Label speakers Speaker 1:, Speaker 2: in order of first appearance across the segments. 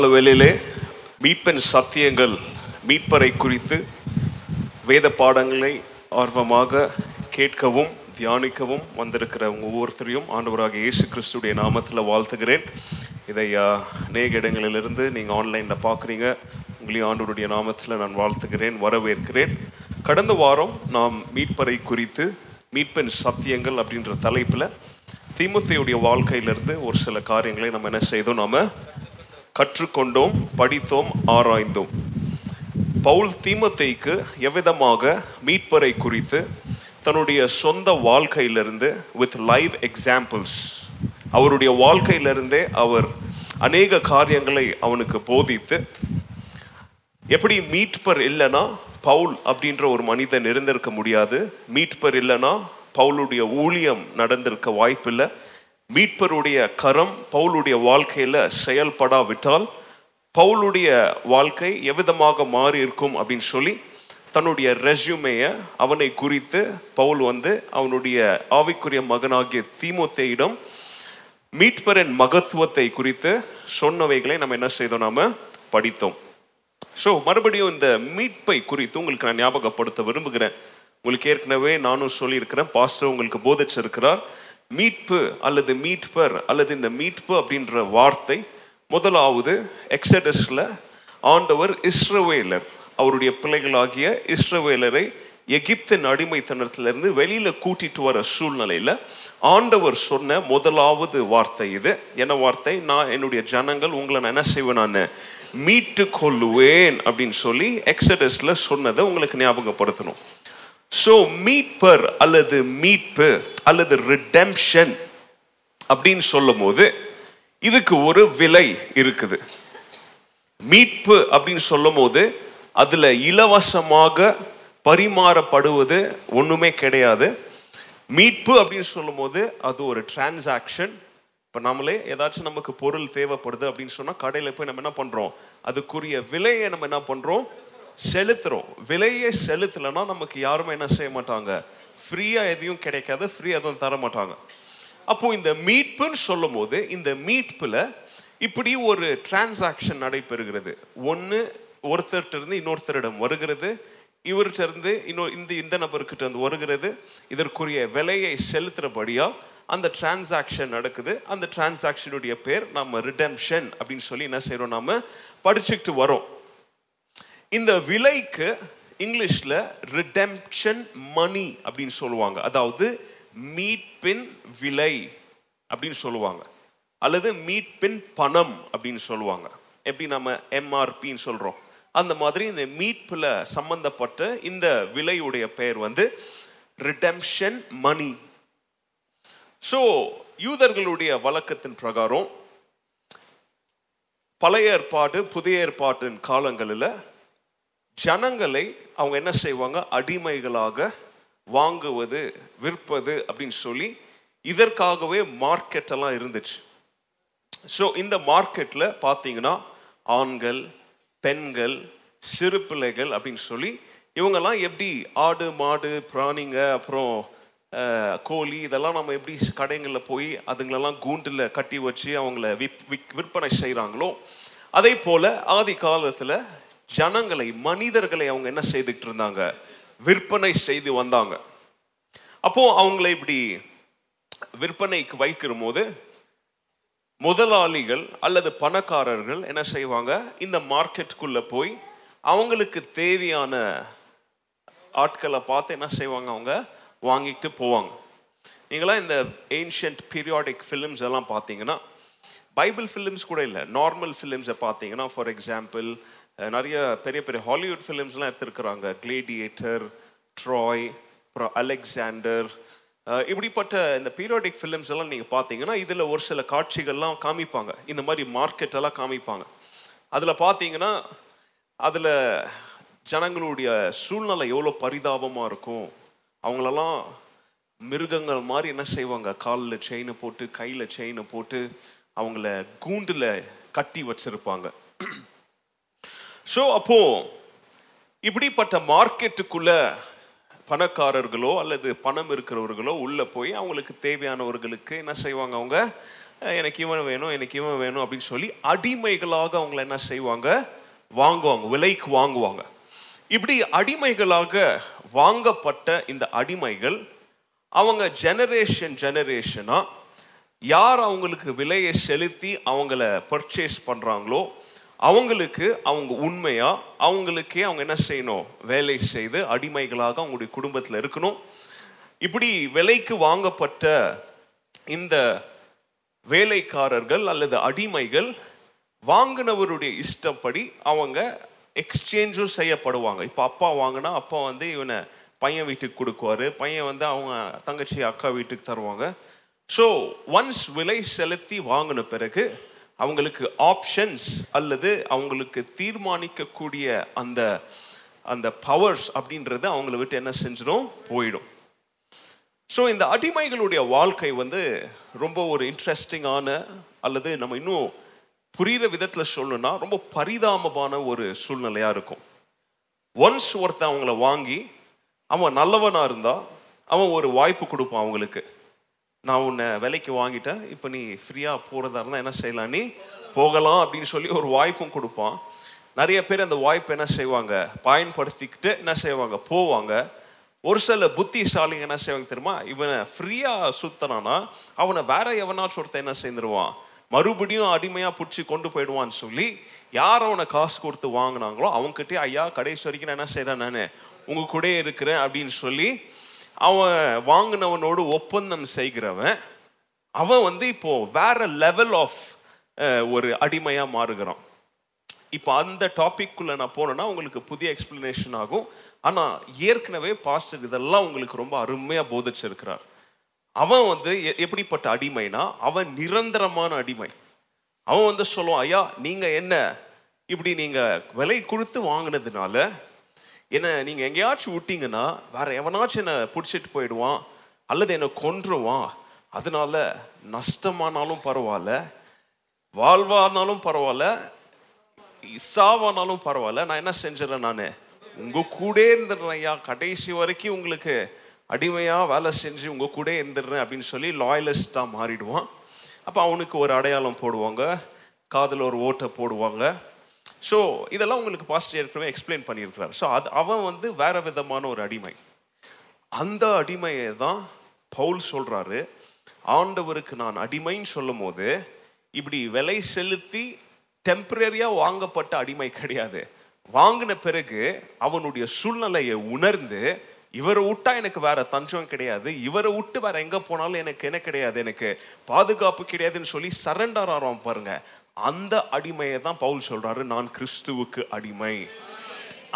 Speaker 1: ஹalleluya வேளையிலே மீட்பின் சத்தியங்கள் மீட்பரை குறித்து வேத பாடங்களை ஆர்வமாக கேட்கவும் தியானிக்கவும் வந்திருக்கிற ஒவ்வொருத்தரையும் ஆண்டவராக இயேசு கிறிஸ்துடைய நாமத்தில் வாழ்த்துகிறேன். இதை அநேக இடங்களிலிருந்து நீங்கள் ஆன்லைனில் பார்க்குறீங்க உங்களையும் ஆண்டவருடைய நாமத்தில் நான் வாழ்த்துகிறேன் வரவேற்கிறேன். கடந்த வாரம் நாம் மீட்பரை குறித்து மீட்பின் சத்தியங்கள் அப்படின்ற தலைப்பில் திமுத்தையுடைய வாழ்க்கையிலிருந்து ஒரு சில காரியங்களை நம்ம என்ன செய்தோம்? நாம் கற்றுக்கொண்டோம் படித்தோம் ஆராய்ந்தோம். பவுல் தீமத்தைக்கு எவ்விதமாக மீட்பரை குறித்து தன்னுடைய சொந்த வாழ்க்கையிலிருந்து வித் லைவ் எக்ஸாம்பிள்ஸ் அவருடைய வாழ்க்கையிலிருந்தே அவர் அநேக காரியங்களை அவனுக்கு போதித்து எப்படி மீட்பர் இல்லைன்னா பவுல் அப்படின்ற ஒரு மனிதன் இருந்திருக்க முடியாது. மீட்பர் இல்லைன்னா பவுலுடைய ஊழியம் நடந்திருக்க வாய்ப்பில்லை. மீட்பருடைய கரம் பவுலுடைய வாழ்க்கையில் செயல்படாவிட்டால் பவுலுடைய வாழ்க்கை எவ்விதமாக மாறி இருக்கும் அப்படின்னு சொல்லி தன்னுடைய ரெஸ்யூமையை அவனை குறித்து பவுல் வந்து அவனுடைய ஆவிக்குரிய மகனாகிய தீமோத்தேயிடம் மீட்பரின் மகத்துவத்தை குறித்து சொன்னவைகளை நம்ம என்ன செய்தோம்? நாம படித்தோம். ஸோ மறுபடியும் இந்த மீட்பை குறித்து உங்களுக்கு நான் ஞாபகப்படுத்த விரும்புகிறேன். உங்களுக்கு ஏற்கனவே நானும் சொல்லியிருக்கிறேன். பாஸ்டர் உங்களுக்கு போதிச்சிருக்கிறார். மீட்பு அல்லது மீட்பர் அல்லது இந்த மீட்பு அப்படின்ற வார்த்தை முதலாவது எக்ஸடஸ்ல ஆண்டவர் இஸ்ரவேலர் அவருடைய பிள்ளைகளாகிய இஸ்ரவேலரை எகிப்தின் அடிமைத்தனத்திலிருந்து வெளியில கூட்டிட்டு வர சூழ்நிலையில ஆண்டவர் சொன்ன முதலாவது வார்த்தை இது. என்ன வார்த்தை? நான் என்னுடைய ஜனங்கள் உங்களை நான் என்ன செய்வேன்? நான் மீட்டு கொள்ளுவேன் அப்படின்னு சொல்லி எக்ஸடஸ்ல சொன்னதை உங்களுக்கு ஞாபகப்படுத்தணும். ஸோ மீட்பர் அல்லது மீட்பு அல்லது ரிடெம்ஷன் அப்படின்னு சொல்லும் போது இதுக்கு ஒரு விலை இருக்குது. மீட்பு அப்படின்னு சொல்லும் போது அதில் இலவசமாக பரிமாறப்படுவது ஒன்றுமே கிடையாது. மீட்பு அப்படின்னு சொல்லும் போது அது ஒரு டிரான்சாக்ஷன் இப்போ நம்மளே ஏதாச்சும் நமக்கு பொருள் தேவைப்படுது அப்படின்னு சொன்னால் கடையில் போய் நம்ம என்ன பண்ணுறோம் அதுக்குரிய விலையை நம்ம என்ன பண்ணுறோம் செலுத்துறோம். விலையை செலுத்தலைன்னா நமக்கு யாருமே என்ன செய்ய மாட்டாங்க. ஃப்ரீயா எதையும் கிடைக்காது ஃப்ரீயா எதுவும் தர மாட்டாங்க. அப்போ இந்த மீட்புன்னு சொல்லும் போது இந்த மீட்புல இப்படி ஒரு டிரான்சாக்ஷன் நடைபெறுகிறது. ஒன்று ஒருத்தர்கிட்ட இருந்து இன்னொருத்தரிடம் வருகிறது. இவர்கிட்ட இருந்து இன்னொரு இந்த இந்த நபர்கிட்ட இருந்து வருகிறது. இதற்குரிய விலையை செலுத்துறபடியா அந்த டிரான்சாக்ஷன் நடக்குது. அந்த டிரான்சாக்ஷனுடைய பேர் நம்ம ரிடெம்ஷன் அப்படின்னு சொல்லி என்ன செய்கிறோம் நாம் படிச்சுக்கிட்டு வரோம். இந்த விலைக்கு இங்கிலீஷில் ரிடெம்ஷன் மணி அப்படின்னு சொல்லுவாங்க. அதாவது மீட்பின் விலை அப்படின்னு சொல்லுவாங்க. அல்லது மீட்பின் பணம் அப்படின்னு சொல்லுவாங்க. எப்படி நம்ம எம்ஆர்பின்னு சொல்கிறோம் அந்த மாதிரி இந்த மீட்பில் சம்பந்தப்பட்ட இந்த விலையுடைய பெயர் வந்து ரிடெம்ஷன் மணி ஸோ யூதர்களுடைய வழக்கத்தின் பிரகாரம் பழைய ஏற்பாடு புதிய ஏற்பாட்டின் காலங்களில் ஜனங்களை அவங்க என்ன செய்வாங்க? அடிமைகளாக வாங்குவது விற்பது அப்படின்னு சொல்லி இதற்காகவே மார்க்கெட் எல்லாம் இருந்துச்சு. ஸோ இந்த மார்க்கெட்டில் பார்த்தீங்கன்னா ஆண்கள் பெண்கள் சிறு பிள்ளைகள் அப்படின்னு சொல்லி இவங்கெல்லாம் எப்படி ஆடு மாடு பிராணிங்க அப்புறம் கோழி இதெல்லாம் நம்ம எப்படி கடைங்களில் போய் அதுங்களெல்லாம் கூண்டில் கட்டி வச்சு அவங்கள விற் விற்பனை செய்கிறாங்களோ அதே போல் ஆதி காலத்தில் ஜனங்களை மனிதர்களை அவங்க என்ன செய்துக்கிட்டு இருந்தாங்க? விற்பனை செய்து வந்தாங்க. அப்போ அவங்கள இப்படி விற்பனைக்கு வைக்கிற போது முதலாளிகள் அல்லது பணக்காரர்கள் என்ன செய்வாங்க? இந்த மார்க்கெட்டுக்குள்ள போய் அவங்களுக்கு தேவையான ஆட்களை பார்த்து என்ன செய்வாங்க அவங்க? வாங்கிட்டு போவாங்க. நீங்களாம் இந்த ஏன்ஷியன்ட் பீரியாடிக் ஃபிலிம்ஸ் எல்லாம் பார்த்தீங்கன்னா பைபிள் ஃபிலிம்ஸ் கூட இல்லை நார்மல் ஃபிலிம்ஸை பார்த்தீங்கன்னா ஃபார் எக்ஸாம்பிள் நிறைய பெரிய பெரிய ஹாலிவுட் ஃபிலிம்ஸ்லாம் எடுத்திருக்கிறாங்க. கிளேடியேட்டர் ட்ராய் அப்புறம் அலெக்சாண்டர் இப்படிப்பட்ட இந்த பீரியாடிக் ஃபிலிம்ஸ் எல்லாம் நீங்கள் பார்த்தீங்கன்னா இதில் ஒரு சில காட்சிகள்லாம் காமிப்பாங்க. இந்த மாதிரி மார்க்கெட் எல்லாம் காமிப்பாங்க. அதில் பார்த்தீங்கன்னா அதில் ஜனங்களுடைய சூழ்நிலை எவ்வளோ பரிதாபமாக இருக்கும். அவங்களெல்லாம் மிருகங்கள் மாதிரி என்ன செய்வாங்க? காலில் செயினை போட்டு கையில் செயினை போட்டு அவங்கள கூண்டில் கட்டி வச்சுருப்பாங்க. ஸோ அப்போ இப்படிப்பட்ட மார்க்கெட்டுக்குள்ள பணக்காரர்களோ அல்லது பணம் இருக்கிறவர்களோ உள்ள போய் அவங்களுக்கு தேவையானவர்களுக்கு என்ன செய்வாங்க அவங்க? எனக்கு இவன் வேணும் எனக்கு இவன் வேணும் அப்படின்னு சொல்லி அடிமைகளாக அவங்கள என்ன செய்வாங்க? வாங்குவாங்க விலைக்கு வாங்குவாங்க. இப்படி அடிமைகளாக வாங்கப்பட்ட இந்த அடிமைகள் அவங்க ஜெனரேஷன் ஜெனரேஷனாக யார் அவங்களுக்கு விலையை செலுத்தி அவங்கள பர்ச்சேஸ் பண்ணுறாங்களோ அவங்களுக்கு அவங்க உண்மையா அவங்களுக்கே அவங்க என்ன செய்யணும்? வேலை செய்து அடிமைகளாக அவங்களுடைய குடும்பத்தில் இருக்கணும். இப்படி விலைக்கு வாங்கப்பட்ட இந்த வேலைக்காரர்கள் அல்லது அடிமைகள் வாங்கினவருடைய இஷ்டப்படி அவங்க எக்ஸ்சேஞ்சும் செய்யப்படுவாங்க. இப்போ அப்பா வாங்கினா அப்பா வந்து இவனை பையன் வீட்டுக்கு கொடுக்குவாரு. பையன் வந்து அவங்க தங்கச்சி அக்கா வீட்டுக்கு தருவாங்க. ஸோ ஒன்ஸ் விலை செலுத்தி வாங்கின பிறகு அவங்களுக்கு ஆப்ஷன்ஸ் அல்லது அவங்களுக்கு தீர்மானிக்கக்கூடிய அந்த அந்த பவர்ஸ் அப்படின்றது அவங்கள விட்டு என்ன செஞ்சிடும்? போயிடும். ஸோ இந்த அடிமைகளுடைய வாழ்க்கை வந்து ரொம்ப ஒரு இன்ட்ரெஸ்டிங்கான அல்லது நம்ம இன்னும் புரிகிற விதத்தில் சொல்லணும்னா ரொம்ப பரிதாபமான ஒரு சூழ்நிலையாக இருக்கும். ஒன்ஸ் ஒருத்தன் அவங்கள வாங்கி அவன் நல்லவனாக இருந்தால் அவன் ஒரு வாய்ப்பு கொடுப்பான் அவங்களுக்கு. நான் உன்னை விலைக்கு வாங்கிட்டேன். இப்போ நீ ஃப்ரீயாக போகிறதா இருந்தால் என்ன செய்யலாம்? நீ போகலாம் அப்படின்னு சொல்லி ஒரு வாய்ப்பும் கொடுப்பான். நிறைய பேர் அந்த வாய்ப்பை என்ன செய்வாங்க? பயன்படுத்திக்கிட்டு என்ன செய்வாங்க? போவாங்க. ஒரு சில புத்திசாலிங்க என்ன செய்வாங்க தெரியுமா? இவனை ஃப்ரீயாக சுத்தனானா அவனை வேற எவனாச்சும் ஒருத்தன் என்ன செய்திருவான்? மறுபடியும் அடிமையாக பிடிச்சி கொண்டு போயிடுவான்னு சொல்லி யார் அவனை காசு கொடுத்து வாங்கினாங்களோ அவங்ககிட்டே ஐயா கடைசி வரைக்கும் நான் என்ன செய்கிறேன் நான்? உங்க கூட இருக்கிறேன் அப்படின்னு சொல்லி அவன் வாங்கினவனோடு ஒப்பந்தம் செய்கிறவன் அவன் வந்து இப்போ வேற லெவல் ஆஃப் ஒரு அடிமையா மாறுகிறான். இப்போ அந்த டாபிக்குள்ள நான் போனேன்னா உங்களுக்கு புதிய எக்ஸ்பிளனேஷன் ஆகும். ஆனா ஏற்கனவே பாஸ்டர் இதெல்லாம் உங்களுக்கு ரொம்ப அருமையா போதிச்சிருக்கிறார். அவன் வந்து எ- எப்படிப்பட்ட அடிமைனா அவன் நிரந்தரமான அடிமை. அவன் வந்து சொல்லுவான் ஐயா நீங்க என்ன இப்படி நீங்க விலை கொடுத்து வாங்கினதுனால என்ன நீங்கள் எங்கேயாச்சும் விட்டீங்கன்னா வேற எவனாச்சும் என்னை பிடிச்சிட்டு போயிடுவான் அல்லது என்னை கொன்றுவான். அதனால நஷ்டமானாலும் பரவாயில்ல வாழ்வானாலும் பரவாயில்ல இசாவானாலும் பரவாயில்ல. நான் என்ன செஞ்சிடறேன் நான்? உங்கள் கூட இருந்துடுறேன் ஐயா. கடைசி வரைக்கும் உங்களுக்கு அடிமையாக வேலை செஞ்சு உங்கள் கூட இருந்துடுறேன் அப்படின்னு சொல்லி லாயலிஸ்டாக மாறிடுவான். அப்போ அவனுக்கு ஒரு அடையாளம் போடுவாங்க காதில் ஒரு ஓட்டை போடுவாங்க. ஸோ இதெல்லாம் உங்களுக்கு பாஸ்டர் ஏற்கனவே எக்ஸ்பிளைன் பண்ணியிருக்கிறார். ஸோ அது அவன் வந்து வேற விதமான ஒரு அடிமை. அந்த அடிமையை தான் பவுல் சொல்கிறாரு ஆண்டவருக்கு நான் அடிமைன்னு சொல்லும் போது இப்படி விலை செலுத்தி டெம்பரரியாக வாங்கப்பட்ட அடிமை கிடையாது. வாங்கின பிறகு அவனுடைய சூழ்நிலையை உணர்ந்து இவரை விட்டா எனக்கு வேற தஞ்சம் கிடையாது இவரை விட்டு வேற எங்க போனாலும் எனக்கு என்ன கிடையாது எனக்கு பாதுகாப்பு கிடையாதுன்னு சொல்லி சரண்டர் ஆறாம் பாருங்க. அந்த அடிமையை தான் பவுல் சொல்றாரு நான் கிறிஸ்துவுக்கு அடிமை.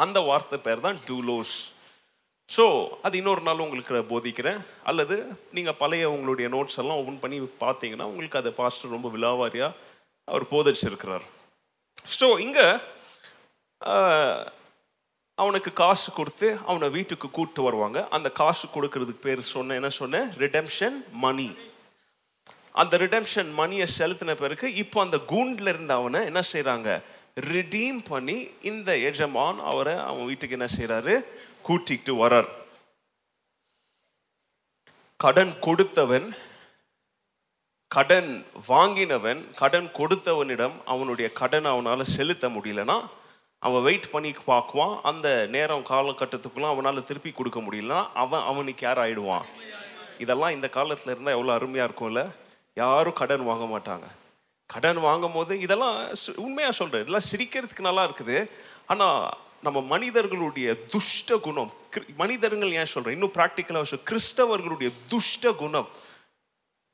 Speaker 1: அந்த வார்த்தை பேர் தான் டூலோஸ். ஸோ அது இன்னொரு நாள் உங்களுக்கு போதிக்கிறேன். அல்லது நீங்கள் பழைய உங்களுடைய நோட்ஸ் எல்லாம் ஓப்பன் பண்ணி பார்த்தீங்கன்னா உங்களுக்கு அதை பாஸ்டர் ரொம்ப விலாவாரியாக அவர் போதிச்சிருக்கிறார். ஸோ இங்கே அவனுக்கு காசு கொடுத்து அவனை வீட்டுக்கு கூப்பிட்டு வருவாங்க. அந்த காசு கொடுக்கறதுக்கு பேர் சொன்ன என்ன சொன்னேன் ரிடெம்ஷன் மணி அந்த ரிடெம்ஷன் மணியை செலுத்தின பிறகு இப்போ அந்த கூண்டில் இருந்த அவனை என்ன செய்கிறாங்க ரிடீம் பண்ணி இந்த எஜமான் அவரை அவன் வீட்டுக்கு என்ன செய்கிறாரு கூட்டிகிட்டு வரார் கடன் கொடுத்தவன் கடன் வாங்கினவன் கடன் கொடுத்தவனிடம் அவனுடைய கடன் அவனால் செலுத்த முடியலனா அவன் வெயிட் பண்ணி பார்க்குவான். அந்த நேரம் காலகட்டத்துக்குள்ள அவனால் திருப்பி கொடுக்க முடியலனா அவன் அவனுக்கு யார் ஆயிடுவான்? இதெல்லாம் இந்த காலத்தில் இருந்தால் எவ்வளோ அருமையாக இருக்கும்ல? யாரும் கடன் வாங்க மாட்டாங்க. கடன் வாங்கும் போது இதெல்லாம் சு- சொல்கிறேன் இதெல்லாம் சிரிக்கிறதுக்கு நல்லா இருக்குது. ஆனால் நம்ம மனிதர்களுடைய துஷ்ட குணம் மனிதர்கள் ஏன் சொல்கிறேன் இன்னும் ப்ராக்டிக்கலாக சொல்ல கிறிஸ்தவர்களுடைய துஷ்ட குணம்.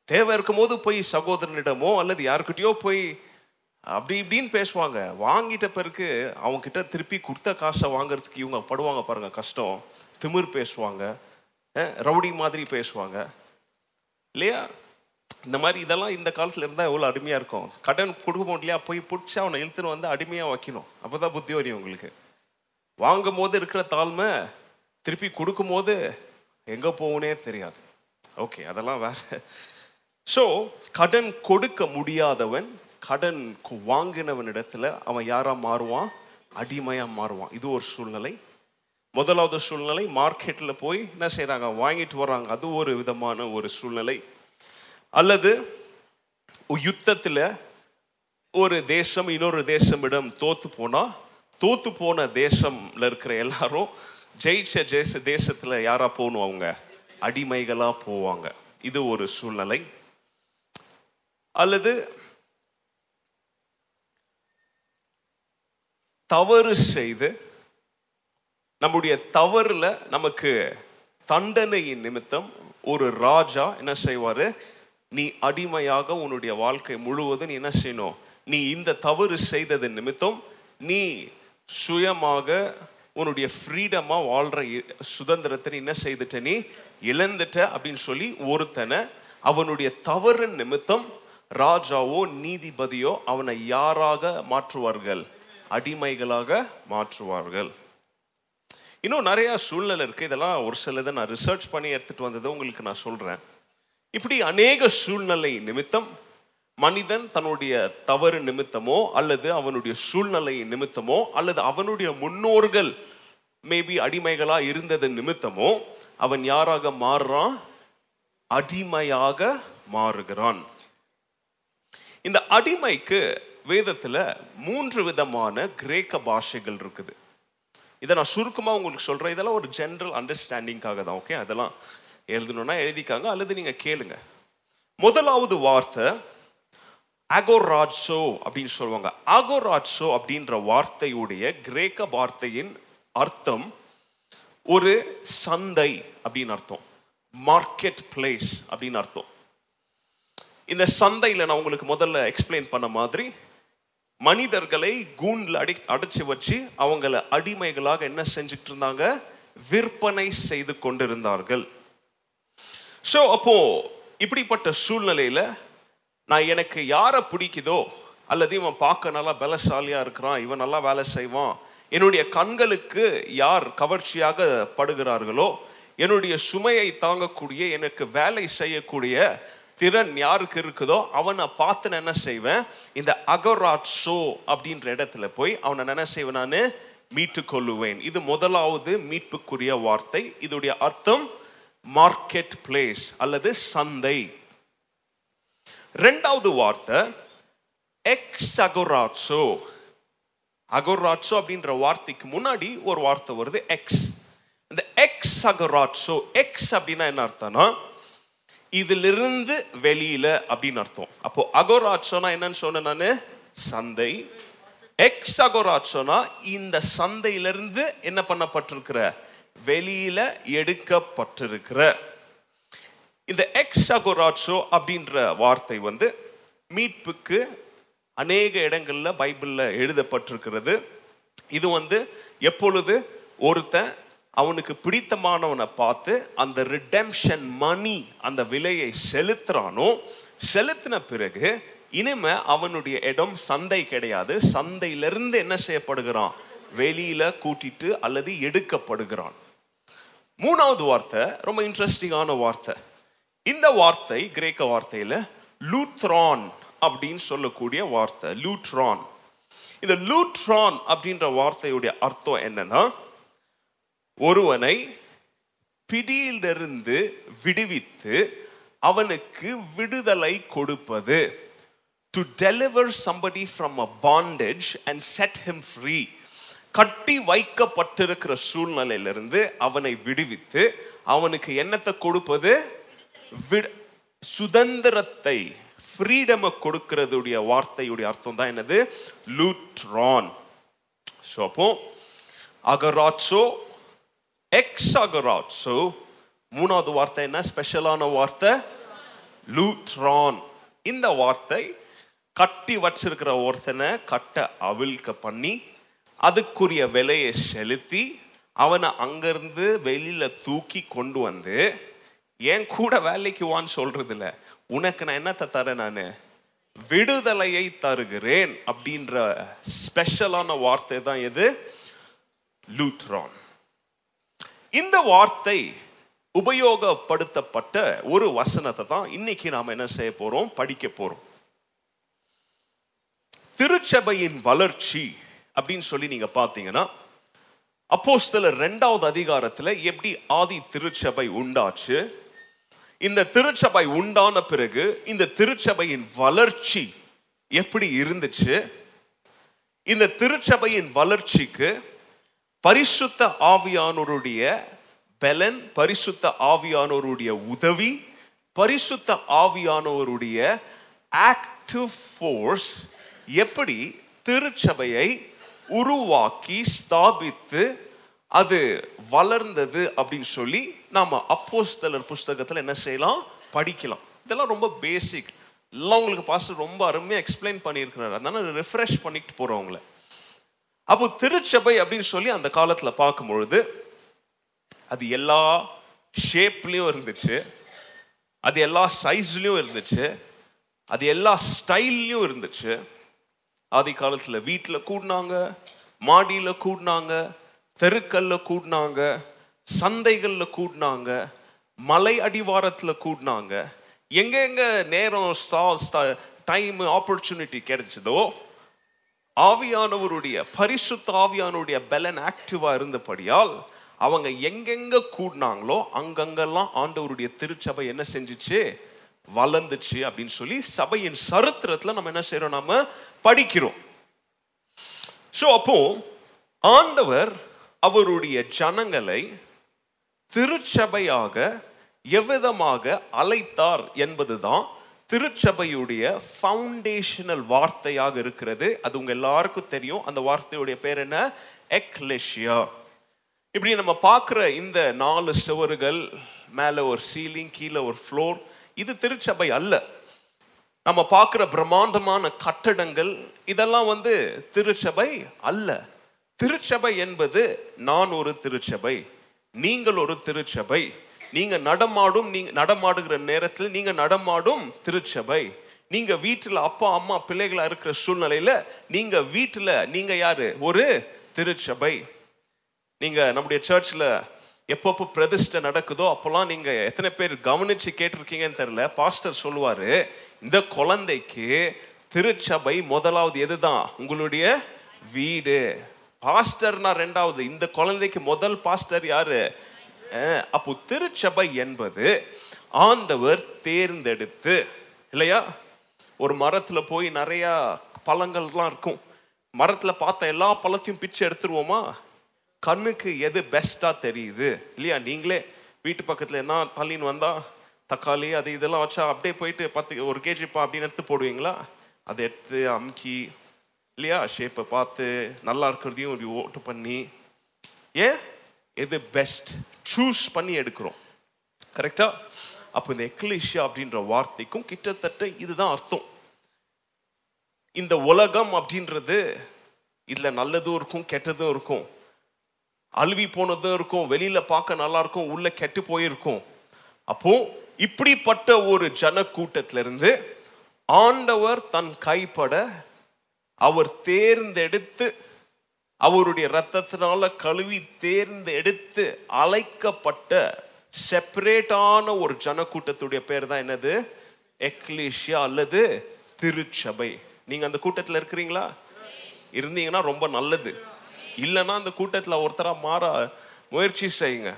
Speaker 1: தேவை இருக்கும்போது போய் சகோதரனிடமோ அல்லது யாருக்கிட்டேயோ போய் அப்படி இப்படின்னு பேசுவாங்க. வாங்கிட்ட பிறகு அவங்கக்கிட்ட திருப்பி கொடுத்த காசை வாங்குறதுக்கு இவங்க படுவாங்க பாருங்கள் கஷ்டம். திமிர் பேசுவாங்க. ரவுடி மாதிரி பேசுவாங்க. இல்லையா? இந்த மாதிரி இதெல்லாம் இந்த காலத்தில் இருந்தால் எவ்வளோ அடிமையாக இருக்கும்? கடன் கொடுக்க இல்லையா? போய் பிடிச்சி அவனை இழுத்துன்னு வந்து அடிமையாக வைக்கணும். அப்பதான் புத்தி வரும் உங்களுக்கு வாங்கும் போது இருக்கிற தாழ்மை திருப்பி கொடுக்கும் போது எங்க தெரியாது. ஓகே அதெல்லாம் வேற. ஸோ கடன் கொடுக்க முடியாதவன் கடன் கு- வாங்கினவனிடத்துல அவன் யாராக மாறுவான்? அடிமையாக மாறுவான். இது ஒரு சூழ்நிலை. முதலாவது சூழ்நிலை மார்க்கெட்டில் போய் என்ன செய்கிறாங்க வாங்கிட்டு வர்றாங்க. அது ஒரு விதமான ஒரு சூழ்நிலை. அல்லது யுத்தத்தில் ஒரு தேசம் இன்னொரு தேசமிடம் தோத்து போனால் தோத்து போன தேசம்ல இருக்கிற எல்லாரும் ஜெயிச்ச ஜெயிச்ச தேசத்தில் யாராக போகணும் அவங்க? அடிமைகளாக போவாங்க. இது ஒரு சூழ்நிலை. அல்லது தவறு செய்து நம்முடைய தவறில் நமக்கு தண்டனையின் நிமித்தம் ஒரு ராஜா என்ன செய்வார்? நீ அடிமையாக உன்னுடைய வாழ்க்கை முழுவதும் நீ என்ன செய்யணும்? நீ இந்த தவறு செய்தது நிமித்தம் நீ சுயமாக உன்னுடைய ஃப்ரீடமாக வாழ்கிற இ- சுதந்திரத்தை நீ என்ன செய்துட்ட? நீ இழந்துட்ட அப்படின்னு சொல்லி ஒருத்தனை அவனுடைய தவறு நிமித்தம் ராஜாவோ நீதிபதியோ அவனை யாராக மாற்றுவார்கள்? அடிமைகளாக மாற்றுவார்கள். இன்னும் நிறையா சூழ்நிலை இருக்குது இதெல்லாம் ஒரு சிலதை நான் ரிசர்ச் பண்ணி எடுத்துகிட்டு வந்ததை உங்களுக்கு நான் சொல்கிறேன் இப்படி அநேக சூழ்நிலை நிமித்தம் மனிதன் தன்னுடைய தவறு நிமித்தமோ அல்லது அவனுடைய சூழ்நிலை நிமித்தமோ அல்லது அவனுடைய முன்னோர்கள் மேபி அடிமைகளாக இருந்தது நிமித்தமோ அவன் யாராக மாறுறான்? அடிமையாக மாறுகிறான். இந்த அடிமைக்கு வேதத்தில் மூன்று விதமான கிரேக்க பாஷைகள் இருக்குது. இதை நான் சுருக்கமாக உங்களுக்கு சொல்கிறேன் இதெல்லாம் ஒரு ஜென்ரல் அண்டர்ஸ்டாண்டிங்காக தான் ஓகே அதெல்லாம் எழுதணும்னா எழுதிக்காங்க அல்லது நீங்கள் கேளுங்க. முதலாவது வார்த்தை அகோராட்சோ அப்படின்னு சொல்லுவாங்க. அகோராட்சோ அப்படின்ற வார்த்தையுடைய கிரேக்க வார்த்தையின் அர்த்தம் ஒரு சந்தை அப்படின்னு அர்த்தம். மார்க்கெட் பிளேஸ் அப்படின்னு அர்த்தம். இந்த சந்தையில் நான் உங்களுக்கு முதல்ல எக்ஸ்பிளைன் பண்ண மாதிரி மனிதர்களை கூண்டில் அடி அடைச்சு வச்சு அவங்கள அடிமைகளாக என்ன செஞ்சுட்டு இருந்தாங்க? விற்பனை செய்து கொண்டிருந்தார்கள். ஸோ அப்போ இப்படிப்பட்ட சூழ்நிலையில் நான் எனக்கு யாரை பிடிக்குதோ அல்லது இவன் பார்க்க நல்லா பலசாலியாக இருக்கிறான் இவன் நல்லா வேலை செய்வான் என்னுடைய கண்களுக்கு யார் கவர்ச்சியாக படுகிறார்களோ என்னுடைய சுமையை தாங்கக்கூடிய எனக்கு வேலை செய்யக்கூடிய திறன் யாருக்கு இருக்குதோ அவனை பார்த்து நான் என்ன செய்வேன் இந்த அகராட் ஷோ அப்படின்ற இடத்துல போய் அவனை என்ன செய்வேன் நான்? மீட்டு கொள்ளுவேன். இது முதலாவது மீட்புக்குரிய வார்த்தை. இதோடைய அர்த்தம் மார்க்கெட் பிளேஸ் அல்லது சந்தை. ரெண்டாவது வார்த்தை எக்ஸ் அகோராட்சோ அகோராட்சோ அப்படின்ற வார்த்தைக்கு முன்னாடி ஒரு வார்த்தை வருது எக்ஸ் இந்த எக்ஸ் அகோராட்சோ எக்ஸ் அப்படின்னா என்ன அர்த்தம்னா இதிலிருந்து வெளியில அப்படின்னு அர்த்தம். அப்போ அகோராட்சோனா என்னன்னு சொன்னேன் நான்? சந்தை. எக்ஸ் அகோராட்சோனா இந்த சந்தையிலிருந்து என்ன பண்ணப்பட்டிருக்கிற? வெளியில எடுக்கப்பட்டிருக்கிற. இந்த எக்ஸ் அகோராட்சோ அப்படின்ற வார்த்தை வந்து மீட்புக்கு அநேக இடங்களில் பைபிளில் எழுதப்பட்டிருக்கிறது. இது வந்து எப்பொழுது ஒருத்தன் அவனுக்கு பிடித்தமானவனை பார்த்து அந்த ரிடெம்ஷன் மணி அந்த விலையை செலுத்துறானோ செலுத்தின பிறகு இனிமே அவனுடைய இடம் சந்தை கிடையாது. சந்தையிலிருந்து என்ன செய்யப்படுகிறான்? வெளியில கூட்டிட்டு அல்லது எடுக்கப்படுகிறான். மூணாவது வார்த்தை ரொம்ப இன்ட்ரெஸ்டிங்கான வார்த்தை. இந்த வார்த்தை கிரேக்க வார்த்தையில் லூத்ரான் அப்படின்னு சொல்லக்கூடிய வார்த்தை லூட்ரான் இந்த லூட்ரான் அப்படின்ற வார்த்தையுடைய அர்த்தம் என்னன்னா ஒருவனை பிடியிலிருந்து விடுவித்து அவனுக்கு விடுதலை கொடுப்பது. To deliver somebody from a bondage and set him free கட்டி வைக்கப்பட்டிருக்கிற சூழ்நிலையிலிருந்து அவனை விடுவித்து அவனுக்கு என்னத்தை கொடுப்பது? விடு- சுதந்திரத்தை ஃப்ரீடமை கொடுக்கறதுடைய வார்த்தையுடைய அர்த்தம் தான் என்னது? லூட்ரான் ஸோ அப்போ அகராட்சோ எக்ஸ் அகராட்சோ மூணாவது வார்த்தை என்ன? ஸ்பெஷலான வார்த்தை லூட்ரான் இந்த வார்த்தை கட்டி வச்சிருக்கிற ஒருத்தனை கட்ட அவிழ்க்க பண்ணி அதுக்குரிய விலையை செலுத்தி அவனை அங்கேருந்து வெளியில் தூக்கி கொண்டு வந்து என் கூட வேலைக்கு வான்னு சொல்கிறதில்ல உனக்கு நான் என்னத்தை தரேன் நான்? விடுதலையை தருகிறேன் அப்படின்ற ஸ்பெஷலான வார்த்தை தான் எது? லூட்ரான் இந்த வார்த்தை உபயோகப்படுத்தப்பட்ட ஒரு வசனத்தை தான் இன்னைக்கு நாம் என்ன செய்ய போகிறோம் படிக்க போகிறோம் திருச்சபையின் வளர்ச்சி அப்படின்னு சொல்லி நீங்க பாத்தீங்கன்னா அப்போஸ்தலர் ரெண்டாவது அதிகாரத்துல எப்படி ஆதி திருச்சபை உண்டாச்சு? இந்த திருச்சபை உண்டான பிறகு இந்த திருச்சபையின் வளர்ச்சி எப்படி இருந்துச்சு? இந்த திருச்சபையின் வளர்ச்சிக்கு பரிசுத்த ஆவியானோருடைய பலன் பரிசுத்த ஆவியானோருடைய உதவி பரிசுத்த ஆவியானோருடைய ஆக்டிவ் ஃபோர்ஸ் எப்படி திருச்சபையை உருவாக்கி ஸ்தாபித்து அது வளர்ந்தது அப்படின்னு சொல்லி நாம் அப்போஸ்தலர் புஸ்தகத்தில் என்ன செய்யலாம்? படிக்கலாம். இதெல்லாம் ரொம்ப பேசிக் எல்லாம் உங்களுக்கு பாஸ்டர் ரொம்ப அருமையாக எக்ஸ்பிளைன் பண்ணியிருக்கிறாரு. அதனால ரிஃப்ரெஷ் பண்ணிட்டு போகிறவங்கள அப்போ திருச்சபை அப்படின்னு சொல்லி அந்த காலத்தில் பார்க்கும்பொழுது அது எல்லா ஷேப்லேயும் இருந்துச்சு. அது எல்லா சைஸ்லேயும் இருந்துச்சு. அது எல்லா ஸ்டைல்லையும் இருந்துச்சு. ஆதி காலத்தில் வீட்டில் கூடினாங்க மாடியில் கூடினாங்க தெருக்கல்ல கூடினாங்க சந்தைகளில் கூடினாங்க மலை அடிவாரத்தில் கூடினாங்க. எங்கெங்க நேரம் சாஸ் டைம் ஆப்பர்ச்சுனிட்டி கிடைச்சதோ ஆவியானவருடைய பரிசுத்த ஆவியானவருடைய பலன் ஆக்டிவாக இருந்தபடியால் அவங்க எங்கெங்க கூடினாங்களோ அங்கங்கெல்லாம் ஆண்டவருடைய திருச்சபை என்ன செஞ்சுச்சு? வளர்ந்துச்சு அப்படின்னு சொல்லி சபையின் சரித்திரத்தில் நம்ம என்ன செய்கிறோம் நம்ம படிக்கிறோம். ஸோ அப்போ ஆண்டவர் அவருடைய ஜனங்களை திருச்சபையாக எவ்விதமாக அழைத்தார் என்பதுதான் திருச்சபையுடைய ஃபவுண்டேஷனல் வார்த்தையாக இருக்கிறது. அது உங்க எல்லாருக்கும் தெரியும். அந்த வார்த்தையுடைய பேர் என்ன? எக்லெஷியா இப்படி நம்ம பார்க்குற இந்த நாலு சுவர்கள் மேலே ஒரு சீலிங் கீழே ஒரு ஃப்ளோர் இது திருச்சபை அல்ல. நம்ம பார்க்குற பிரம்மாண்டமான கட்டடங்கள் இதெல்லாம் வந்து திருச்சபை அல்ல. திருச்சபை என்பது நான் ஒரு திருச்சபை நீங்கள் ஒரு திருச்சபை நீங்க நடமாடும் நீங்க நடமாடுகிற நேரத்தில் நீங்க நடமாடும் திருச்சபை. நீங்க வீட்டில் அப்பா அம்மா பிள்ளைகளா இருக்கிற சூழ்நிலையில நீங்க வீட்டில் நீங்க யாரு? ஒரு திருச்சபை. நீங்க நம்முடைய சர்ச்சில் எப்பப்போ பிரதிஷ்டை நடக்குதோ அப்போல்லாம் நீங்கள் எத்தனை பேர் கவனித்து கேட்டிருக்கீங்கன்னு தெரியல. பாஸ்டர் சொல்லுவார் இந்த குழந்தைக்கு திருச்சபை முதலாவது எதுதான்? உங்களுடைய வீடு. பாஸ்டர்னா ரெண்டாவது இந்த குழந்தைக்கு முதல் பாஸ்டர் யாரு? அப்போ திருச்சபை என்பது ஆண்டவர் தேர்ந்தெடுத்து இல்லையா? ஒரு மரத்தில் போய் நிறையா பழங்கள்லாம் இருக்கும். மரத்தில் பார்த்த எல்லா பழத்தையும் பிச்சு எடுத்துருவோமா? கண்ணுக்கு எது பெஸ்ட்டாக தெரியுது? இல்லையா? நீங்களே வீட்டு பக்கத்தில் என்ன தள்ளின்னு வந்தால் தக்காளி அது இதெல்லாம் வச்சா அப்படியே போயிட்டு பத்து ஒரு கேஜிப்பா அப்படின்னு எடுத்து போடுவீங்களா? அதை எடுத்து அமுக்கி இல்லையா? ஷேப்பை பார்த்து நல்லா இருக்கிறதையும் இப்படி ஓட்டு பண்ணி ஏன் எது பெஸ்ட் சூஸ் பண்ணி எடுக்கிறோம். கரெக்டாக அப்போ இந்த எக்லிஷியா அப்படின்ற வார்த்தைக்கும் கிட்டத்தட்ட இதுதான் அர்த்தம். இந்த உலகம் அப்படின்றது இதில் நல்லதும் இருக்கும் கெட்டதும் இருக்கும். அழுவி போனதும் இருக்கும் வெளியில் பார்க்க நல்லா இருக்கும் உள்ள கெட்டு போயிருக்கும். அப்போ இப்படிப்பட்ட ஒரு ஜன இருந்து ஆண்டவர் தன் கைப்பட அவர் தேர்ந்தெடுத்து அவருடைய ரத்தத்தினால கழுவி தேர்ந்தெடுத்து அழைக்கப்பட்ட செப்பரேட்டான ஒரு ஜனக்கூட்டத்துடைய பேர் தான் என்னது? எக்லீஷியா அல்லது திருச்சபை. நீங்க அந்த கூட்டத்தில் இருக்கிறீங்களா? இருந்தீங்கன்னா ரொம்ப நல்லது. இல்லைன்னா அந்த கூட்டத்துல ஒருத்தரா மாற முயற்சி செய்யுங்க.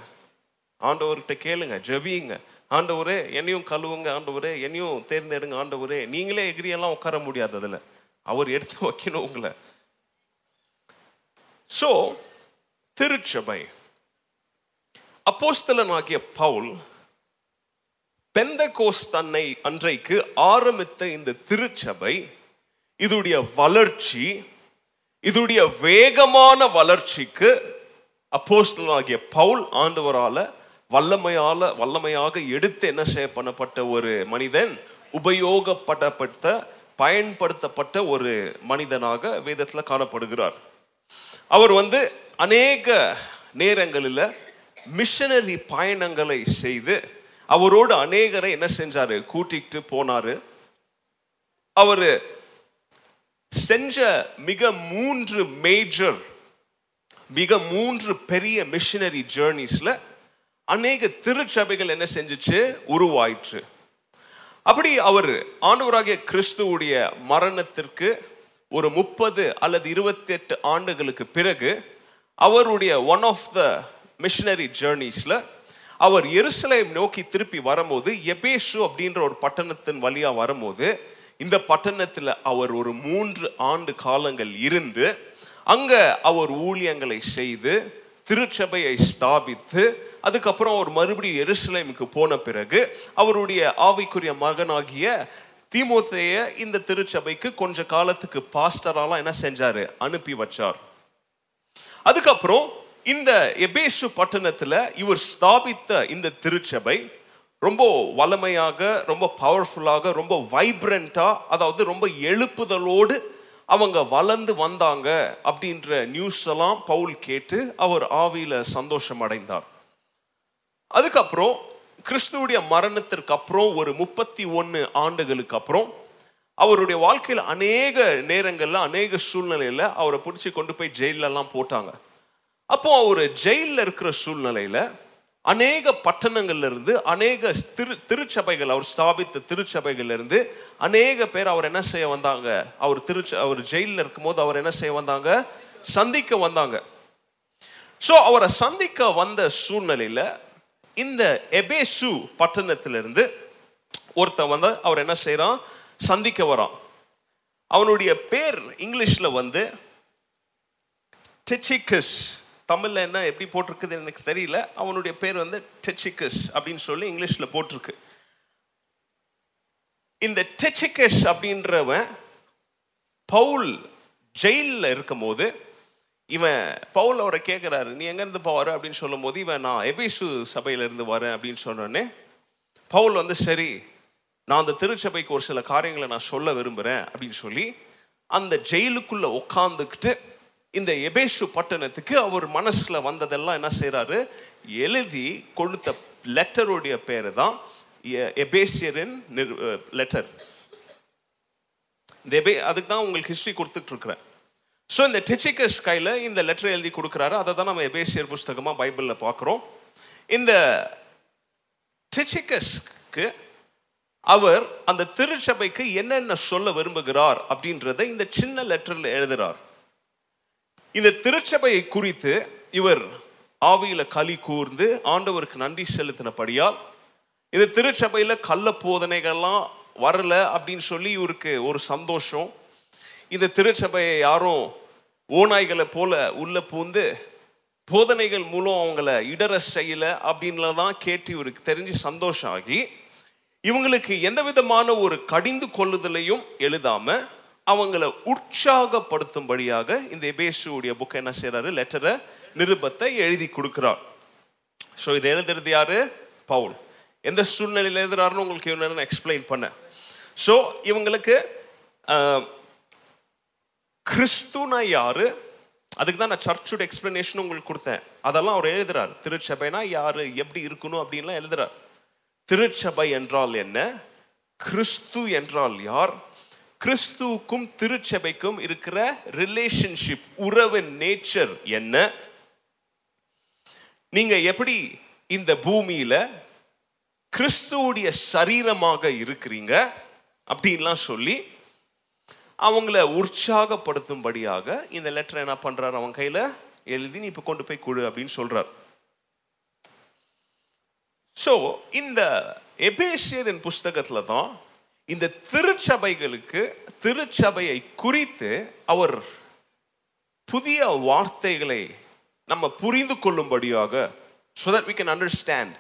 Speaker 1: ஆண்டவர்கிட்ட கேளுங்க ஜபியுங்க. ஆண்டவரே என்னையும் கழுவுங்க ஆண்டவரே என்னையும் தேர்ந்தெடுங்க ஆண்டவரே. நீங்களே எகிரியெல்லாம் உட்கார முடியாது அதில். அவர் எடுத்து வைக்கணும் உங்களை. சோ திருச்சபை. அப்போஸ்தலன் ஆகிய பவுல் பெந்த கோஸ் தன்னை அன்றைக்கு ஆரம்பித்த இந்த திருச்சபை இதுடைய வளர்ச்சி இதுடைய வேகமான வளர்ச்சிக்கு அப்போஸ்தலாகிய பவுல் ஆண்டவரால வல்லமையால வல்லமையாக எடுத்து என்ன செய்ய பண்ணப்பட்ட ஒரு மனிதன்? உபயோகப்படப்பட்ட பயன்படுத்தப்பட்ட ஒரு மனிதனாக வேதத்தில் காணப்படுகிறார். அவர் வந்து அநேக நேரங்களில் மிஷனரி பயணங்களை செய்து அவரோடு அநேகரை என்ன செஞ்சாரு? கூட்டிகிட்டு போனாரு. அவர் செஞ்ச மிக மூன்று மேஜர் மிக மூன்று பெரிய மிஷினரி ஜேர்னிஸ்ல அநேக திருச்சபைகள் என்ன செஞ்சுச்சு? உருவாயிற்று. அப்படி அவர் ஆண்டவராகிய கிறிஸ்துவுடைய மரணத்திற்கு ஒரு முப்பது அல்லது இருபத்தி எட்டு ஆண்டுகளுக்கு பிறகு அவருடைய ஒன் ஆஃப் த மிஷினரி ஜேர்னிஸ்ல அவர் எருசலேம் நோக்கி திருப்பி வரும்போது எபேஷு அப்படின்ற ஒரு பட்டணத்தின் வழியாக வரும்போது இந்த பட்டணத்தில் அவர் ஒரு மூன்று ஆண்டு காலங்கள் இருந்து அங்க அவர் ஊழியங்களை செய்து திருச்சபையை ஸ்தாபித்து அதுக்கப்புறம் அவர் மறுபடியும் எருசலேமுக்கு போன பிறகு அவருடைய ஆவிக்குரிய மகனாகிய தீமோத்தேய இந்த திருச்சபைக்கு கொஞ்ச காலத்துக்கு பாஸ்டராலாம் என்ன செஞ்சாரு? அனுப்பி வச்சார். அதுக்கப்புறம் இந்த எபேசு பட்டணத்துல இவர் ஸ்தாபித்த இந்த திருச்சபை ரொம்ப வளமையாக ரொம்ப பவர்ஃபுல்லாக ரொம்ப வைப்ரண்ட்டாக அதாவது ரொம்ப எழுப்புதலோடு அவங்க வளர்ந்து வந்தாங்க அப்படின்ற நியூஸ் எல்லாம் பவுல் கேட்டு அவர் ஆவியில் சந்தோஷம் அடைந்தார் அதுக்கப்புறம் கிறிஸ்துவுடைய மரணத்திற்கு அப்புறம் ஒரு முப்பத்தி ஒன்று ஆண்டுகளுக்கு அப்புறம் அவருடைய வாழ்க்கையில் அநேக நேரங்களில் அநேக சூழ்நிலையில் அவரை பிடிச்சி கொண்டு போய் ஜெயிலெல்லாம் போட்டாங்க. அப்போ அவர் ஜெயிலில் இருக்கிற சூழ்நிலையில் அநேக பட்டணங்கள்லேருந்து அநேக திரு திருச்சபைகள் அவர் ஸ்தாபித்த திருச்சபைகள்லேருந்து அநேக பேர் அவர் என்ன செய்ய வந்தாங்க? அவர் திருச்ச அவர் ஜெயிலில் இருக்கும்போது அவர் என்ன செய்ய வந்தாங்க? சந்திக்க வந்தாங்க. ஸோ அவரை சந்திக்க வந்த சூழ்நிலையில் இந்த எபேசு பட்டணத்திலிருந்து ஒருத்தன் வந்து அவர் என்ன செய்கிறான் சந்திக்க வரான். அவனுடைய பேர் இங்கிலீஷில் வந்து டெச்சிகஸ் தமிழில் என்ன எப்படி போட்டிருக்குது எனக்கு தெரியல. அவனுடைய பேர் வந்து டெச்சிகஸ் அப்படின்னு சொல்லி இங்கிலீஷில் போட்டிருக்கு. இந்த டெச்சிகஸ் அப்படின்றவன் பவுல் ஜெயிலில் இருக்கும்போது இவன் பவுல் அவரை கேட்குறாரு நீ எங்கேருந்து போவாரு அப்படின்னு சொல்லும்போது இவன் நான் எபிசு சபையிலேருந்து வரேன் அப்படின்னு சொன்னோடனே பவுல் வந்து சரி நான் அந்த திருச்சபைக்கு ஒரு சில காரியங்களை நான் சொல்ல விரும்புகிறேன் அப்படின்னு சொல்லி அந்த ஜெயிலுக்குள்ளே உட்காந்துக்கிட்டு இந்த எபேசு பட்டணத்துக்கு அவர் மனசில் வந்ததெல்லாம் என்ன செய்கிறாரு எழுதி கொடுத்த லெட்டருடைய பேர் தான் எ- எபேசியரின் லெட்டர் இந்த எபே அதுக்கு தான் உங்களுக்கு ஹிஸ்ட்ரி கொடுத்துட்டு இருக்கிறேன் ஸோ இந்த டெச்சிகஸ் கையில் இந்த லெட்டர் எழுதி கொடுக்குறாரு. அதை தான் நம்ம எபேசியர் புஸ்தகமாக பைபிளில் பார்க்குறோம் இந்த டிச்சிகஸ்க்கு அவர் அந்த திருச்சபைக்கு என்னென்ன சொல்ல விரும்புகிறார் அப்படின்றத இந்த சின்ன லெட்டரில் எழுதுகிறார் இந்த திருச்சபையை குறித்து இவர் ஆவியில களி கூர்ந்து ஆண்டவருக்கு நன்றி செலுத்தினபடியால் இந்த திருச்சபையில கள்ள போதனைகள்லாம் வரல அப்படின்னு சொல்லி இவருக்கு ஒரு சந்தோஷம். இந்த திருச்சபையை யாரும் ஓநாய்களை போல உள்ள பூந்து போதனைகள் மூலம் அவங்கள இடர செய்யல அப்படின்ல தான் கேட்டு இவருக்கு தெரிஞ்சு சந்தோஷம் ஆகி இவங்களுக்கு எந்த விதமான ஒரு கடிந்து கொள்ளுதலையும் எழுதாம அவங்கள உற்சாகப்படுத்தும்படியாக இந்த எபேசுடைய புக் என்ன செய்கிறாரு லெட்டரை நிருபத்தை எழுதி கொடுக்குறார். ஸோ இதை எழுதுறது யாரு? பவுல். எந்த சூழ்நிலையில் எழுதுறாருன்னு உங்களுக்கு நான் எக்ஸ்பிளைன் பண்ணேன் ஸோ இவங்களுக்கு கிறிஸ்துனா யாரு? அதுக்கு தான் நான் சர்ச்சோட எக்ஸ்பிளனேஷன் உங்களுக்கு கொடுத்தேன். அதெல்லாம் அவர் எழுதுறாரு. திருச்சபைனா யாரு? எப்படி இருக்கணும்? அப்படின்லாம் எழுதுறார். திருச்சபை என்றால் என்ன? கிறிஸ்து என்றால் யார்? கிறிஸ்துவுக்கும் திருச்சபைக்கும் இருக்கிற ரிலேஷன்ஷிப் உறவின் நேச்சர் என்ன? நீங்க எப்படி இந்த பூமியில கிறிஸ்துவுடைய சரீரமாக இருக்கிறீங்க? அப்படின்லாம் சொல்லி அவங்கள உற்சாகப்படுத்தும்படியாக இந்த லெட்டர் என்ன பண்றாரு? அவன் கையில எழுதி நீ இப்போ கொண்டு போய் கொடு அப்படின்னு சொல்றார். ஸோ இந்த எபேசியரின் புஸ்தகத்துல தான் இந்த திருச்சபைகளுக்கு திருச்சபையை குறித்து அவர் புதிய வார்த்தைகளை நம்ம புரிந்து கொள்ளும்படியாக so that we can understand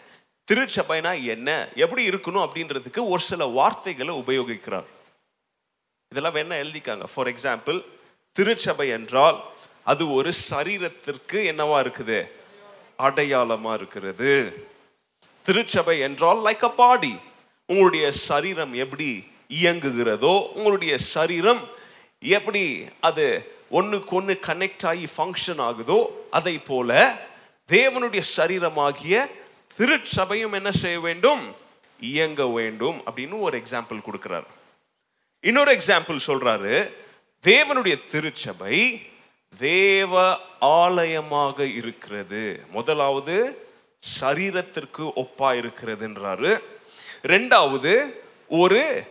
Speaker 1: திருச்சபைனா என்ன எப்படி இருக்கணும் அப்படின்றதுக்கு ஒரு சில வார்த்தைகளை உபயோகிக்கிறார். இதெல்லாம் வேணா எழுதிக்காங்க. ஃபார் எக்ஸாம்பிள் திருச்சபை என்றால் அது ஒரு சரீரத்திற்கு என்னவா இருக்குது? அடையாளமா இருக்கிறது. திருச்சபை என்றால் லைக் அ பாடி உங்களுடைய சரீரம் எப்படி இயங்குகிறதோ உங்களுடைய சரீரம் எப்படி அது ஒன்றுக்கு ஒன்று கனெக்ட் ஆகி ஃபங்க்ஷன் ஆகுதோ அதை போல தேவனுடைய சரீரமாகிய திருச்சபையும் என்ன செய்ய வேண்டும்? இயங்க வேண்டும் அப்படின்னு ஒரு எக்ஸாம்பிள் கொடுக்குறாரு. இன்னொரு எக்ஸாம்பிள் சொல்றாரு. தேவனுடைய திருச்சபை தேவ ஆலயமாக இருக்கிறது. முதலாவது சரீரத்திற்கு ஒப்பா இருக்கிறதுன்றாரு. ரெண்டாவது ஒரு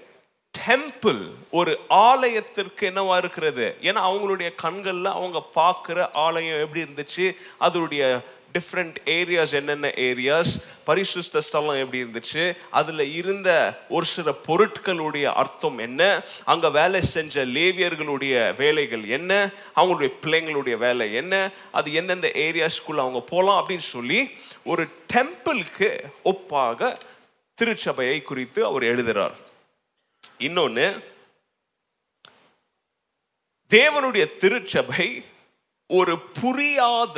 Speaker 1: டெம்பிள் ஒரு ஆலயத்திற்கு என்னவா இருக்கிறது? ஏன்னா அவங்களுடைய கண்களில் அவங்க பார்க்குற ஆலயம் எப்படி இருந்துச்சு? அதனுடைய டிஃப்ரெண்ட் ஏரியாஸ் என்னென்ன ஏரியாஸ் பரிசுத்த ஸ்தலம் எப்படி இருந்துச்சு? அதில் இருந்த ஒரு சில பொருட்களுடைய அர்த்தம் என்ன? அங்கே வேலை செஞ்ச லேவியர்களுடைய வேலைகள் என்ன? அவங்களுடைய பிள்ளைங்களுடைய வேலை என்ன? அது எந்தெந்த ஏரியாஸ்க்குள்ளே அவங்க போகலாம் அப்படின்னு சொல்லி ஒரு டெம்பிளுக்கு ஒப்பாக திருச்சபையை குறித்து அவர் எழுதுறார். இன்னொன்று தேவனுடைய திருச்சபை ஒரு புரியாத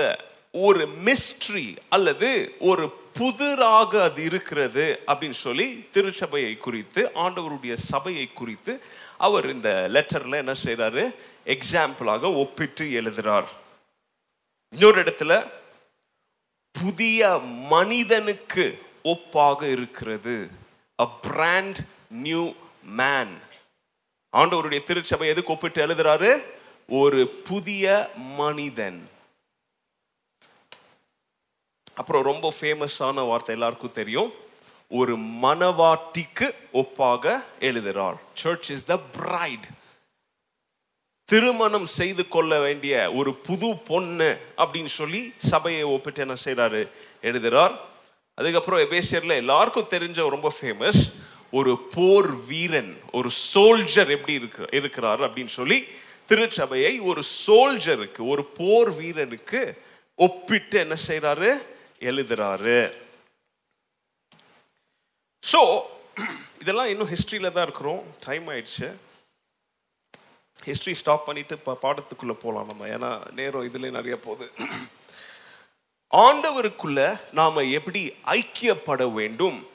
Speaker 1: ஒரு மிஸ்ட்ரி அல்லது ஒரு புதிராக அது இருக்கிறது அப்படின்னு சொல்லி திருச்சபையை குறித்து ஆண்டவருடைய சபையை குறித்து அவர் இந்த லெட்டர்ல என்ன செய்கிறாரு எக்ஸாம்பிளாக ஒப்பிட்டு எழுதுறார். இன்னொரு இடத்துல புதிய மனிதனுக்கு ஒப்பாக இருக்கிறது. அ பிராண்ட் நியூ மேன் ஆண்டவருடைய திருச்சபை எதுக்கு ஒப்பிட்டு எழுதுறாரு? ஒரு புதிய மனிதன். அப்புறம் ரொம்ப ஃபேமஸான வார்த்தை எல்லாருக்கும் தெரியும். ஒரு மனவாட்டிக்கு ஒப்பாக எழுதுகிறார் சர்ச் இஸ் த பிரைட் திருமணம் செய்து கொள்ள வேண்டிய ஒரு புது பொண்ணு அப்படின்னு சொல்லி சபையை ஒப்பிட்டு என்ன செய்கிறாரு எழுதுகிறார் அதுக்கப்புறம் எபேசியர்ல எல்லாருக்கும் தெரிஞ்ச ரொம்ப ஃபேமஸ் ஒரு போர் வீரன் ஒரு சோல்ஜர் எப்படி இருக்கு இருக்கிறார் அப்படின்னு சொல்லி திருச்சபையை ஒரு சோல்ஜருக்கு ஒரு போர் வீரனுக்கு ஒப்பிட்டு என்ன செய்கிறாரு எழுதுறாரு. ஸோ இதெல்லாம் இன்னும் ஹிஸ்ட்ரியில தான் இருக்கிறோம். டைம் ஆயிடுச்சு. ஹிஸ்ட்ரி ஸ்டாப் பண்ணிட்டு இப்போ பாடத்துக்குள்ள போகலாம் நம்ம. ஏன்னா நேரம் இதுலேயே நிறைய போகுது. ஆண்டவருக்குள்ள நாம எப்படி ஐக்கியப்பட வேண்டும்?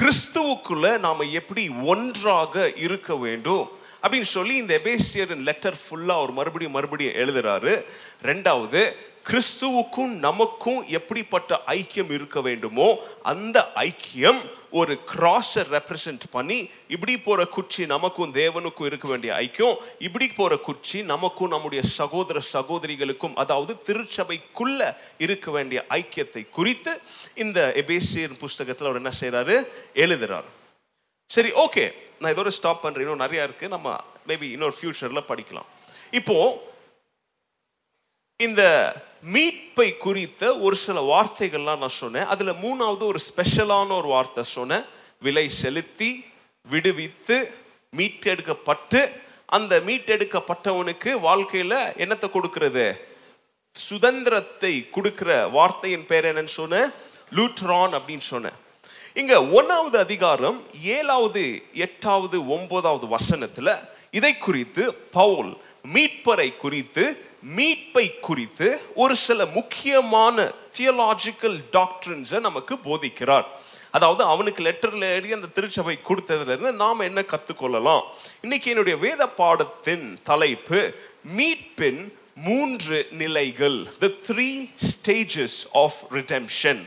Speaker 1: கிறிஸ்துவுக்குள்ள நாம எப்படி ஒன்றாக இருக்க வேண்டும்? அப்படின்னு சொல்லி இந்த எபேசியரின் லெட்டர் ஃபுல்லாக அவர் மறுபடியும் மறுபடியும் எழுதுறாரு. ரெண்டாவது கிறிஸ்துவுக்கும் நமக்கும் எப்படிப்பட்ட ஐக்கியம் இருக்க வேண்டுமோ அந்த ஐக்கியம் ஒரு கிராஸை ரெப்ரசன்ட் பண்ணி இப்படி போகிற குச்சி நமக்கும் தேவனுக்கும் இருக்க வேண்டிய ஐக்கியம் இப்படி போகிற குச்சி நமக்கும் நம்முடைய சகோதர சகோதரிகளுக்கும் அதாவது திருச்சபைக்குள்ள இருக்க வேண்டிய ஐக்கியத்தை குறித்து இந்த எபேசியர் புஸ்தகத்தில் அவர் என்ன செய்கிறாரு எழுதுறாரு. சரி ஓகே நான் இதோட ஸ்டாப் பண்ணுறேன் இன்னும் நிறைய இருக்கு. நம்ம மேபி இன்னொரு ஃப்யூச்சரில் படிக்கலாம். இப்போ இந்த மீட்பை குறித்த ஒரு சில வார்த்தைகள்லாம் நான் சொன்னேன். அதில் மூணாவது ஒரு ஸ்பெஷலான ஒரு வார்த்தை சொன்னேன். விலை செலுத்தி விடுவித்து மீட்டெடுக்கப்பட்டு அந்த மீட்டெடுக்கப்பட்டவனுக்கு வாழ்க்கையில் என்னத்தை கொடுக்கறது? சுதந்திரத்தை கொடுக்கிற வார்த்தையின் பேர் என்னன்னு சொன்னேன். லூட்ரான் அப்படின்னு சொன்னேன். இங்க ஒன்னாவது அதிகாரம் ஏழாவது எட்டாவது ஒன்பதாவது வசனத்துல இதை குறித்து பவுல் மீட்பரை குறித்து மீட்பை குறித்து ஒரு சில முக்கியமான தியலாஜிக்கல் டாக்டர்ஸை நமக்கு போதிக்கிறார். அதாவது அவனுக்கு லெட்டர்ல எழுதி அந்த திருச்சபை கொடுத்ததுல இருந்து என்ன கத்துக்கொள்ளலாம்? இன்னைக்கு என்னுடைய வேத பாடத்தின் தலைப்பு மீட்பின் மூன்று நிலைகள் the three stages of redemption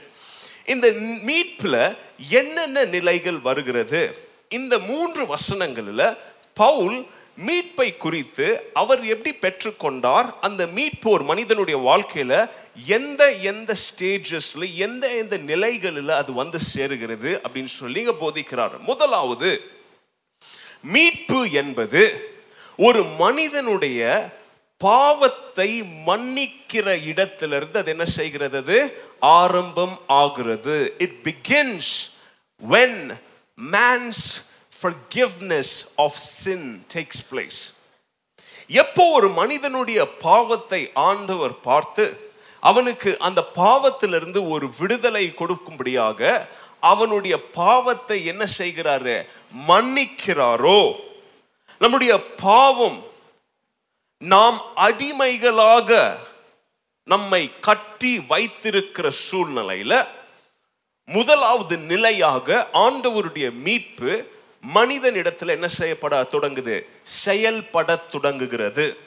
Speaker 1: இந்த மீட்பில் என்னென்ன நிலைகள் வருகிறது? இந்த மூன்று வசனங்களில் பவுல் மீட்பை குறித்து அவர் எப்படி பெற்றுக்கொண்டார்? அந்த மீட்பு ஒரு மனிதனுடைய வாழ்க்கையில் எந்த எந்த ஸ்டேஜஸ்ல எந்த எந்த நிலைகளில் அது வந்து சேருகிறது அப்படின்னு சொல்லி போதிக்கிறார். முதலாவது மீட்பு என்பது ஒரு மனிதனுடைய பாவத்தை மன்னிக்கிற இடத்திலிருந்து அது என்ன செய்கிறது? அது ஆரம்பம் ஆகிறது. It begins when man's forgiveness of sin takes place எப்போ ஒரு மனிதனுடைய பாவத்தை ஆண்டவர் பார்த்து அவனுக்கு அந்த பாவத்திலிருந்து ஒரு விடுதலை கொடுக்கும்படியாக அவனுடைய பாவத்தை என்ன செய்கிறாரு? மன்னிக்கிறாரோ? நம்முடைய பாவம் நாம் அடிமைகளாக நம்மை கட்டி வைத்திருக்கிற சூழ்நிலையில முதலாவது நிலையாக ஆண்டவருடைய மீட்பு மனிதனிடத்தில் என்ன செய்யப்பட தொடங்குது? செயல்பட தொடங்குகிறது.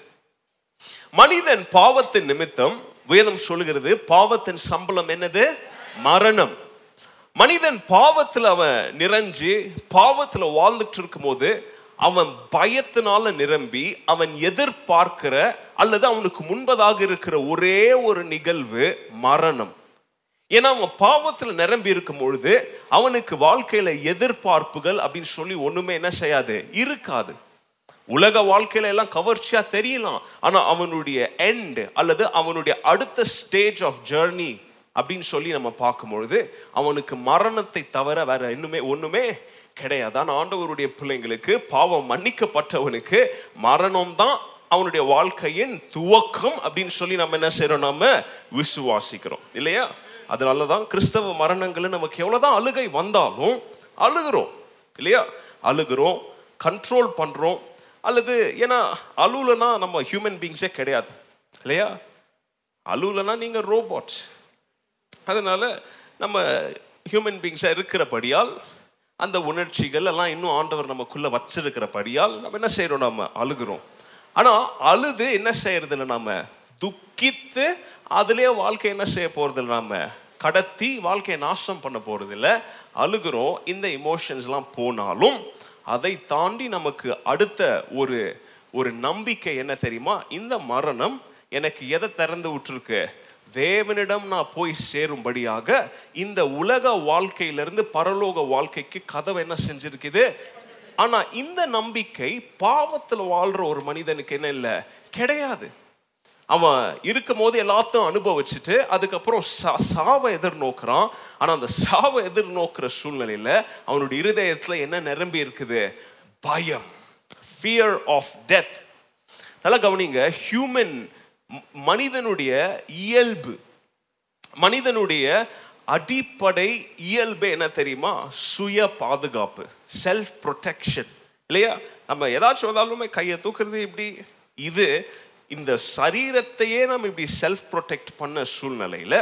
Speaker 1: மனிதன் பாவத்தின் நிமித்தம் வேதம் சொல்லுகிறது பாவத்தின் சம்பளம் என்னது? மரணம். மனிதன் பாவத்தில் அவன் நிறைஞ்சு பாவத்தில் வாழ்ந்துட்டு இருக்கும்போது அவன் பயத்தினால நிரம்பி அவன் எதிர்பார்க்கிற அல்லது அவனுக்கு முன்பதாக இருக்கிற ஒரே ஒரு நிகழ்வு மரணம். ஏன்னா அவன் பாவத்தில் நிரம்பி இருக்கும் பொழுது அவனுக்கு வாழ்க்கையில எதிர்பார்ப்புகள் அப்படின்னு சொல்லி ஒண்ணுமே என்ன செய்யாது? இருக்காது. உலக வாழ்க்கையில எல்லாம் கவர்ச்சியா தெரியலாம். ஆனா அவனுடைய எண்ட் அல்லது அவனுடைய அடுத்த ஸ்டேஜ் ஆஃப் ஜேர்னி அப்படின்னு சொல்லி நம்ம பார்க்கும்பொழுது அவனுக்கு மரணத்தை தவிர வேற இன்னுமே ஒண்ணுமே கிடையாது ஆண்டவருடைய பிள்ளைங்களுக்கு பாவம் மன்னிக்கப்பட்டவனுக்கு மரணம் தான் அவனுடைய வாழ்க்கையின் துவக்கம் அப்படின்னு சொல்லி நம்ம என்ன செய்யறோம் நம்ம விசுவாசிக்கிறோம். இல்லையா? அதனால தான் கிறிஸ்தவ மரணங்கள் நமக்கு எவ்வளவுதான் அழுகை வந்தாலும் அழுகிறோம். இல்லையா? அழுகிறோம் கண்ட்ரோல் பண்ணுறோம் அல்லது ஏன்னா அழுலனா நம்ம ஹியூமன் பீங்ஸே கிடையாது. இல்லையா? அழுலனா நீங்கள் ரோபோட்ஸ் அதனால நம்ம ஹியூமன் பீங்ஸாக இருக்கிறபடியால் அந்த உணர்ச்சிகள் எல்லாம் இன்னும் ஆண்டவர் நமக்குள்ள வச்சிருக்கிறபடியால் நம்ம என்ன செய்கிறோம் நம்ம அழுகிறோம். ஆனா அழுது என்ன செய்யறது நாம்? நாம துக்கித்து அதுலயே வாழ்க்கை என்ன செய்ய போறது நாம? கடத்தி வாழ்க்கையை நாசம் பண்ண போறது அழுகிறோம். இந்த இமோஷன்ஸ்லாம் போனாலும் அதை தாண்டி நமக்கு அடுத்த ஒரு ஒரு நம்பிக்கை என்ன தெரியுமா? இந்த மரணம் எனக்கு எதை திறந்து விட்டுருக்கு? தேவனிடம் நான் போய் சேரும்படியாக இந்த உலக வாழ்க்கையிலிருந்து பரலோக வாழ்க்கைக்கு கதவை என்ன செஞ்சிருக்குது? ஆனா இந்த நம்பிக்கை பாவத்தில் வாழ்ற ஒரு மனிதனுக்கு என்ன இல்லை? கிடையாது. அவன் இருக்கும் போது எல்லாத்தையும் அனுபவிச்சுட்டு அதுக்கப்புறம் சா- சாவை எதிர்நோக்குறான். ஆனா அந்த சாவை எதிர்நோக்குற சூழ்நிலையில அவனுடைய இருதயத்துல என்ன நிரம்பி இருக்குது? பயம். ஃபியர் ஆஃப் டெத் நல்லா கவனிங்க. ஹியூமன் மனிதனுடைய இயல்பு மனிதனுடைய அடிப்படை இயல்பு என்ன தெரியுமா? சுய பாதுகாப்பு செல்ஃப் ப்ரொடெக்ஷன் இல்லையா? நம்ம ஏதாச்சும் வந்தாலுமே கையை தூக்குறது இப்படி இது இந்த சரீரத்தையே நம்ம இப்படி செல்ஃப் ப்ரொடெக்ட் பண்ண சூழ்நிலையில்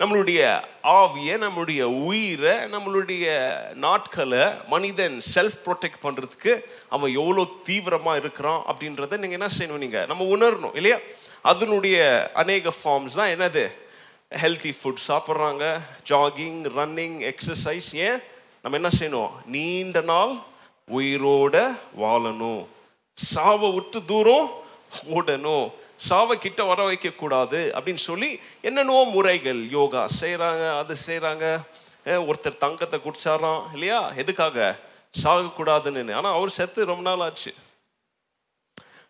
Speaker 1: நம்மளுடைய ஆவியை நம்மளுடைய உயிரை நம்மளுடைய நாட்களை மனிதன் செல்ஃப் ப்ரொடெக்ட் பண்ணுறதுக்கு அவன் எவ்வளோ தீவிரமாக இருக்கிறான் அப்படின்றத நீங்கள் என்ன செய்யணும் நீங்கள் நம்ம உணரணும் இல்லையா? அதனுடைய அநேக ஃபார்ம்ஸ் தான் என்னது? ஹெல்த்தி ஃபுட் சாப்பிட்றாங்க ஜாகிங் ரன்னிங் எக்ஸசைஸ் ஏன்? நம்ம என்ன செய்யணும்? நீண்ட நாள் உயிரோட வாழணும். சாவை விட்டு தூரம் ஓடணும். சாவை கிட்ட வர வைக்க கூடாது அப்படின்னு சொல்லி என்னென்னவோ முறைகள் யோகா செய்கிறாங்க அது செய்கிறாங்க ஒருத்தர் தங்கத்தை குடிச்சாராம் இல்லையா? எதுக்காக? சாகக்கூடாதுன்னு. ஆனால் அவர் செத்து ரொம்ப நாள் ஆச்சு.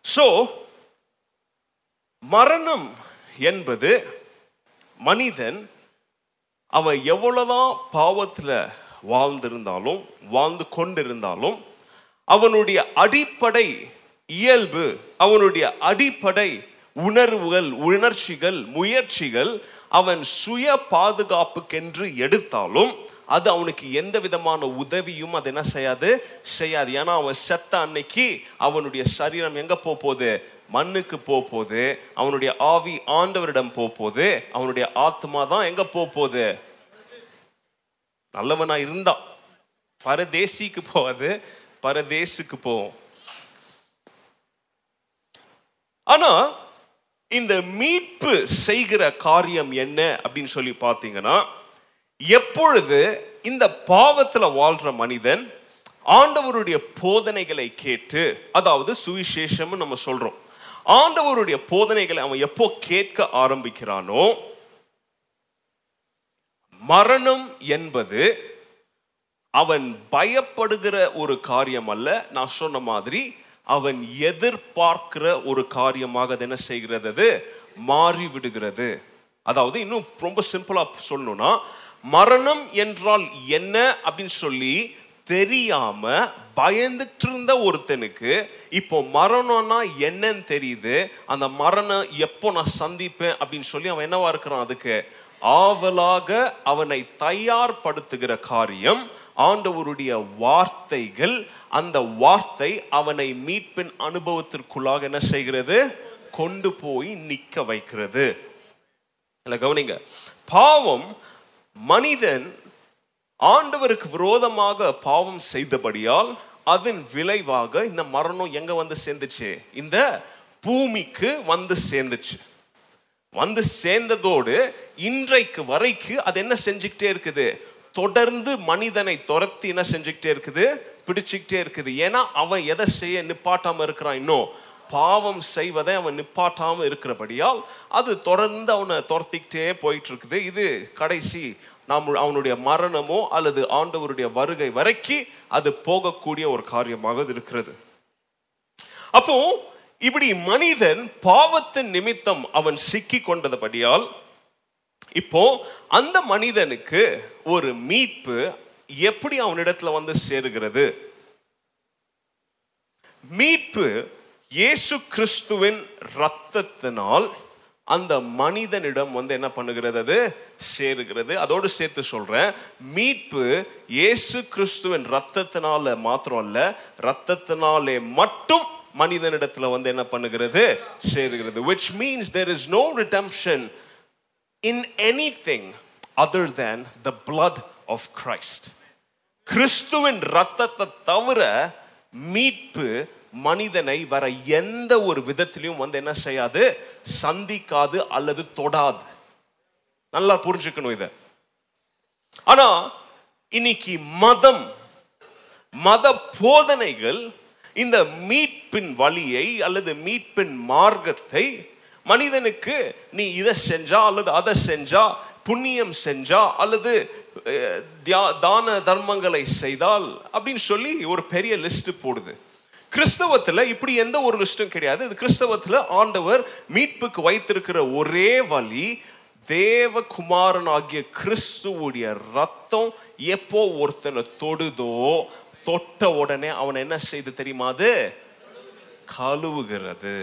Speaker 1: ஸோ மரணம் என்பது மனிதன் அவன் எவ்வளோதான் பாவத்தில் வாழ்ந்திருந்தாலும் வாழ்ந்து கொண்டிருந்தாலும் அவனுடைய அடிப்படை இயல்பு அவனுடைய அடிப்படை உணர்வுகள் உணர்ச்சிகள் முயற்சிகள் அவன் சுய பாதுகாப்புக்கென்று எடுத்தாலும் அது அவனுக்கு எந்த விதமான உதவியும் அது என்ன செய்யாது? செய்யாது. ஏன்னா அவன் செத்த அன்னைக்கு அவனுடைய சரீரம் எங்க போகுது மண்ணுக்கு போக போகுது அவனுடைய ஆவி ஆண்டவரிடம் போக போகுது அவனுடைய ஆத்மா தான் எங்க போக போகுது நல்லவனா இருந்தான் பரதேசிக்கு போகாது. பரதேசுக்கு போவோம். ஆனா இந்த மீட்பு செய்கிற காரியம் என்ன அப்படின்னு சொல்லி பார்த்தீங்கன்னா எப்பொழுது இந்த பாவத்தில் வாழ்ற மனிதன் ஆண்டவருடைய போதனைகளை கேட்டு அதாவது சுவிசேஷம்னு நம்ம சொல்றோம் ஆண்டவருடைய போதனைகளை அவன் எப்போ கேட்க ஆரம்பிக்கிறானோ மரணம் என்பது அவன் பயப்படுகிற ஒரு காரியம் அல்ல நான் சொன்ன மாதிரி அவன் எதிர்பார்க்கிற ஒரு காரியமாக அது என்ன செய்கிறது? அது மாறி விடுகிறது அதாவது இன்னும் ரொம்ப சிம்பிளா சொல்லணும்னா மரணம் என்றால் என்ன அப்படின்னு சொல்லி தெரியாம பயந்துட்டு இருந்த ஒருத்தனுக்கு இப்போ மரணம்னா என்னன்னு தெரியுது. அந்த மரணம் எப்போ நான் சந்திப்பேன் அப்படின்னு சொல்லி அவன் என்னவா இருக்கிறான் அதுக்கு? ஆவலாக அவனை தயார்படுத்துகிற காரியம் ஆண்டவருடைய வார்த்தைகள் அந்த வார்த்தை அவனை மீட்பின் அனுபவத்திற்குள்ளாக என்ன செய்கிறது? கொண்டு போய் நிற்க வைக்கிறது. இல்ல கவனிங்க. பாவம் மனிதன் ஆண்டவருக்கு விரோதமாக பாவம் செய்தபடியால் அதன் விளைவாக இந்த மரணம் எங்க வந்து சேர்ந்துச்சு? இந்த பூமிக்கு வந்து சேர்ந்துச்சு. வந்து சேர்ந்ததோடு இன்றைக்கு வரைக்கு அது என்ன செஞ்சுக்கிட்டே இருக்குது? தொடர்ந்து மனிதனை துரத்தி என்ன செஞ்சுக்கிட்டே இருக்குது? பிடிச்சுக்கிட்டே இருக்குது. ஏன்னா அவன் எதை செய்ய நிப்பாட்டாம இருக்கிறான் இன்னும் பாவம் செய்வதை அவன் நிப்பாட்டாமல் இருக்கிறபடியால் அது தொடர்ந்து அவனை துரத்திக்கிட்டே போயிட்டு இருக்குது இது கடைசி நாம் அவனுடைய மரணமோ அல்லது ஆண்டவருடைய வருகை வரைக்கு அது போகக்கூடிய ஒரு காரியமாக அது இருக்கிறது. அப்போ இப்படி மனிதன் பாவத்தின் நிமித்தம் அவன் சிக்கி கொண்டதுபடியால் இப்போ அந்த மனிதனுக்கு ஒரு மீட்பு எப்படி அவனிடத்துல வந்து சேருகிறது? மீட்பு இயேசு கிறிஸ்துவின் ரத்தத்தினால் அந்த மனிதனிடம் வந்து என்ன பண்ணுகிறது? அது சேருகிறது. அதோடு சேர்த்து சொல்றேன் மீட்பு இயேசு கிறிஸ்துவின் ரத்தத்தினால மாத்திரம் அல்ல ரத்தத்தினாலே மட்டும் மனிதனிடத்துல வந்து என்ன பண்ணுகிறது? சேருகிறது. Which means there is no redemption in anything other than the blood of Christ. கிறிஸ்துவின் ரத்தத்தை தவிர மீட்பு மனிதனை வர எந்த ஒரு விதத்திலையும் வந்து என்ன செய்யாது? சந்திக்காது அல்லது தொடாது. நல்லா புரிஞ்சுக்கணும் இத. ஆனா இன்னைக்கு மதம் மத போதனைகள் இந்த மீட்பின் வழியை அல்லது மீட்பின் மார்க்கத்தை மனிதனுக்கு நீ இதை செஞ்சா அல்லது அதை செஞ்சா புண்ணியம் செஞ்சா அல்லது தியா- தான தர்மங்களை செய்தால் அப்படின்னு சொல்லி ஒரு பெரிய லிஸ்ட் போடுது. கிறிஸ்தவத்தில் இப்படி எந்த ஒரு லிஸ்ட்டும் கிடையாது. இது கிறிஸ்தவத்தில் ஆண்டவர் மீட்புக்கு வைத்திருக்கிற ஒரே வழி தேவகுமாரனாகிய கிறிஸ்துவுடைய ரத்தம் எப்போ ஒருத்தனை தொடுதோ தொட்ட உடனே அவன் என்ன செய்து தெரியுமா அது? கழுவுகிறது.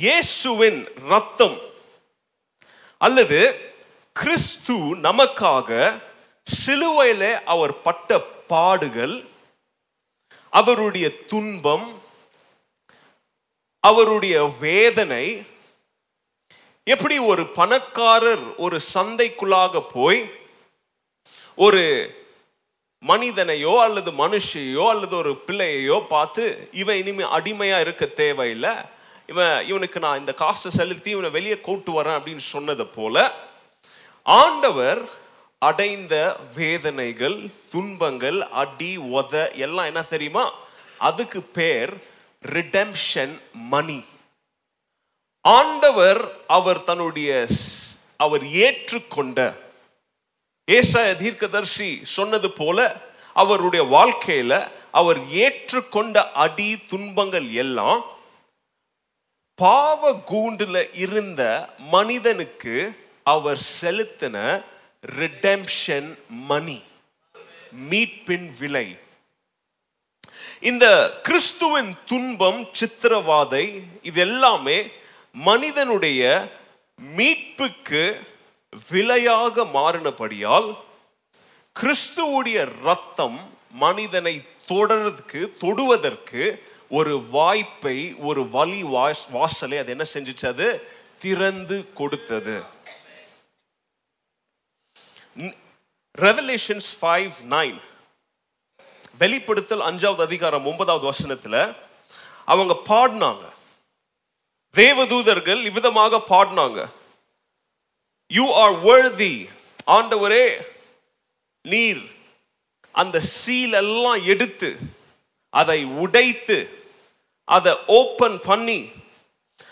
Speaker 1: இயேசுவின் ரத்தம். அல்லது கிறிஸ்து நமக்காக சிலுவையில் அவர் பட்ட பாடுகள் அவருடைய துன்பம் அவருடைய வேதனை. எப்படி ஒரு பணக்காரர் ஒரு சந்தைக்குள்ளாக போய் ஒரு மனிதனையோ அல்லது மனுஷையோ அல்லது ஒரு பிள்ளையையோ பார்த்து இவன் இனிமே அடிமையா இருக்க தேவையில்லை. இவன் இவனுக்கு நான் இந்த காசை செலுத்தி இவனை வெளியே கூட்டு வரேன் அப்படின்னு சொன்னது போல ஆண்டவர் அடைந்த வேதனைகள் துன்பங்கள் அடி உத எல்லாம் என்ன தெரியுமா? அதுக்கு பேர் ரிடெம்ஷன் மணி ஆண்டவர் அவர் தன்னுடைய அவர் ஏற்றுக்கொண்ட ஏசாய தீர்க்கதர்சி சொன்னது போல அவருடைய வாழ்க்கையில அவர் ஏற்றுக்கொண்ட அடி துன்பங்கள் எல்லாம் பாவ கூண்டில் இருந்த மனிதனுக்கு அவர் செலுத்தின ரிடெம்ஷன் மணி மீட்பின் விலை. இந்த கிறிஸ்துவின் துன்பம் சித்திரவாதை இது எல்லாமே மனிதனுடைய மீட்புக்கு விலையாக மாறினபடியால் கிறிஸ்துவுடைய ரத்தம் மனிதனை தொடர்றதுக்கு தொடுவதற்கு ஒரு வாய்ப்பை ஒரு வழி வாஸ்- வாசலை அது என்ன செஞ்சுச்சு? அது திறந்து கொடுத்தது. ரெவலேஷன்ஸ் ஃபைவ் நைன் வெளிப்படுத்தல் அஞ்சாவது அதிகாரம் ஒன்பதாவது வசனத்தில் அவங்க பாடினாங்க. தேவதூதர்கள் இவ்விதமாக பாடினாங்க. யூ ஆர் வேர்தி ஆண்டவரே நீர் அந்த சீல் எல்லாம் எடுத்து அதை உடைத்து அதை ஓப்பன் பண்ணி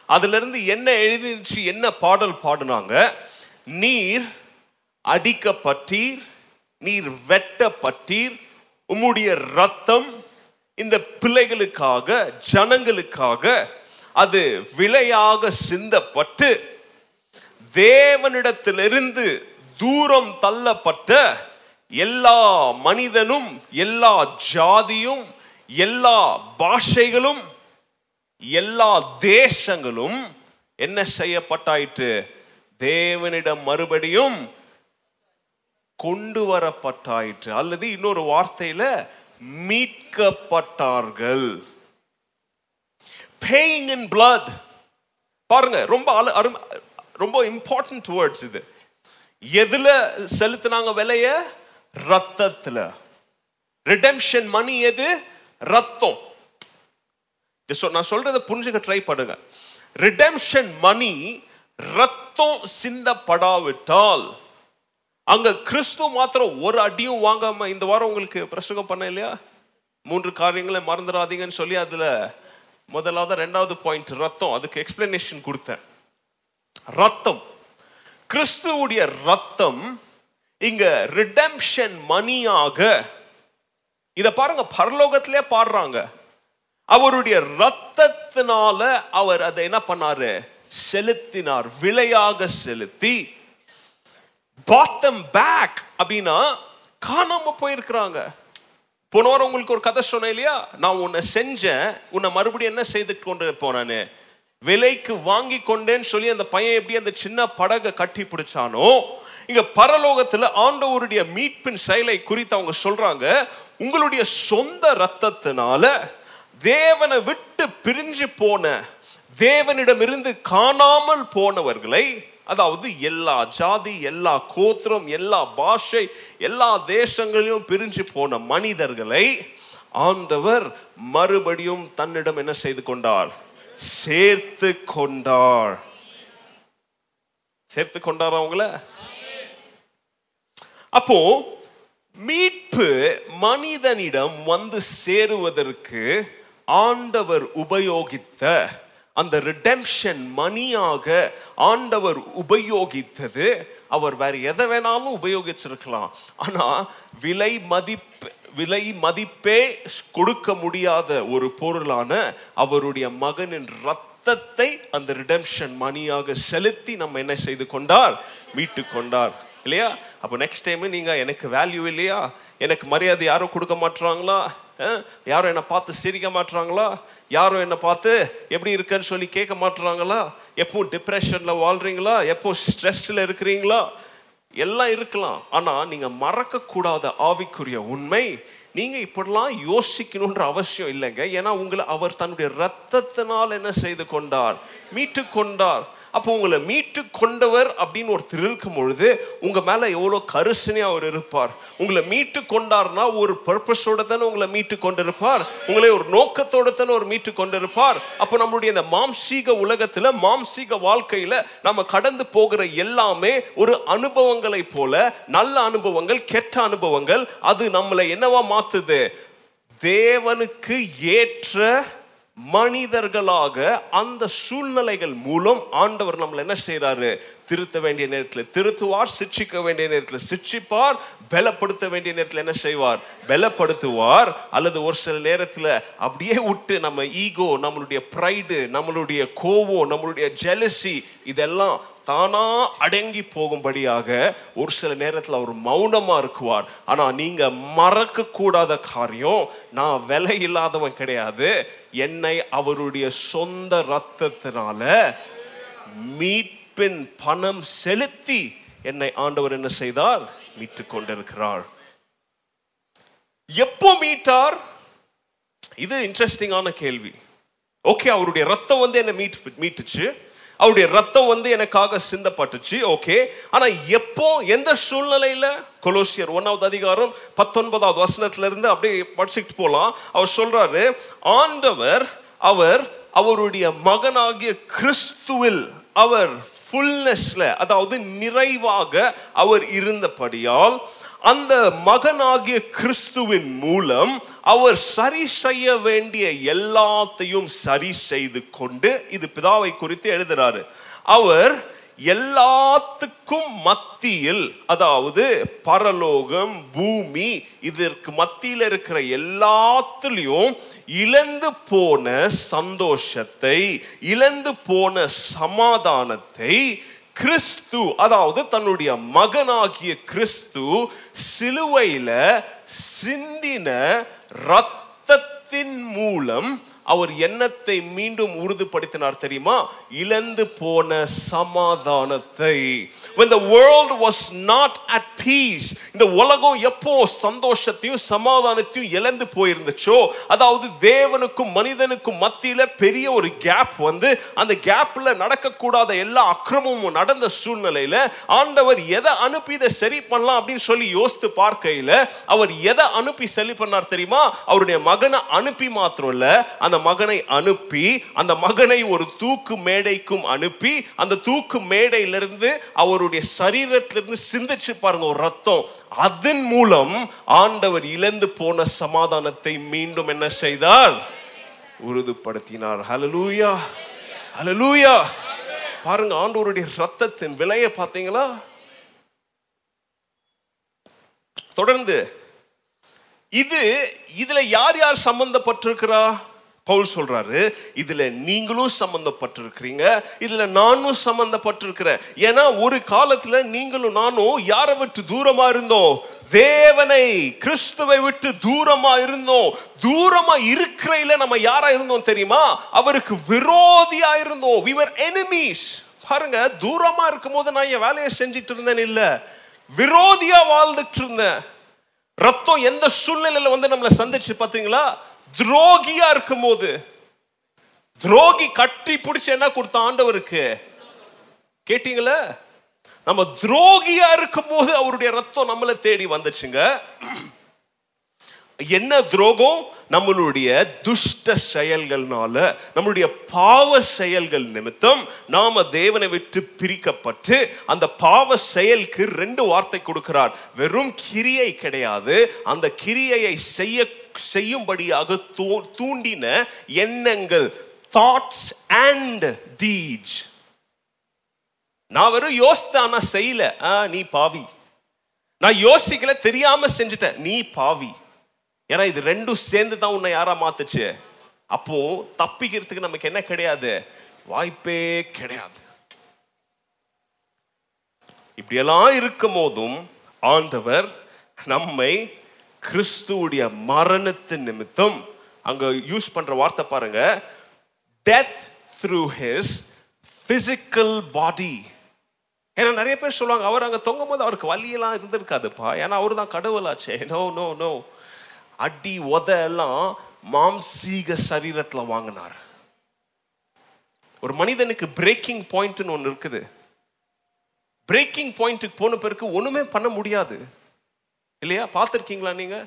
Speaker 1: அதிலிருந்து என்ன எழுதிச்சு என்ன பாடல் பாடினாங்க? நீர் அடிக்கப்பட்டீர் நீர் வெட்டப்பட்டீர் உம்முடைய ரத்தம் இந்த பிள்ளைகளுக்காக ஜனங்களுக்காக அது விலையாக சிந்தப்பட்டு தேவனிடத்திலிருந்து தூரம் தள்ளப்பட்ட எல்லா மனிதனும் எல்லா ஜாதியும் எல்லா பாஷைகளும் எல்லா தேசங்களும் என்ன செய்யப்பட்டாயிற்று? தேவனிடம் மறுபடியும் கொண்டு வரப்பட்டாயிற்று. அல்லது இன்னொரு வார்த்தையில மீட்கப்பட்டார்கள். பேயிங் இன் பிளட் பாருங்க ரொம்ப அழ- ரொம்ப இம்பார்ட்டன்ட் வேர்ட்ஸ் இது. எதுல செலுத்தினாங்க விலைய? ரத்தத்துல. ரிடெம்ஷன் மணி எது? ரத்தம். நான் சொல்றதை புரிஞ்சுக்க ட்ரை பண்ணுங்க. ரிடெம்ஷன் மணி ரத்தம் சிந்தப்படாவிட்டால் அங்க கிறிஸ்து மாத்திரம் ஒரு அடியும் வாங்காம இந்த வாரம் உங்களுக்கு பிரசங்கம் பண்ண இல்லையா? மூன்று காரியங்களை மறந்துடாதீங்கன்னு சொல்லி அதுல முதலாவது ரெண்டாவது பாயிண்ட் ரத்தம். அதுக்கு எக்ஸ்பிளனேஷன் கொடுத்தேன். ரத்தம். கிறிஸ்துவுடைய ரத்தம் இங்க ரிடெம்ஷன் மணியாக இதை பாருங்க பரலோகத்திலே பாடுறாங்க. அவருடைய ரத்தத்தினால அவர் அதை என்ன பண்ணாரு? செலுத்தினார். விலையாக செலுத்தி. பாத்தம் பேக் அப்படின்னா காணாம போயிருக்கிறாங்க. போன வாரம் உங்களுக்கு ஒரு கதை சொன்னேன் இல்லையா? நான் உன்னை செஞ்சேன். உன்னை மறுபடியும் என்ன செய்து கொண்டு போனானு விலைக்கு வாங்கி கொண்டேன்னு சொல்லி அந்த பையன் எப்படி அந்த சின்ன படகை கட்டி பிடிச்சானோ இங்க பரலோகத்துல ஆண்டவருடைய மீட்பின் செயலை குறித்து அவங்க சொல்றாங்க. உங்களுடைய சொந்த ரத்தத்தினால தேவனை விட்டு பிரிஞ்சு போன தேவனிடமிருந்து காணாமல் போனவர்களை அதாவது எல்லா ஜாதி எல்லா கோத்திரம் எல்லா பாஷை எல்லா தேசங்களிலும் பிரிஞ்சு போன மனிதர்களை ஆண்டவர் மறுபடியும் தன்னிடம் என்ன செய்து கொண்டார்? சேர்த்து கொண்டார். சேர்த்து கொண்டார் அவங்கள அப்போ மீட்பு மனிதனிடம் வந்து சேருவதற்கு ஆண்டவர் உபயோகித்த அந்த ரிடெம்ஷன் மணியாக ஆண்டவர் உபயோகித்தது. அவர் வேற எதை வேணாலும் உபயோகிச்சிருக்கலாம். ஆனால் விலை மதிப்பு விலை மதிப்பே கொடுக்க முடியாத ஒரு பொருளான அவருடைய மகனின் ரத்தத்தை அந்த ரிடெம்ஷன் மணியாக செலுத்தி நம்ம என்ன செய்து கொண்டார்? மீட்டு கொண்டார். இல்லையா? அப்போ நெக்ஸ்ட் டைம் நீங்கள் எனக்கு வேல்யூ இல்லையா? எனக்கு மரியாதை யாரும் கொடுக்க மாட்டுறாங்களா யாரும் என்னை பார்த்து சிரிக்க மாட்டுறாங்களா? யாரும் என்னை பார்த்து எப்படி இருக்குன்னு சொல்லி கேட்க மாட்டுறாங்களா? எப்பவும் டிப்ரெஷனில் வாழ்கிறீங்களா எப்பவும் ஸ்ட்ரெஸ்ஸில் இருக்கிறீங்களா? எல்லாம் இருக்கலாம். ஆனால் நீங்கள் மறக்கக்கூடாத ஆவிக்குரிய உண்மை நீங்கள் இப்படிலாம் யோசிக்கணுன்ற அவசியம் இல்லைங்க. ஏன்னா உங்களை அவர் தன்னுடைய ரத்தத்தினால் என்ன செய்து கொண்டார்? மீட்டு கொண்டார். அப்போ உங்களை மீட்டு கொண்டவர் அப்படின்னு ஒருத்தர் இருக்கும் பொழுது உங்க மேல எவ்வளோ கருசனையா அவர் இருப்பார். உங்களை மீட்டு கொண்டார்னா ஒரு பர்பஸோட தானே உங்களை மீட்டு கொண்டிருப்பார். உங்களை ஒரு நோக்கத்தோட தானே ஒரு மீட்டு கொண்டிருப்பார். அப்போ நம்மளுடைய இந்த மாம்சீக உலகத்துல மாம்சீக வாழ்க்கையில நம்ம கடந்து போகிற எல்லாமே ஒரு அனுபவங்களை போல நல்ல அனுபவங்கள் கெட்ட அனுபவங்கள் அது நம்மளை என்னவா மாத்துது? தேவனுக்கு ஏற்ற மனிதர்களாக அந்த சூழ்நிலைகள் மூலம் ஆண்டவர் நம்மளை என்ன செய்கிறாரு திருத்த வேண்டிய நேரத்தில் திருத்துவார் சிட்சிக்க வேண்டிய நேரத்தில் சிட்சிப்பார் பலப்படுத்த வேண்டிய நேரத்தில் என்ன செய்வார்? பலப்படுத்துவார். அல்லது ஒரு சில நேரத்தில் அப்படியே விட்டு நம்ம ஈகோ நம்மளுடைய ப்ரைடு நம்மளுடைய கோவம் நம்மளுடைய ஜெலசி இதெல்லாம் தானா அடங்கி போகும்படியாக ஒரு சில நேரத்தில் அவர் மௌனமா இருக்குவார். ஆனா நீங்க மறக்க கூடாத காரியம் நான் விலை இல்லாதவன் கிடையாது. என்னை அவருடைய சொந்த ரத்தத்தினால மீட்பின் பணம் செலுத்தி என்னை ஆண்டவர் என்ன செய்தார்? மீட்டு கொண்டிருக்கிறார். எப்போ மீட்டார்? இது இன்ட்ரெஸ்டிங்கான கேள்வி. ஓகே அவருடைய ரத்தம் வந்து என்ன மீட் மீட்டுச்சு. அவருடைய ரத்தம் வந்து எனக்காக சிந்தப்பட்டுச்சு ஓகே ஆனா எப்போ எந்த சூழ்நிலையில? கொலோசியர் ஒன்னாவது அதிகாரம் பத்தொன்பதாவது வசனத்துல இருந்து அப்படியே படிச்சுட்டு போலாம். அவர் சொல்றாரு ஆண்டவர் அவர் அவருடைய மகனாகிய கிறிஸ்துவில் அவர் ஃபுல்னஸ்ல அதாவது நிறைவாக அவர் இருந்தபடியால் அந்த மகனாகிய கிறிஸ்துவின் மூலம் அவர் சரி செய்ய வேண்டிய எல்லாத்தையும் சரி செய்து கொண்டு இது பிதாவை குறித்து எழுதுறாரு. அவர் எல்லாத்துக்கும் மத்தியில் அதாவது பரலோகம் பூமி இதற்கு மத்தியில் இருக்கிற எல்லாத்துலேயும் இழந்து போன சந்தோஷத்தை இழந்து போன சமாதானத்தை கிறிஸ்து அதாவது தன்னுடைய மகனாகிய கிறிஸ்து சிலுவையில சிந்தின ரத்தத்தின் மூலம் அவர் எண்ணத்தை மீண்டும் உறுதிப்படுத்தினார் தெரியுமா? இழந்து போன சமாதானத்தை. When the world was not at peace இந்த உலகம் எப்போ சந்தோஷத்தையும் சமாதானத்தையும் இழந்து போயிருந்துச்சோ அதாவது தேவனுக்கும் மனிதனுக்கும் மத்தியில பெரிய ஒரு கேப் வந்து அந்த கேப்ல நடக்கக்கூடாத எல்லா அக்கிரமும் நடந்த சூழ்நிலையில ஆண்டவர் எதை அனுப்பி இதை சரி பண்ணலாம் அப்படின்னு சொல்லி யோசித்து பார்க்கையில அவர் எதை அனுப்பி சரி பண்ணார் தெரியுமா? அவருடைய மகனை அனுப்பி மாத்திரம் இல்ல அந்த மகனை அனுப்பி அந்த மகனை ஒரு தூக்கு மேடைக்கும் அனுப்பி அந்த தூக்கு மேடையிலிருந்து அவருடைய சரீரத்திலிருந்து சிந்திச்சு பாருங்க ஒரு ரத்தம். அதன் மூலம் ஆண்டவர் இழந்து போன சமாதானத்தை மீண்டும் என்ன செய்தார்? உறுதிப்படுத்தினார். ஹலலூயா ஹலலூயா பாருங்க ஆண்டவருடைய ரத்தத்தின் விலையை பார்த்தீங்களா? தொடர்ந்து இது இதுல யார் யார் சம்பந்தப்பட்டிருக்கிறா? பவுல் சொல்றாரு இதுல நீங்களும் சம்பந்தப்பட்டிருக்கிறீங்க இதுல நானும் சம்பந்தப்பட்டிருக்கிறேன். ஏன்னா ஒரு காலத்துல நீங்களும் நானும் யாரை விட்டு தூரமா இருந்தோம்? தேவனை கிறிஸ்துவை விட்டு தூரமா இருந்தோம். தூரமா இருக்கிறையில நம்ம யாரா இருந்தோம் தெரியுமா? அவருக்கு விரோதியா இருந்தோம். We were enemies. பாருங்க தூரமா இருக்கும் போது நான் என் வேலையை செஞ்சுட்டு இருந்தேன் இல்ல. விரோதியா வாழ்ந்துட்டு இருந்தேன். ரத்தம் எந்த சூழ்நிலையில வந்து நம்மளை சந்திச்சு பாத்தீங்களா? துரோகியா இருக்கும் போது துரோகி கட்டி பிடிச்சு என்ன கொடுத்த ஆண்டவருக்கு? கேட்டீங்களா? நம்ம துரோகியா இருக்கும் போது அவருடைய ரத்தம் நம்மளை தேடி வந்துச்சுங்க. என்ன துரோகம்? நம்மளுடைய துஷ்ட செயல்கள்னால நம்மளுடைய பாவ செயல்கள் நிமித்தம் நாம தேவனை விட்டு பிரிக்கப்பட்டு அந்த பாவ செயலுக்கு ரெண்டு வார்த்தை கொடுக்கிறார். வெறும் கிரியை கிடையாது. அந்த கிரியையை செய்ய செய்யும்படியாக தூ- தூண்டின எண்ணங்கள் தாட்ஸ் அண்ட் டீட்ஸ் நான் வெறும் யோசித்தேன் ஆனால் செய்யல. ஆ, நீ பாவி. நான் யோசிக்கல தெரியாம செஞ்சுட்டேன் நீ பாவி. ஏன்னா இது ரெண்டும் சேர்ந்து தான் உன்னை யாரா மாத்துச்சு? அப்போ தப்பிக்கிறதுக்கு நமக்கு என்ன கிடையாது? வாய்ப்பே கிடையாது. இப்படியெல்லாம் இருக்கும் போதும் ஆண்டவர் நம்மை கிறிஸ்துவுடைய மரணத்து நிமித்தம் அங்க யூஸ் பண்ற வார்த்தை பாருங்க death through his physical body ஏன்னா நிறைய பேர் சொல்லுவாங்க அவர் அங்க தொங்கும் போது அவருக்கு வலியெல்லாம் இருந்திருக்காதுப்பா. ஏன்னா அவர் தான் கடவுளாச்சே. நோ நோ நோ அடி உத எல்லாம் மாம்சீக சரீரத்தில் வாங்கினார். ஒரு மனிதனுக்கு பிரேக்கிங் பாயிண்ட்னு ஒன்று இருக்குது. பிரேக்கிங் பாயிண்ட்டுக்கு போன பிறகு ஒன்றுமே பண்ண முடியாது. இல்லையா? பார்த்துருக்கீங்களா நீங்கள்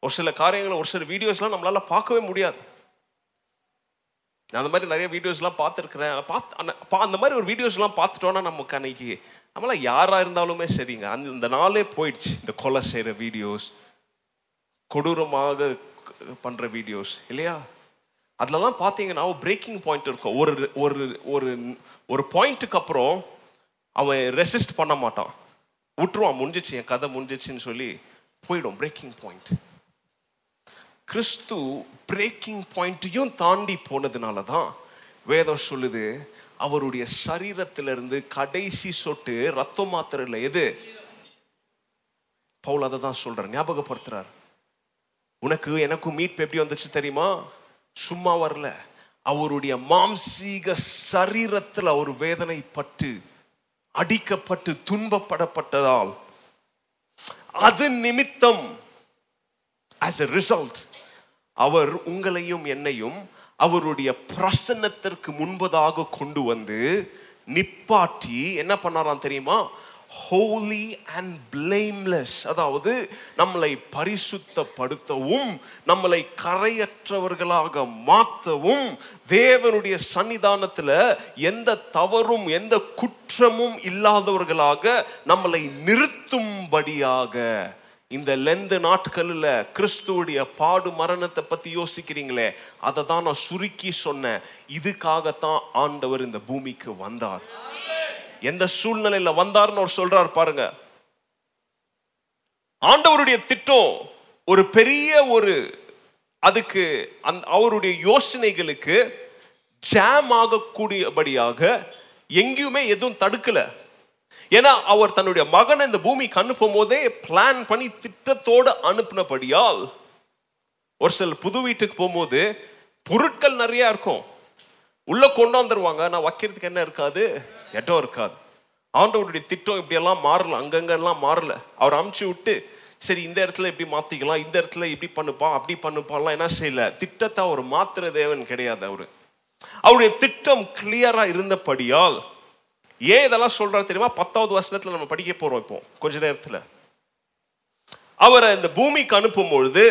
Speaker 1: ஒரு சில காரியங்களை ஒரு சில வீடியோஸ்லாம் நம்மளால் பார்க்கவே முடியாது. நான் அந்த மாதிரி நிறைய வீடியோஸ்லாம் பார்த்துருக்குறேன். பார்த்து அந்த பா- அந்த மாதிரி ஒரு வீடியோஸ்லாம் பார்த்துட்டோன்னா நமக்கு அன்னைக்கு நம்மளாம் யாராக இருந்தாலுமே சரிங்க. அந்த இந்த நாளே போயிடுச்சு. இந்த கொலை செய்கிற வீடியோஸ் கொடூரமாக பண்ணுற வீடியோஸ் இல்லையா? அதுலலாம் பார்த்தீங்கன்னா பிரேக்கிங் பாயிண்ட் இருக்கும். ஒரு ஒரு ஒரு ஒரு பாயிண்ட்டுக்கு அப்புறம் அவன் ரெசிஸ்ட் பண்ண மாட்டான். விட்டுருவான் முடிஞ்சிச்சு என் கதை முடிஞ்சிச்சுன்னு சொல்லி போயிடும் பிரேக்கிங் பாயிண்ட் கிறிஸ்து பிரேக்கிங் பாயிண்ட்டையும் தாண்டி போனதுனால தான் வேதம் சொல்லுது அவருடைய சரீரத்திலிருந்து கடைசி சொட்டு ரத்தம் மாத்திரையில் எது? பவுல் அதை தான் சொல்கிறார் ஞாபகப்படுத்துறார். உனக்கு எனக்கும் மீட்பு எப்படி வந்துச்சு தெரியுமா? சும்மா வரல. அவருடைய மாம்சீக சரீரத்தில் அவர் வேதனைப்பட்டு அடிக்கப்பட்டு துன்பப்படப்பட்டதால் அது நிமித்தம் ஆஸ் எ ரிசல்ட் அவர் உங்களையும் என்னையும் அவருடைய பிரசன்னத்திற்கு முன்பதாக கொண்டு வந்து நிப்பாட்டி என்ன பண்ணாராம் தெரியுமா? ஹோலி அண்ட் பிளேம்லெஸ் அதாவது நம்மளை பரிசுத்தப்படுத்தவும் நம்மளை கரையற்றவர்களாக மாற்றவும் தேவனுடைய சன்னிதானத்தில் எந்த தவறும் எந்த குற்றமும் இல்லாதவர்களாக நம்மளை நிறுத்தும்படியாக. இந்த லெந்து நாட்களில் கிறிஸ்துவுடைய பாடு மரணத்தை பற்றி யோசிக்கிறீங்களே அதை தான் நான் சுருக்கி சொன்னேன். இதுக்காகத்தான் ஆண்டவர் இந்த பூமிக்கு வந்தார். எந்த சூழ்நிலையில வந்தார்னு அவர் சொல்றார் பாருங்க. ஆண்டவருடைய திட்டம் ஒரு பெரிய ஒரு அதுக்கு அந் அவருடைய யோசனைகளுக்கு ஜாம் ஆகக்கூடியபடியாக எங்கேயுமே எதுவும் தடுக்கல. ஏன்னா அவர் தன்னுடைய மகனை இந்த பூமிக்கு அனுப்பும் போதே பிளான் பண்ணி திட்டத்தோடு அனுப்பினபடியால் ஒரு சில புது வீட்டுக்கு போகும்போது பொருட்கள் நிறையா இருக்கும். உள்ள கொண்டு வந்துருவாங்க. நான் வைக்கிறதுக்கு என்ன இருக்காது? இடம் இருக்காது. ஆண்டவருடைய திட்டம் இப்படியெல்லாம் மாறல அங்கங்கெல்லாம் மாறல. அவர் அமுச்சு விட்டு சரி இந்த இடத்துல இப்படி மாத்திக்கலாம் இந்த இடத்துல இப்படி பண்ணுப்பா அப்படி பண்ணுப்பாலாம் என்ன செய்யல. திட்டத்தை அவர் மாத்திர தேவன் கிடையாது அவர். அவருடைய திட்டம் கிளியரா இருந்தபடியால் ஏன் இதெல்லாம் சொல்றாரு தெரியுமா? பத்தாவது வருஷத்துல நம்ம படிக்க போறோம் இப்போ கொஞ்ச நேரத்துல. அவரை இந்த பூமிக்கு அனுப்பும் பொழுது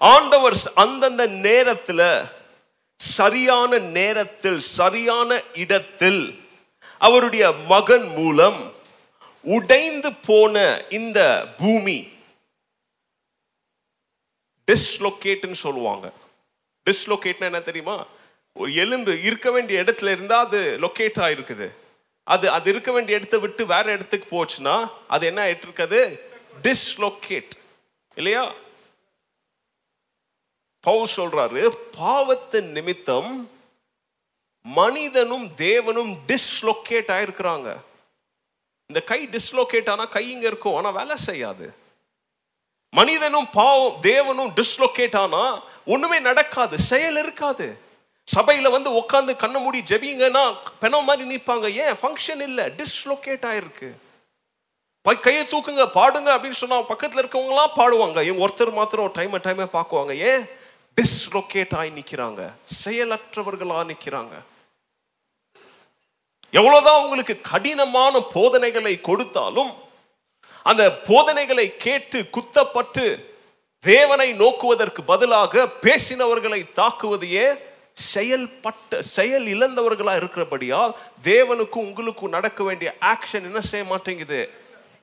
Speaker 1: ஆண்டவர் அந்தந்த நேரத்துல சரியான நேரத்தில் சரியான இடத்தில் அவருடைய மகன் மூலம் உடைந்து போன இந்த பூமி டிஸ்லொகேட்னு சொல்லுவாங்க. டிஸ்லொகேட்னா என்ன தெரியுமா? ஒரு எலும்பு இருக்க வேண்டிய இடத்துல இருந்தால் அது லொக்கேட் ஆகிருக்குது அது அது இருக்க வேண்டிய இடத்தை விட்டு வேற இடத்துக்கு போச்சுன்னா அது என்ன ஆயிட்டு இருக்குது டிஸ்லொகேட் இல்லையா? பவுல் சொல்றாரு பாவத்தின் நிமித்தம் மனிதனும் தேவனும் டிஸ்லொகேட் ஆயிருக்கிறாங்க. இந்த கை டிஸ்லோகேட் ஆனா கை இங்க இருக்கும் ஆனா வேலை செய்யாது. மனிதனும் பாவம் தேவனும் டிஸ்லோகேட் ஆனா ஒண்ணுமே நடக்காது செயல் இருக்காது. சபையில வந்து உட்காந்து கண்ண மூடி ஜெபிங்கன்னா பெணம் மாதிரி நிற்பாங்க ஏன்? ஃபங்க்ஷன் இல்லை டிஸ்லொக்கேட் ஆயிருக்கு. பை- கையை தூக்குங்க பாடுங்க அப்படின்னு சொன்னா பக்கத்துல இருக்கவங்களாம் பாடுவாங்க. இவங்க ஒருத்தர் மாத்திரம் டைம் டைமே பார்க்குவாங்க. ஏன்? டிஸ்லொகேட் ஆகி செயலற்றவர்களாக நிற்கிறாங்க நிக்கிறாங்க. எவ்வளவுதான் உங்களுக்கு கடினமான போதனைகளை கொடுத்தாலும் அந்த போதனைகளை கேட்டு குத்தப்பட்டு தேவனை நோக்குவதற்கு பதிலாக பேசினவர்களை தாக்குவதையே செயல்பட்ட செயல் இழந்தவர்களா இருக்கிறபடியால் தேவனுக்கும் உங்களுக்கும் நடக்க வேண்டிய ஆக்ஷன் என்ன செய்ய மாட்டேங்குது?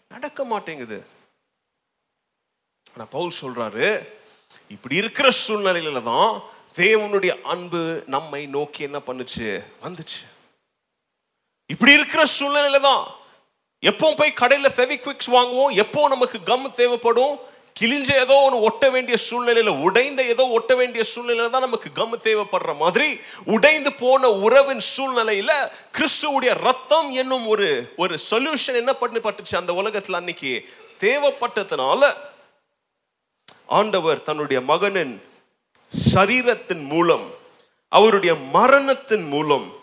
Speaker 1: நடக்க மாட்டேங்குது. ஆனா பவுல் சொல்றாரு இப்படி இருக்கிற சூழ்நிலையில தான் தேவனுடைய அன்பு நம்மை நோக்கி என்ன பண்ணுச்சு? வந்துச்சு. இப்படி இருக்கிற சூழ்நிலையில தான் எப்போ போய் கடையில் ஃபெவிக்விக்ஸ் வாங்குவோம் எப்போ நமக்கு கம் தேவைப்படும் கிழிஞ்ச ஏதோ ஒன்று ஒட்ட வேண்டிய சூழ்நிலையில உடைந்த ஏதோ ஒட்ட வேண்டிய சூழ்நிலையில தான் நமக்கு கம் தேவைப்படுற மாதிரி உடைந்து போன உறவின் சூழ்நிலையில கிறிஸ்துவுடைய ரத்தம் என்னும் ஒரு ஒரு சொல்யூஷன் என்ன பண்ணி பட்டுச்சு அந்த உலகத்தில் அன்னைக்கு? தேவைப்பட்டதுனால ஆண்டவர் தன்னுடைய மகனின் சரீரத்தின் மூலம் அவருடைய மரணத்தின் மூலம்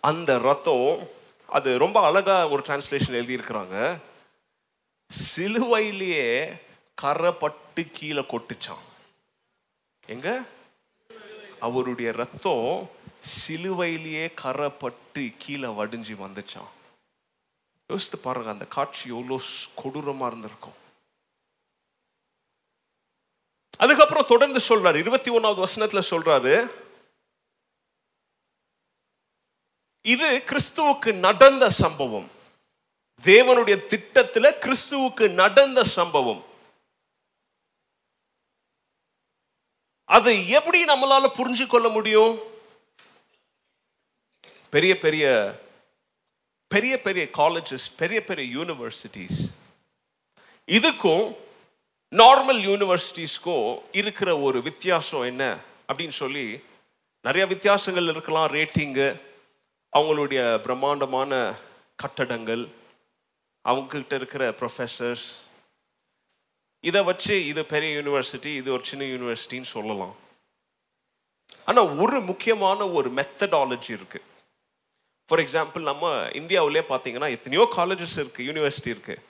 Speaker 1: அந்த ரத்தம் அது ரொம்ப அழகா ஒரு டிரான்ஸ்லேஷன் எழுதியிருக்கிறாங்க. சிலுவையிலேயே கரைப்பட்டு கீழே கொட்டுச்சான் எங்க? அவருடைய ரத்தம் சிலுவையிலேயே கரைப்பட்டு கீழே வடிஞ்சு வந்துச்சான் யோசித்து பாருங்க அந்த காட்சி எவ்வளோ கொடூரமாக இருந்திருக்கும். அதுக்கப்புறம் தொடர்ந்து சொல்றாரு. இருபத்தி ஒன்னாவது வசனத்துல சொல்றாரு. இது கிறிஸ்துவுக்கு நடந்த சம்பவம். தேவனுடைய திட்டத்துல கிறிஸ்துவுக்கு நடந்த சம்பவம். அதை எப்படி நம்மளால புரிஞ்சு கொள்ள முடியும்? பெரிய பெரிய பெரிய பெரிய காலேஜஸ் பெரிய பெரிய யூனிவர்சிட்டிஸ் இதுக்கும் நார்மல் யூனிவர்சிட்டிஸ்க்கும் இருக்கிற ஒரு வித்தியாசம் என்ன அப்படின்னு சொல்லி நிறைய வித்தியாசங்கள் இருக்கலாம். ரேட்டிங்கு அவங்களுடைய பிரம்மாண்டமான கட்டடங்கள் அவங்கக்கிட்ட இருக்கிற ப்ரொஃபஸர்ஸ் இதை வச்சு இது பெரிய யூனிவர்சிட்டி இது ஒரு சின்ன யூனிவர்சிட்டின்னு சொல்லலாம். ஆனால் ஒரு முக்கியமான ஒரு மெத்தடாலஜி இருக்குது ஃபார் எக்ஸாம்பிள் நம்ம இந்தியாவிலே பார்த்தீங்கன்னா எத்தனையோ காலேஜஸ் இருக்குது யூனிவர்சிட்டி இருக்குது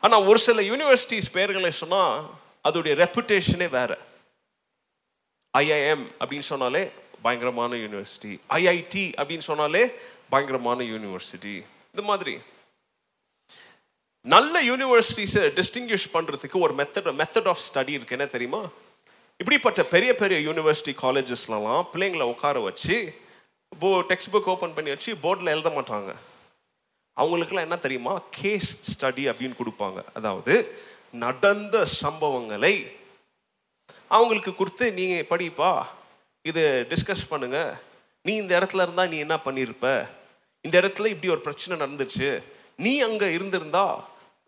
Speaker 1: ஆனால் ஒரு சில யூனிவர்சிட்டிஸ் பேர்களை சொன்னால் அதோடைய ரெப்புடேஷனே வேற. ஐஐஎம் அப்படின்னு சொன்னாலே பயங்கரமான யூனிவர்சிட்டி ஐஐடி அப்படின்னு சொன்னாலே பயங்கரமான யூனிவர்சிட்டி இந்த மாதிரி. நல்ல யூனிவர்சிட்டிஸை டிஸ்டிங்விஷ் பண்ணுறதுக்கு ஒரு மெத்தட் மெத்தட் ஆஃப் ஸ்டடி இருக்கு. என்ன தெரியுமா? இப்படிப்பட்ட பெரிய பெரிய யூனிவர்சிட்டி காலேஜஸ்லலாம் பிள்ளைங்களை உட்கார வச்சு போ டெக்ஸ்ட் புக் ஓப்பன் பண்ணி வச்சு போர்டில் எழுத மாட்டாங்க. அவங்களுக்குலாம் என்ன தெரியுமா? கேஸ் ஸ்டடி அப்படின்னு கொடுப்பாங்க. அதாவது நடந்த சம்பவங்களை அவங்களுக்கு கொடுத்து நீங்கள் படிப்பா? இது டிஸ்கஸ் பண்ணுங்க. நீ இந்த இடத்துல இருந்தால் நீ என்ன பண்ணியிருப்ப இந்த இடத்துல இப்படி ஒரு பிரச்சனை நடந்துச்சு நீ அங்கே இருந்திருந்தா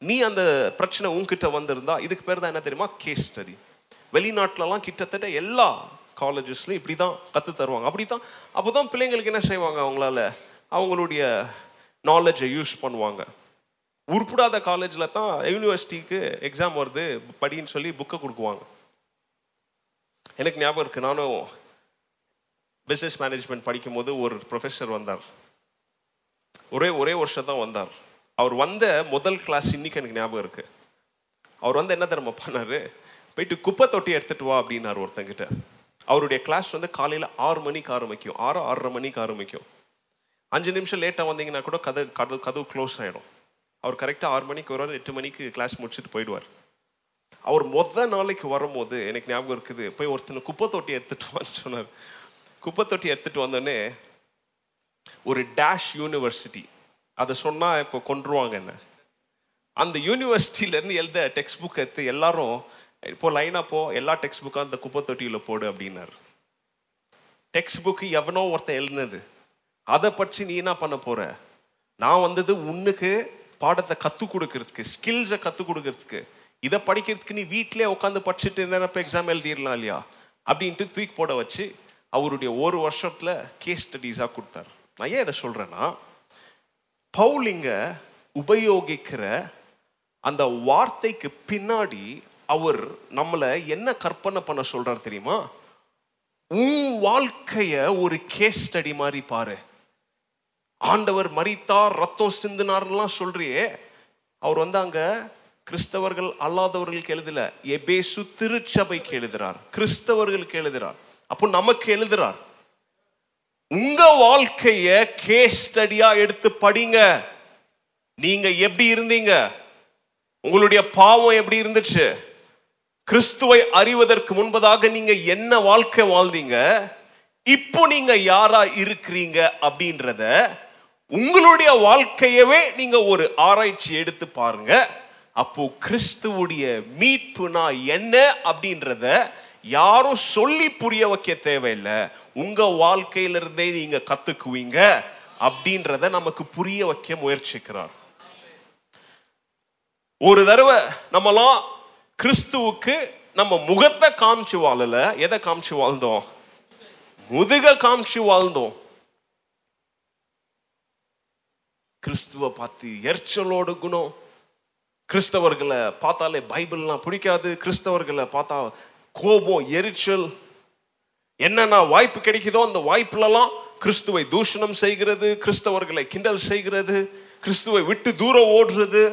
Speaker 1: நீ அந்த பிரச்சனை உன்கிட்ட வந்திருந்தா இதுக்கு பேர் தான் என்ன தெரியுமா? கேஸ் ஸ்டடி வெளிநாட்டிலலாம் கிட்டத்தட்ட எல்லா காலேஜஸ்லையும் இப்படி தான் கற்று தருவாங்க. அப்படி தான் அப்போ தான் பிள்ளைங்களுக்கு என்ன செய்வாங்க அவங்களால? அவங்களுடைய நாலேஜை யூஸ் பண்ணுவாங்க. உருப்படாத காலேஜில் தான் யூனிவர்சிட்டிக்கு எக்ஸாம் வருது படின்னு சொல்லி புக்கை கொடுக்குவாங்க. எனக்கு ஞாபகம் இருக்குது நானும் பிஸ்னஸ் மேனேஜ்மெண்ட் படிக்கும்போது ஒரு ப்ரொஃபஸர் வந்தார். ஒரே ஒரே வருஷம் தான் வந்தார். அவர் வந்த முதல் கிளாஸ் இன்னைக்கு எனக்கு ஞாபகம் இருக்குது அவர் வந்து என்ன தெரியுமா பண்ணார்? போயிட்டு குப்பை தொட்டி எடுத்துகிட்டு வா அப்படின்னார் ஒருத்தங்கிட்ட. அவருடைய கிளாஸ் வந்து காலையில் ஆறு மணிக்கு ஆரம்பிக்கும். ஆறு ஆறரை மணிக்கு ஆரம்பிக்கும். அஞ்சு நிமிஷம் லேட்டாக வந்தீங்கன்னா கூட கதை கதவு கதவு க்ளோஸ் ஆகிடும் அவர் கரெக்டாக ஆறு மணிக்கு வருவார் எட்டு மணிக்கு கிளாஸ் முடிச்சுட்டு போயிடுவார். அவர் மொத்த நாளைக்கு வரும்போது எனக்கு ஞாபகம் இருக்குது போய் ஒருத்தனை குப்பை தொட்டி எடுத்துகிட்டு வான்னு சொன்னார். குப்பை தொட்டி எடுத்துகிட்டு வந்தோடனே ஒரு டேஷ் யூனிவர்சிட்டி அதை சொன்னால் இப்போ கொண்டுருவாங்க என்ன? அந்த யூனிவர்சிட்டியிலேருந்து எழுத டெக்ஸ்ட் புக் எடுத்து எல்லாரும் இப்போ லைனாக போ எல்லா டெக்ஸ்ட் புக்கும் அந்த குப்பை தொட்டியில் போடு அப்படின்னாரு. டெக்ஸ்ட் புக்கு எவனோ ஒருத்தன் எழுதுனது. அதை பற்றி நீ என்ன பண்ண போற? நான் வந்தது உன்னுக்கு பாடத்தை கற்றுக் கொடுக்கறதுக்கு ஸ்கில்ஸை கற்றுக் கொடுக்கறதுக்கு. இதை படிக்கிறதுக்கு நீ வீட்டிலே உட்காந்து படிச்சுட்டு நினைப்ப எக்ஸாம் எழுதிடலாம் இல்லையா? அப்படின்ட்டு தூக்கி போட வச்சு அவருடைய ஒரு வருஷத்தில் கேஸ் ஸ்டடீஸாக கொடுத்தாரு. நான் ஏன் இதை சொல்கிறேன்னா பவுலிங்க உபயோகிக்கிற அந்த வார்த்தைக்கு பின்னாடி அவர் நம்மளை என்ன கற்பனை பண்ண சொல்கிறார் தெரியுமா? உன் வாழ்க்கைய ஒரு கேஸ் ஸ்டடி மாதிரி பாரு. ஆண்டவர் மறித்தார் ரத்தம் சிந்தினார்லாம் சொல்றியே. அவர் வந்து அங்க கிறிஸ்தவர்கள் அல்லாதவர்களுக்கு எழுதல எபேசு திருச்சபைக்கு எழுதுறார். கிறிஸ்தவர்களுக்கு எழுதுறார். அப்போ நமக்கு எழுதுறார் உங்க வாழ்க்கைய கேஸ் ஸ்டடியா எடுத்து படிங்க. நீங்க எப்படி இருந்தீங்க? உங்களுடைய பாவம் எப்படி இருந்துச்சு? கிறிஸ்துவை அறிவதற்கு முன்பதாக நீங்க என்ன வாழ்க்கை வாழ்ந்தீங்க? இப்போ நீங்க யாரா இருக்கிறீங்க அப்படின்றத உங்களுடைய வாழ்க்கையவே நீங்க ஒரு ஆராய்ச்சி எடுத்து பாருங்க. அப்போ கிறிஸ்துவுடைய மீட்புனா என்ன அப்படின்றத யாரும் சொல்லி புரிய வைக்க தேவையில்லை. உங்க வாழ்க்கையிலிருந்தே நீங்க கத்துக்குவீங்க அப்படின்றத நமக்கு புரிய வைக்க முயற்சிக்கிறார். ஒரு தடவை நம்மலாம் கிறிஸ்துவுக்கு நம்ம முகத்தை காமிச்சு வாழல. எதை காமிச்சு வாழ்ந்தோம்? முதுக காமிச்சு வாழ்ந்தோம். கிறிஸ்துவை பார்த்து எரிச்சலோடு குணம். கிறிஸ்தவர்களை பார்த்தாலே பைபிள்லாம் பிடிக்காது. கிறிஸ்தவர்களை பார்த்தா கோபம் எரிச்சல். என்னென்ன வாய்ப்பு கிடைக்குதோ அந்த வாய்ப்புலலாம் கிறிஸ்துவை தூஷணம் செய்கிறது கிறிஸ்தவர்களை கிண்டல் செய்கிறது கிறிஸ்துவை விட்டு தூரம் ஓடுறது.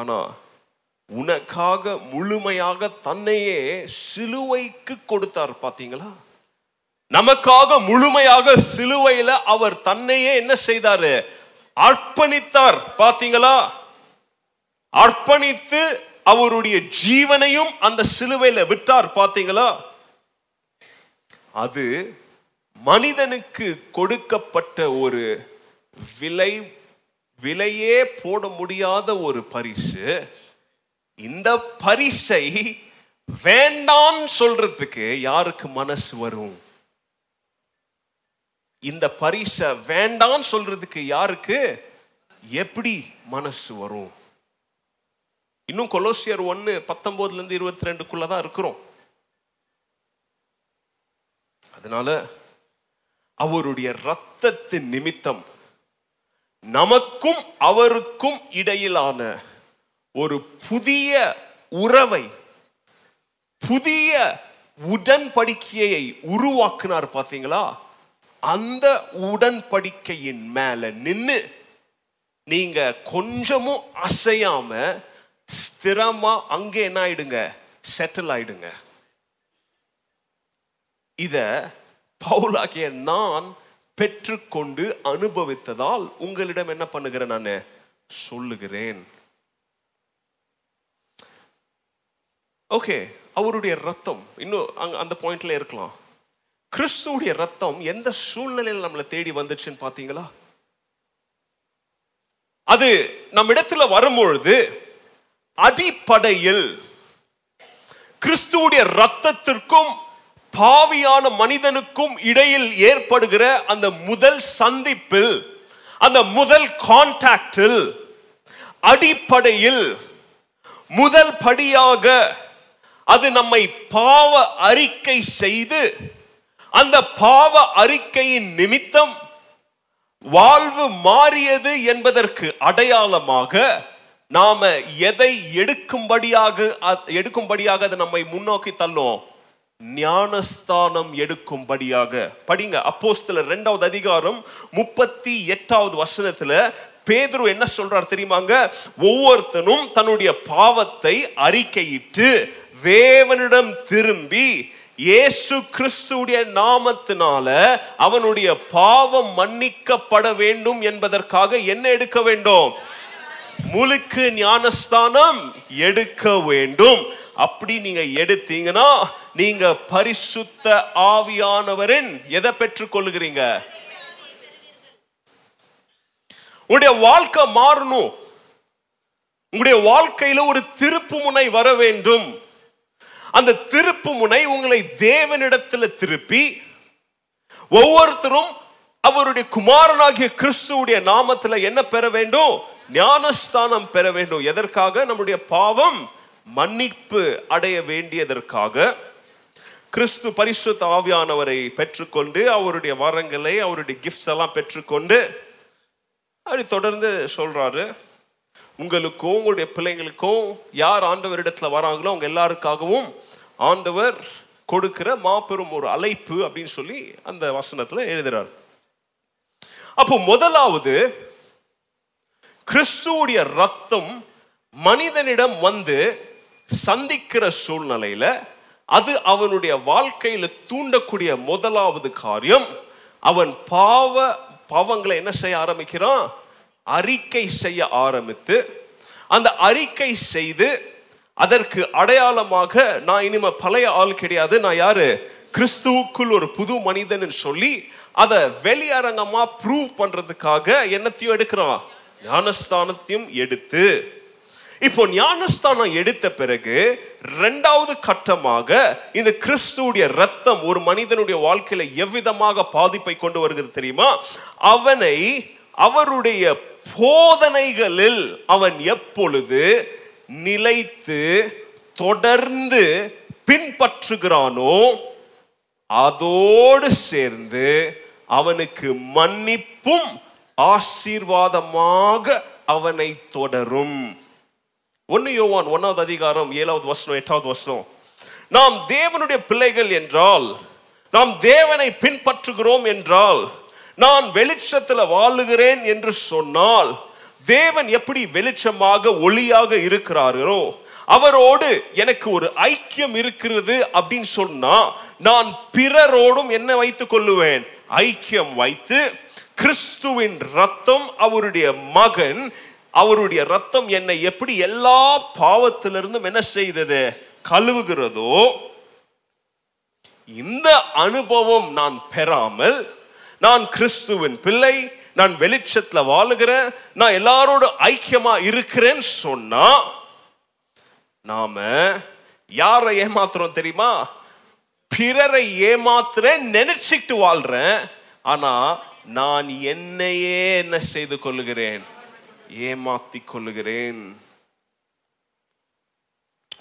Speaker 1: ஆனா உனக்காக முழுமையாக தன்னையே சிலுவைக்கு கொடுத்தார் பார்த்தீங்களா? நமக்காக முழுமையாக சிலுவையில அவர் தன்னையே என்ன செய்தாரு? அர்ப்பணித்தார். பாத்தீங்களா? அர்ப்பணித்து அவருடைய ஜீவனையும் அந்த சிலுவையில விட்டார். பாத்தீங்களா? அது மனிதனுக்கு கொடுக்கப்பட்ட ஒரு விலை விலையே போட முடியாத ஒரு பரிசு. இந்த பரிசை வேண்டாம் சொல்றதுக்கு யாருக்கு மனசு வரும்? இந்த பரிசை வேண்டாம்னு சொல்றதுக்கு யாருக்கு? எப்படி மனசு வரும்? இன்னும் கொலோசியர் ஒன்னு பத்தொன்பதுல இருந்து இருபத்தி ரெண்டுக்குள்ள தான் இருக்கிறோம். அதனால அவருடைய ரத்தத்தின் நிமித்தம் நமக்கும் அவருக்கும் இடையிலான ஒரு புதிய உறவை புதிய உடன்படிக்கையை உருவாக்குனார் பார்த்தீங்களா? அந்த உடன்படிக்கையின் மேல நின்று நீங்க கொஞ்சமும் அசையாம ஸ்திரமா அங்கே என்ன ஆயிடுங்க? செட்டில் ஆயிடுங்க. இத பவுலாகிய நான் பெற்றுக்கொண்டு அனுபவித்ததால் உங்களிடம் என்ன பண்ணுகிறேன் நான்? சொல்லுகிறேன். ஓகே அவருடைய ரத்தம் இன்னும் அந்த பாயிண்ட்ல இருக்கலாம். கிறிஸ்துடைய ரத்தம் எந்த சூழ்நிலையில் நம்மளை தேடி வந்துச்சுன்னு பார்த்தீங்களா? அது நம்ம இடத்துல வரும்பொழுது அடிப்படையில் கிறிஸ்துடைய ரத்தத்திற்கும் பாவியான மனிதனுக்கும் இடையில் ஏற்படுகிற அந்த முதல் சந்திப்பில் அந்த முதல் கான்டாக்டில் அடிப்படையில் முதல் படியாக அது நம்மை பாவ அறிக்கை செய்து அந்த பாவ அறிக்கையின் நிமித்தம் வாழ்வு மாறியது என்பதற்கு அடையாளமாக நாம எதை எடுக்கும்படியாக எடுக்கும்படியாக அது நம்மை முன்னோக்கி தள்ளும் ஞானஸ்தானம் எடுக்கும்படியாக. படிங்க அப்போஸ்தல இரண்டாவது அதிகாரம் முப்பத்தி எட்டாவது வருஷத்துல பேதுரு என்ன சொல்றார் தெரியுமாங்க? ஒவ்வொருத்தனும் தன்னுடைய பாவத்தை அறிக்கையிட்டு தேவனிடம் திரும்பி இயேசு கிறிஸ்துடைய நாமத்தினால அவனுடைய பாவம் மன்னிக்கப்பட வேண்டும் என்பதற்காக என்ன எடுக்க வேண்டும்? முழுக்கு ஞானஸ்தானம் எடுக்க வேண்டும். அப்படி நீங்க எடுத்தீங்கன்னா நீங்க பரிசுத்த ஆவியானவரின் எதை பெற்றுக் கொள்ளுகிறீங்க? உங்களுடைய வாழ்க்கை மாறணும். உங்களுடைய வாழ்க்கையில ஒரு திருப்பு முனை வர வேண்டும். அந்த திருப்பு முனை உங்களை தேவனிடத்தில் திருப்பி ஒவ்வொருத்தரும் அவருடைய குமாரனாகிய கிறிஸ்துவுடைய நாமத்தில் என்ன பெற வேண்டும்? ஞானஸ்தானம் பெற வேண்டும். எதற்காக? நம்முடைய பாவம் மன்னிப்பு அடைய வேண்டியதற்காக. கிறிஸ்து பரிசு ஆவியானவரை பெற்றுக்கொண்டு அவருடைய வரங்களை அவருடைய கிஃப்ட்ஸ் எல்லாம் பெற்றுக்கொண்டு அப்படி தொடர்ந்து சொல்றாரு. உங்களுக்கும் உங்களுடைய பிள்ளைங்களுக்கும் யார் ஆண்டவரிடத்துல வராங்களோ அவங்க எல்லாருக்காகவும் ஆண்டவர் கொடுக்கிற மாபெரும் ஒரு அழைப்பு அப்படின்னு சொல்லி அந்த வசனத்துல எழுதுறார். அப்போ முதலாவது கிறிஸ்துவுடைய ரத்தம் மனிதனிடம் வந்து சந்திக்கிற சூழ்நிலையில அது அவனுடைய வாழ்க்கையில தூண்டக்கூடிய முதலாவது காரியம். அவன் பாவ பாவங்களை என்ன செய்ய ஆரம்பிக்கிறான்? அறிக்கை செய்ய ஆரம்பித்து அந்த அறிக்கை செய்து அதற்கு அடையாளமாக நான் இனிமே பழைய ஆள் கிடையாது. நான் யாரு? கிறிஸ்துவுக்குள் ஒரு புது மனிதன் சொல்லி அதை வெளியரங்கமா ப்ரூவ் பண்றதுக்காக என்னத்தையும் எடுக்கிறான் ஞானஸ்தானத்தையும் எடுத்து. இப்போ ஞானஸ்தானம் எடுத்த பிறகு ரெண்டாவது கட்டமாக இந்த கிறிஸ்துவுடைய ரத்தம் ஒரு மனிதனுடைய வாழ்க்கையில எவ்விதமாக பாதிப்பை கொண்டு வருகிறது தெரியுமா? அவனை அவருடைய போதனைகளில் அவன் எப்பொழுது நிலைத்து தொடர்ந்து பின்பற்றுகிறானோ அதோடு சேர்ந்து அவனுக்கு மன்னிப்பும் ஆசீர்வாதமாக அவனை தொடரும். ஒன்னு யோவான் ஒன்னாவது அதிகாரம் ஏழாவது வசனம் எட்டாவது வசனம். நாம் தேவனுடைய பிள்ளைகள் என்றால் நாம் தேவனை பின்பற்றுகிறோம் என்றால் நான் வெளிச்சத்தில் வாழுகிறேன் என்று சொன்னால் தேவன் எப்படி வெளிச்சமாக ஒளியாக இருக்கிறாரோ அவரோடு எனக்கு ஒரு ஐக்கியம் இருக்கிறது அப்படின்னு சொன்னா நான் பிறரோடும் என்ன வைத்துக் கொள்ளுவேன். ஐக்கியம் வைத்து கிறிஸ்துவின் ரத்தம் அவருடைய மகன் அவருடைய ரத்தம் என்னை எப்படி எல்லா பாவத்திலிருந்தும் என்ன செய்தது? கழுவுகிறதோ இந்த அனுபவம் நான் பெறாமல் நான் கிறிஸ்துவின் பிள்ளை நான் வெளிச்சத்துல வாழுகிறேன் நான் எல்லாரோட ஐக்கியமா இருக்கிறேன்னு சொன்னா நாம யாரை ஏமாத்துறோம் தெரியுமா? பிறரை ஏமாத்துறேன் நினைச்சிட்டு வாழ்றேன். ஆனா நான் என்னையே என்ன செய்து கொள்ளுகிறேன்? ஏமாத்தி கொள்ளுகிறேன்.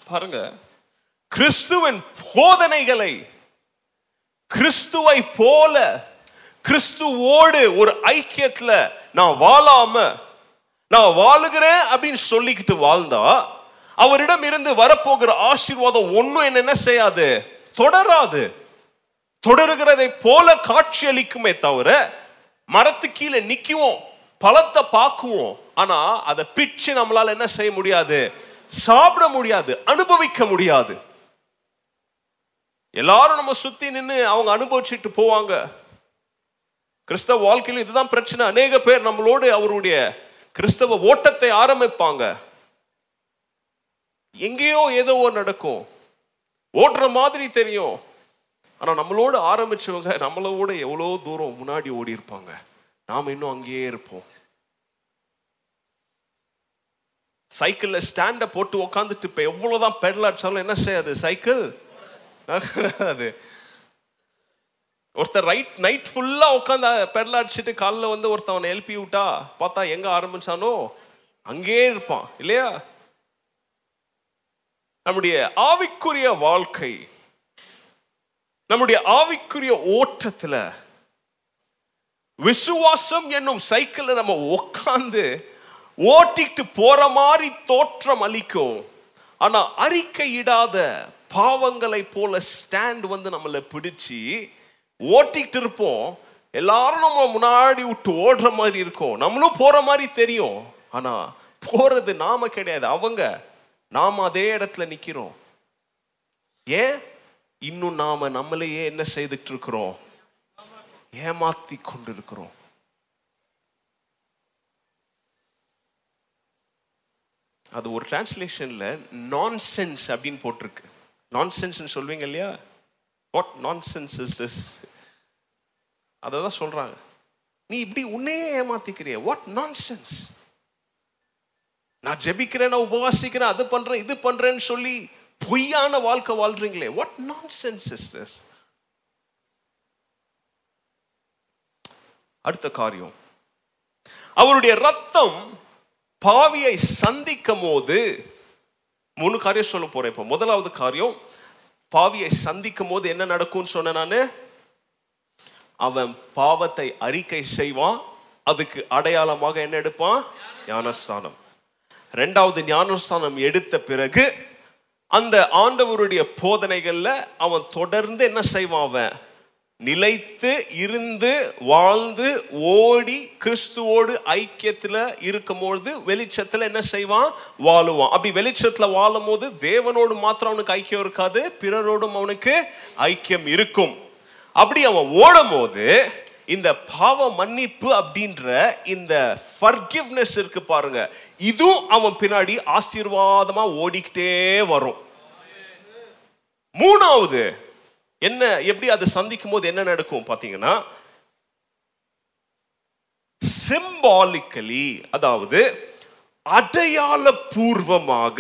Speaker 1: பாருங்க கிறிஸ்துவின் போதனைகளை கிறிஸ்துவை போல கிறிஸ்துவோடு ஒரு ஐக்கியத்துல நான் வாழாம நான் வாழுகிறேன் அப்படின்னு சொல்லிக்கிட்டு வாழ்ந்தா அவரிடம் இருந்து வரப்போகிற ஆசீர்வாதம் ஒன்றும் என்ன செய்யாது? தொடராது. தொடருகிறதை போல காட்சி அளிக்குமே தவிர மரத்து கீழே நிற்குவோம் பழத்தை பார்க்குவோம் ஆனா அதை பிச்சு நம்மளால என்ன செய்ய முடியாது? சாப்பிட முடியாது அனுபவிக்க முடியாது. எல்லாரும் நம்ம சுத்தி நின்று அவங்க அனுபவிச்சுட்டு போவாங்க. கிறிஸ்தவ வாழ்க்கையில் இதுதான் பிரச்சனை. அநேக பேர் நம்மளோடு அவருடைய கிறிஸ்தவ ஓட்டத்தை ஆரம்பிப்பாங்க. எங்கேயோ ஏதோ நடக்கும். ஓடுற மாதிரி தெரியும். ஆனால் நம்மளோடு ஆரம்பிச்சவங்க நம்மளோட எவ்வளோ தூரம் முன்னாடி ஓடி இருப்பாங்க. நாம் இன்னும் அங்கேயே இருப்போம். சைக்கிளில் ஸ்டாண்டை போட்டு உக்காந்துட்டு இப்போ எவ்வளோதான் பெடல் அடிச்சாலும் என்ன செய்யாது? சைக்கிள் அது ஒருத்தர் ரைட் நைட் ஃபுல்லாக உட்காந்து பெடல் அடிச்சுட்டு காலில் வந்து ஒருத்தவனை எழுப்பி விட்டா பார்த்தா எங்கே ஆரம்பிச்சானோ அங்கேயே இருப்பான் இல்லையா? நம்முடைய ஆவிக்குரிய வாழ்க்கை நம்முடைய ஆவிக்குரிய ஓட்டத்தில் விசுவாசம் என்னும் சைக்கிளில் நம்ம உட்காந்து ஓட்டிட்டு போற மாதிரி தோற்றம் அளிக்கும். ஆனால் அறிக்கையிடாத பாவங்களை போல ஸ்டாண்ட் வந்து நம்மளை பிடிச்சி ஓட்டிக்கிட்டு இருப்போம். எல்லாரும் நம்ம முன்னாடி விட்டு ஓடுற மாதிரி இருக்கும். நம்மளும் போகிற மாதிரி தெரியும். ஆனால் போகிறது நாம கிடையாது. அவங்க நாம் அதே இடத்துல நிற்கிறோம் ஏன்? இன்னும் நாம் நம்மளையே என்ன செய்துட்டு இருக்கிறோம் ஏமாத்தி கொண்டிருக்கிறோம். அது ஒரு டிரான்ஸ்லேஷன்ல நான்சென்ஸ் அப்படின்னு போட்டிருக்கு. நான்சென்ஸ்னு சொல்வீங்க இல்லையா? வாட் நான்சென்ஸ் இஸ் திஸ் அதை தான் சொல்றாங்க. நீ இப்படி உன்னையே ஏமாத்திக்கிறிய. வாட் சென்ஸ் நான் ஜெபிக்கிறேன் நான் உபவாசிக்கிறேன் அது பண்றேன் இது பண்ணுறேன்னு சொல்லி பொய்யான வாழ்க்கை வாழ்றீங்களே. வாட் நான்சென்ஸ் இஸ் திஸ் அடுத்த காரியம். அவருடைய ரத்தம் பாவியை சந்திக்கும் போது மூணு காரியம் சொல்ல போறேன் இப்போ. முதலாவது காரியம் பாவியை சந்திக்கும் போது என்ன நடக்கும்னு சொன்ன நானு? அவன் பாவத்தை அறிக்கை செய்வான் அதுக்கு அடையாளமாக என்ன எடுப்பான்? ஞானஸ்தானம். ரெண்டாவது ஞானஸ்தானம் எடுத்த பிறகு அந்த ஆண்டவருடைய போதனைகளில் அவன் தொடர்ந்து என்ன செய்வான் அவன்? நிலைத்து இருந்து வாழ்ந்து ஓடி கிறிஸ்துவோடு ஐக்கியத்தில் இருக்கும்பொழுது வெளிச்சத்தில் என்ன செய்வான்? வாழுவான். அப்படி வெளிச்சத்தில் வாழும் போது தேவனோடு மாத்திரம் அவனுக்கு ஐக்கியம் இருக்காது பிறரோடும் அவனுக்கு ஐக்கியம் இருக்கும். அப்படி அவன் ஓடும் போது இந்த பாவ மன்னிப்பு அப்படின்ற இந்த ஃபர்கிவ்னஸ் இருக்கு பாருங்க. இதுவும் அவன் பின்னாடி ஆசீர்வாதமா ஓடிக்கிட்டே வரும். மூணாவது என்ன எப்படி அதை சந்திக்கும் போது என்ன நடக்கும் பாத்தீங்கன்னா சிம்பாலிக்கலி அதாவது அடையாள பூர்வமாக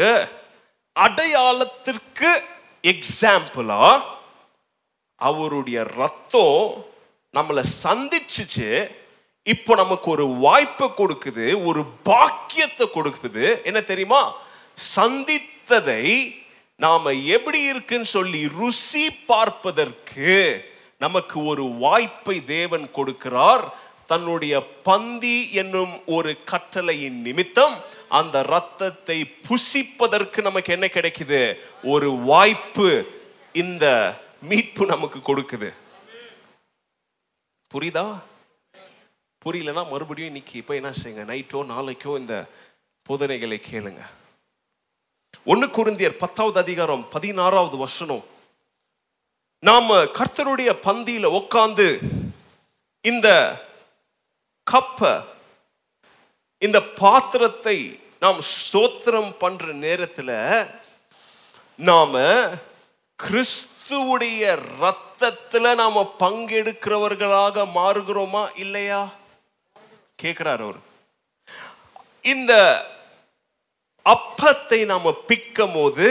Speaker 1: அடையாளத்திற்கு எக்ஸாம்பிளா அவருடைய ரத்தம் நம்மளை சந்திச்சுச்சு. இப்போ நமக்கு ஒரு வாய்ப்பை கொடுக்குது ஒரு பாக்கியத்தை கொடுக்குது. என்ன தெரியுமா? சந்தித்ததை நாம எப்படி இருக்குன்னு சொல்லி ருசி பார்ப்பதற்கு நமக்கு ஒரு வாய்ப்பை தேவன் கொடுக்கிறார். தன்னுடைய பந்தி என்னும் ஒரு கட்டளையின் நிமித்தம் அந்த ரத்தத்தை புசிப்பதற்கு நமக்கு என்ன கிடைக்குது? ஒரு வாய்ப்பு. இந்த மீட்பு நமக்கு கொடுக்குது. புரியுதா? புரியலன்னா மறுபடியும் இன்னைக்கு இப்போ என்ன செய்யுங்க? நைட்டோ நாளைக்கோ இந்த போதனைகளை கேளுங்க. ஒன்று குருந்தியர் பத்தாவது அதிகாரம் பதினாறாவது வசனம். நாம கர்த்தருடைய பந்தியில உட்காந்து இந்த கப்ப இந்த பாத்திரத்தை நாம் ஸ்தோத்திரம் பண்ற நேரத்தில் நாம கிறிஸ்துவுடைய ரத்தத்துல நாம பங்கெடுக்கிறவர்களாக மாறுகிறோமா இல்லையா? கேட்கிறார் அவர். இந்த அப்பத்தை நாம பிக்கும் போது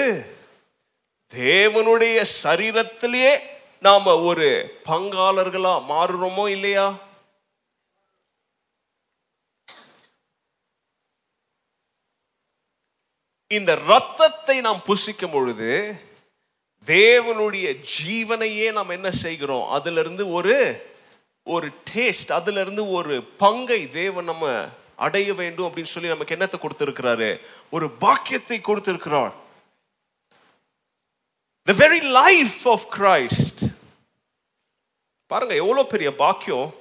Speaker 1: தேவனுடைய சரீரத்திலேயே நாம ஒரு பங்காளர்களா மாறுறோமோ இல்லையா? இந்த ரத்தத்தை நாம் புசிக்கும் பொழுது தேவனுடைய ஜீவனையே நாம் என்ன செய்கிறோம்? அதிலிருந்து ஒரு ஒரு டேஸ்ட் அதிலிருந்து ஒரு பங்கை தேவன் நம்ம அடைய வேண்டும் அப்படின்னு சொல்லி நமக்கு என்னத்தை கொடுத்திருக்கிறாரு? ஒரு பாக்கியத்தை கொடுத்திருக்கிறார். The very life of Christ பாருங்க எவ்வளோ பெரிய பாக்கியம்.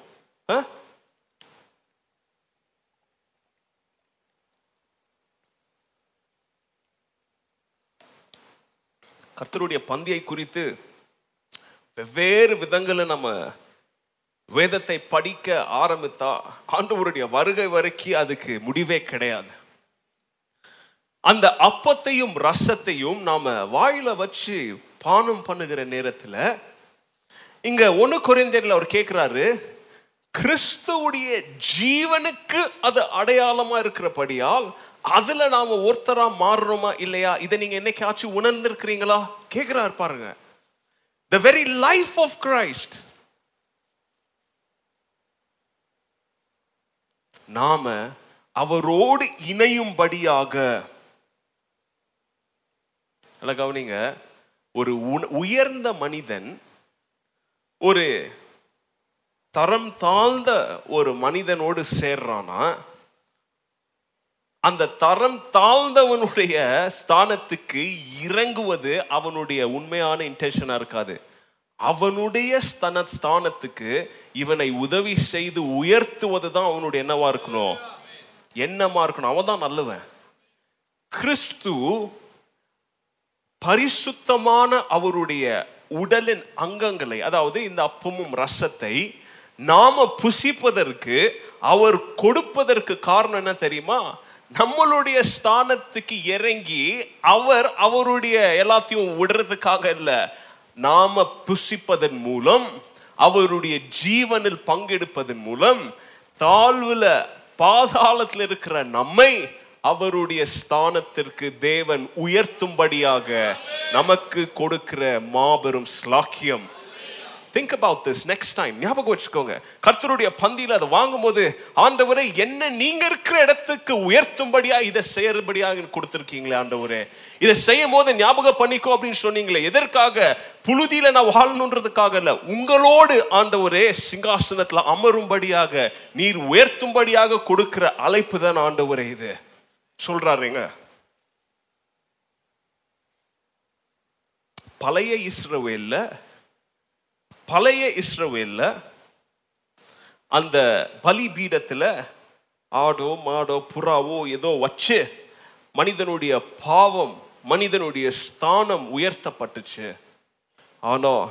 Speaker 1: கர்த்தருடைய பந்தியை குறித்து வெவ்வேறு விதங்களில் நம்ம வேதத்தை படிக்க ஆரம்பித்தா ஆண்டவருடைய வருகை வரைக்கும் அதுக்கு முடிவே கிடையாது. அந்த அப்பத்தையும் ரசத்தையும் நாம வாயில வச்சு பானம் பண்ணுகிற நேரத்துல இங்க ஒண்ணு குறைந்தரில் அவர் கேட்குறாரு கிறிஸ்துவுடைய ஜீவனுக்கு அது அடையாளமா இருக்கிறபடியால் அதுல நாம ஒருத்தரா மாறுறோமா இல்லையா? இதை நீங்க என்னைக்காச்சும் உணர்ந்திருக்கிறீங்களா? கேட்குறாரு பாருங்க. The very life of Christ நாம அவரோடு இணையும்படியாக நல்லா கவனிங்க. ஒரு உயர்ந்த மனிதன் ஒரு தரம் தாழ்ந்த ஒரு மனிதனோடு சேர்றானா அந்த தரம் தாழ்ந்தவனுடைய ஸ்தானத்துக்கு இறங்குவது அவனுடைய உண்மையான இன்டென்ஷனாக இருக்காது. அவனுடைய ஸ்தன ஸ்தானத்துக்கு இவனை உதவி செய்து உயர்த்துவது தான் அவனுடைய என்னவா இருக்கணும்? என்னமா இருக்கணும். அவன் தான் நல்லவன். கிறிஸ்து பரிசுத்தமான அவருடைய உடலின் அங்கங்களை அதாவது இந்த அப்பமும் ரசத்தை நாம புசிப்பதற்கு அவர் கொடுப்பதற்கு காரணம் என்ன தெரியுமா? நம்மளுடைய ஸ்தானத்துக்கு இறங்கி அவர் அவருடைய எல்லாத்தையும் விடுறதுக்காக இல்லை. நாம புசிப்பதன் மூலம் அவருடைய ஜீவனில் பங்கெடுப்பதன் மூலம் தாழ்வுல பாதாளத்தில் இருக்கிற நம்மை அவருடைய ஸ்தானத்திற்கு தேவன் உயர்த்தும்படியாக நமக்கு கொடுக்கிற மாபெரும் ஸ்லாக்கியம் think about this next time ஞாபகம் வச்சுக்கோங்க. கர்த்தருடைய பந்தியில் அதை வாங்கும்போது ஆண்டவரே என்ன நீங்க இருக்கிற இடத்துக்கு உயர்த்தும்படியா இதை செய்யறபடியாக கொடுத்துருக்கீங்களே ஆண்டவரே. இதை செய்யும் போது ஞாபகம் பண்ணிக்கோ அப்படின்னு சொன்னீங்களே. எதற்காக? புழுதியில நான் வாழணுன்றதுக்காக இல்ல. உங்களோடு ஆண்டவரே சிங்காசனத்துல அமரும்படியாக நீர் உயர்த்தும்படியாக கொடுக்கிற அழைப்பு தான் ஆண்டவரே இது. சொல்றாருங்க. பழைய இஸ்ரவேல்ல பழைய இஸ்ரவேலில் அந்த பலி பீடத்தில் ஆடோ மாடோ புறாவோ ஏதோ வச்சு மனிதனுடைய பாவம் மனிதனுடைய ஸ்தானம் உயர்த்தப்பட்டுச்சு. ஆனா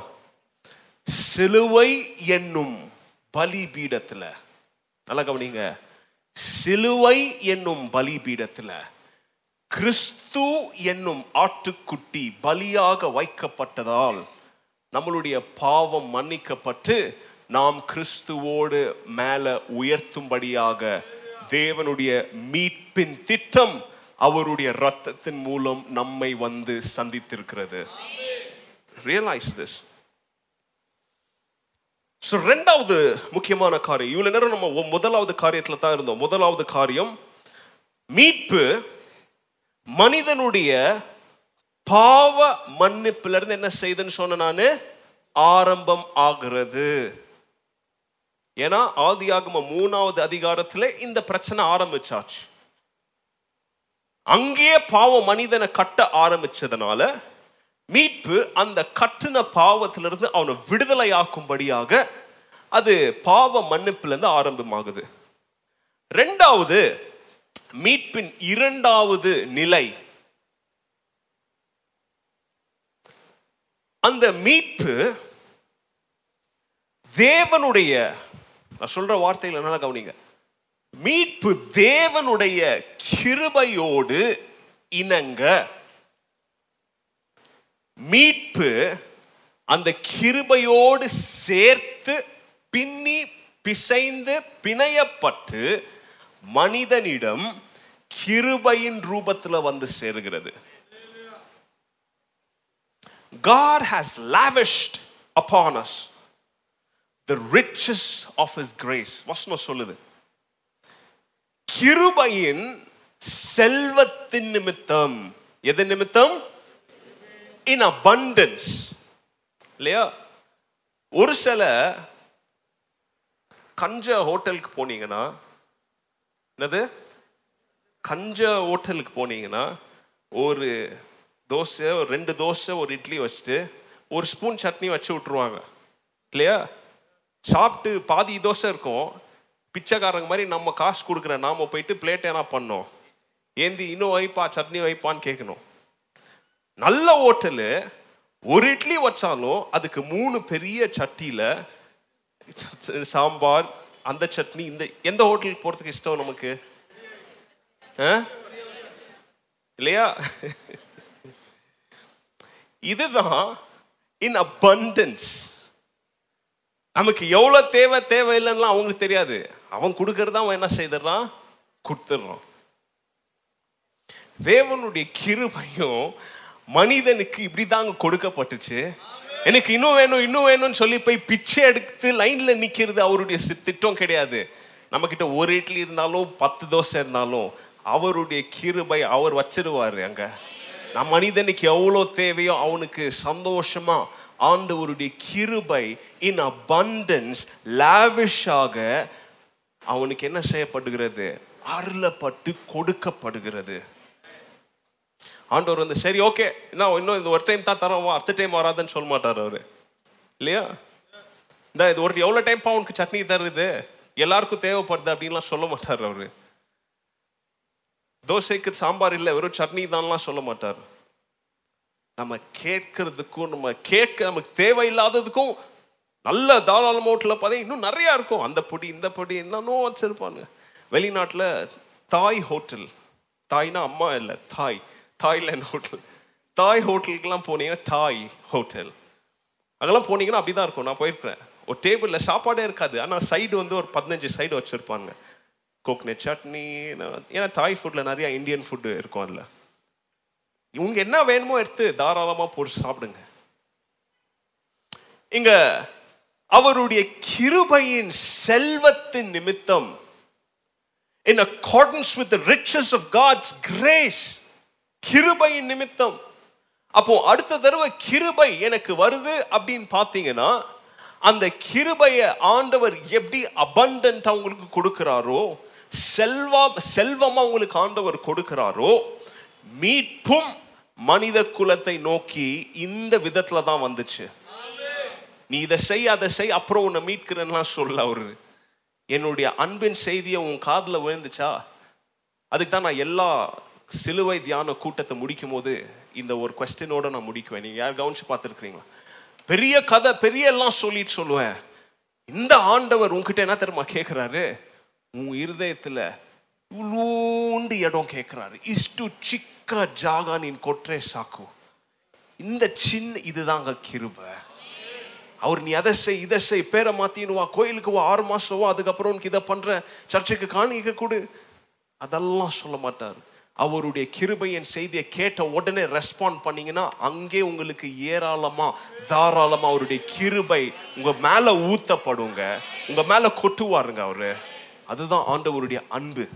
Speaker 1: சிலுவை என்னும் பலி பீடத்தில் நல்லா கவனிங்க சிலுவை என்னும் பலி பீடத்தில் கிறிஸ்து என்னும் ஆட்டுக்குட்டி பலியாக வைக்கப்பட்டதால் நம்மளுடைய பாவம் மன்னிக்கப்பட்டு நாம் கிறிஸ்துவோடு மேல உயர்த்தும்படியாக தேவனுடைய மீட்பின் திட்டம் அவருடைய ரத்தத்தின் மூலம் நம்மை வந்து சந்தித்திருக்கிறது. ரியலைஸ் திஸ் ஸோ ரெண்டாவது முக்கியமான காரியம் இவ்வளவு நேரம் நம்ம முதலாவது காரியத்தில் தான் இருந்தோம். முதலாவது காரியம் மீட்பு மனிதனுடைய பாவ மன்னிப்புல இருந்து என்ன செய்துன்னு சொன்ன நான்? ஆரம்பம் ஆகிறது. ஏன்னா ஆதியாகம மூணாவது அதிகாரத்தில் இந்த பிரச்சனை ஆரம்பிச்சாச்சு. அங்கேயே பாவம் மனிதனை கட்ட ஆரம்பிச்சதுனால மீட்பு அந்த கட்டின பாவத்திலிருந்து அவனை விடுதலையாக்கும்படியாக அது பாவ மன்னிப்பிலிருந்து ஆரம்பமாகுது. ரெண்டாவது மீட்பின் இரண்டாவது நிலை. அந்த மீட்பு தேவனுடைய நான் சொல்ற வார்த்தைகள் என்ன கவனிங்க. மீட்பு தேவனுடைய கிருபையோடு இணங்க மீட்பு அந்த கிருபையோடு சேர்த்து பின்னி பிசைந்து பிணையப்பட்டு மனிதனிடம் கிருபையின் ரூபத்தில் வந்து சேருகிறது. God has lavished upon us the riches of his grace. வசனம் சொல்லுது. கிருபையின் செல்வத்தின் நிமித்தம். எது நிமித்தம்? இன் அபண்டன்ஸ் இல்லையா? ஒரு சில கஞ்ச ஹோட்டலுக்கு போனீங்கன்னா என்னது? கஞ்ச ஹோட்டலுக்கு போனீங்கன்னா ஒரு தோசை ஒரு ரெண்டு தோசை ஒரு இட்லி வச்சுட்டு ஒரு ஸ்பூன் சட்னி வச்சு விட்ருவாங்க இல்லையா? சாப்பிட்டு பாதி தோசை இருக்கும். பிச்சைக்காரங்க மாதிரி நம்ம காசு கொடுக்குற நாம போயிட்டு பிளேட் என்ன பண்ணோம். ஏந்தி இன்னும் வைப்பா சட்னி வைப்பான்னு கேட்கணும். நல்ல ஹோட்டலு ஒரு இட்லி வச்சாலும் அதுக்கு மூணு பெரிய சட்டியில் சாம்பார் அந்த சட்னி இந்த எந்த ஹோட்டலுக்கு போகிறதுக்கு இஷ்டம் நமக்கு? ஆ? இல்லையா? இதுதான் இன் அபண்டன்ஸ் நமக்கு எவ்வளவு தேவை தேவையில்லைன்னா அவங்களுக்கு தெரியாது. அவன் கொடுக்கறத அவன் என்ன செய்திடறான்? கொடுத்துடுறான். தேவனுடைய கிருபையும் மனிதனுக்கு இப்படிதாங்க கொடுக்கப்பட்டுச்சு. எனக்கு இன்னும் வேணும் இன்னும் வேணும்னு சொல்லி போய் பிச்சை எடுத்து லைன்ல நிக்கிறது அவருடைய திட்டம் கிடையாது. நம்ம கிட்ட ஒரு இட்லி இருந்தாலும் பத்து தோசை இருந்தாலும் அவருடைய கிருபை அவர் வச்சிருவாரு அங்க. நம் மனிதனுக்கு எவ்வளோ தேவையோ அவனுக்கு சந்தோஷமா ஆண்டவருடைய கிருபை இன் அபண்டன்ஸ் லாவிஷாக அவனுக்கு என்ன செய்யப்படுகிறது? அருளப்பட்டு கொடுக்கப்படுகிறது. ஆண்டவர் வந்து சரி ஓகே நான் இன்னும் இந்த ஒரு டைம் தான் தரோம் அடுத்த டைம் வராதுன்னு சொல்ல மாட்டார் அவரு. இல்லையா? இந்த இது ஒரு எவ்வளோ டைம் அவனுக்கு சட்னி தருது? எல்லாருக்கும் தேவைப்படுது அப்படின்லாம் சொல்ல மாட்டார் அவரு. தோசைக்கு சாம்பார் இல்லை வெறும் சட்னி தான்லாம் சொல்ல மாட்டார். நம்ம கேட்கறதுக்கும் நம்ம கேட்க நமக்கு தேவையில்லாததுக்கும் நல்ல தாராள மோட்டில் பார்த்தா இன்னும் நிறையா இருக்கும். அந்த பொடி இந்த பொடி என்னன்னோ வச்சுருப்பாங்க. வெளிநாட்டில் தாய் ஹோட்டல். தாய்னா அம்மா இல்லை தாய். Thailand hotel. தாய் ஹோட்டலுக்கெல்லாம் போனீங்கன்னா தாய் ஹோட்டல். அதெல்லாம் போனீங்கன்னா அப்படி தான் இருக்கும். நான் போயிருக்கிறேன். ஒரு டேபிளில் சாப்பாடே இருக்காது. ஆனால் சைடு வந்து ஒரு பதினஞ்சு சைடு வச்சுருப்பாங்க. கோக்னட் சட்னி ஏன்னா தாய் ஃபுட்டில் நிறையா இந்தியன் ஃபுட்டு இருக்கும் அதில். இவங்க என்ன வேணுமோ எடுத்து தாராளமாக போட்டு சாப்பிடுங்க. இங்க அவருடைய கிருபையின் செல்வத்தின் நிமித்தம் in accordance with riches of God's grace கிருபையின் நிமித்தம். அப்போ அடுத்த தடவை கிருபை எனக்கு வருது அப்படின்னு பார்த்தீங்கன்னா அந்த கிருபையை ஆண்டவர் எப்படி அபண்டன்ட் அவங்களுக்கு கொடுக்கிறாரோ செல்வம் செல்வமா உங்களுக்கு ஆண்டவர் கொடுக்கிறாரோ மீட்பும் மனித குலத்தை நோக்கி இந்த விதத்துல தான் வந்துச்சு. நீ இதை செய் அதை செய் அப்புறம் உன்னை மீட்கிறேன்லாம் சொல்ல அவரு. என்னுடைய அன்பின் செய்தியை உன் காதில் விழுந்துச்சா? அதுக்கு தான் நான் எல்லா சிலுவை தியான கூட்டத்தை முடிக்கும் போது இந்த ஒரு கொஸ்டினோட நான் முடிக்குவேன். நீங்கள் யார் கவனிச்சு பார்த்துருக்குறீங்களா? பெரிய கதை பெரிய எல்லாம் சொல்லிட்டு சொல்லுவேன். இந்த ஆண்டவர் உன்கிட்ட என்ன தெரியுமா கேட்குறாரு உன் இருதயத்தில் இவ்வளோண்டு இடம் கேட்குறாரு இஷ்டு சிக்க ஜாகா நீ கொற்றே சாக்கு. இந்த சின்ன இதுதாங்க கிருபை. அவர் நீ அதை செய் இதை செய் பேரை மாத்தின்னு வா கோயிலுக்கு வா ஆறு மாதம் வா அதுக்கப்புறம் உனக்கு இதை பண்ணுற சர்ச்சுக்கு காணிக்க கொடு. அதெல்லாம் சொல்ல மாட்டார். அவருடைய கிருபையின் செய்தியை கேட்ட உடனே ரெஸ்பாண்ட் பண்ணீங்கன்னா அங்கே உங்களுக்கு ஏராளமா தாராளமா அவருடைய கிருபை உங்க மேல ஊத்தப்படுங்க. உங்க மேல கொட்டுவாருங்க அவரு. அதுதான் ஆண்டவருடைய அன்பு.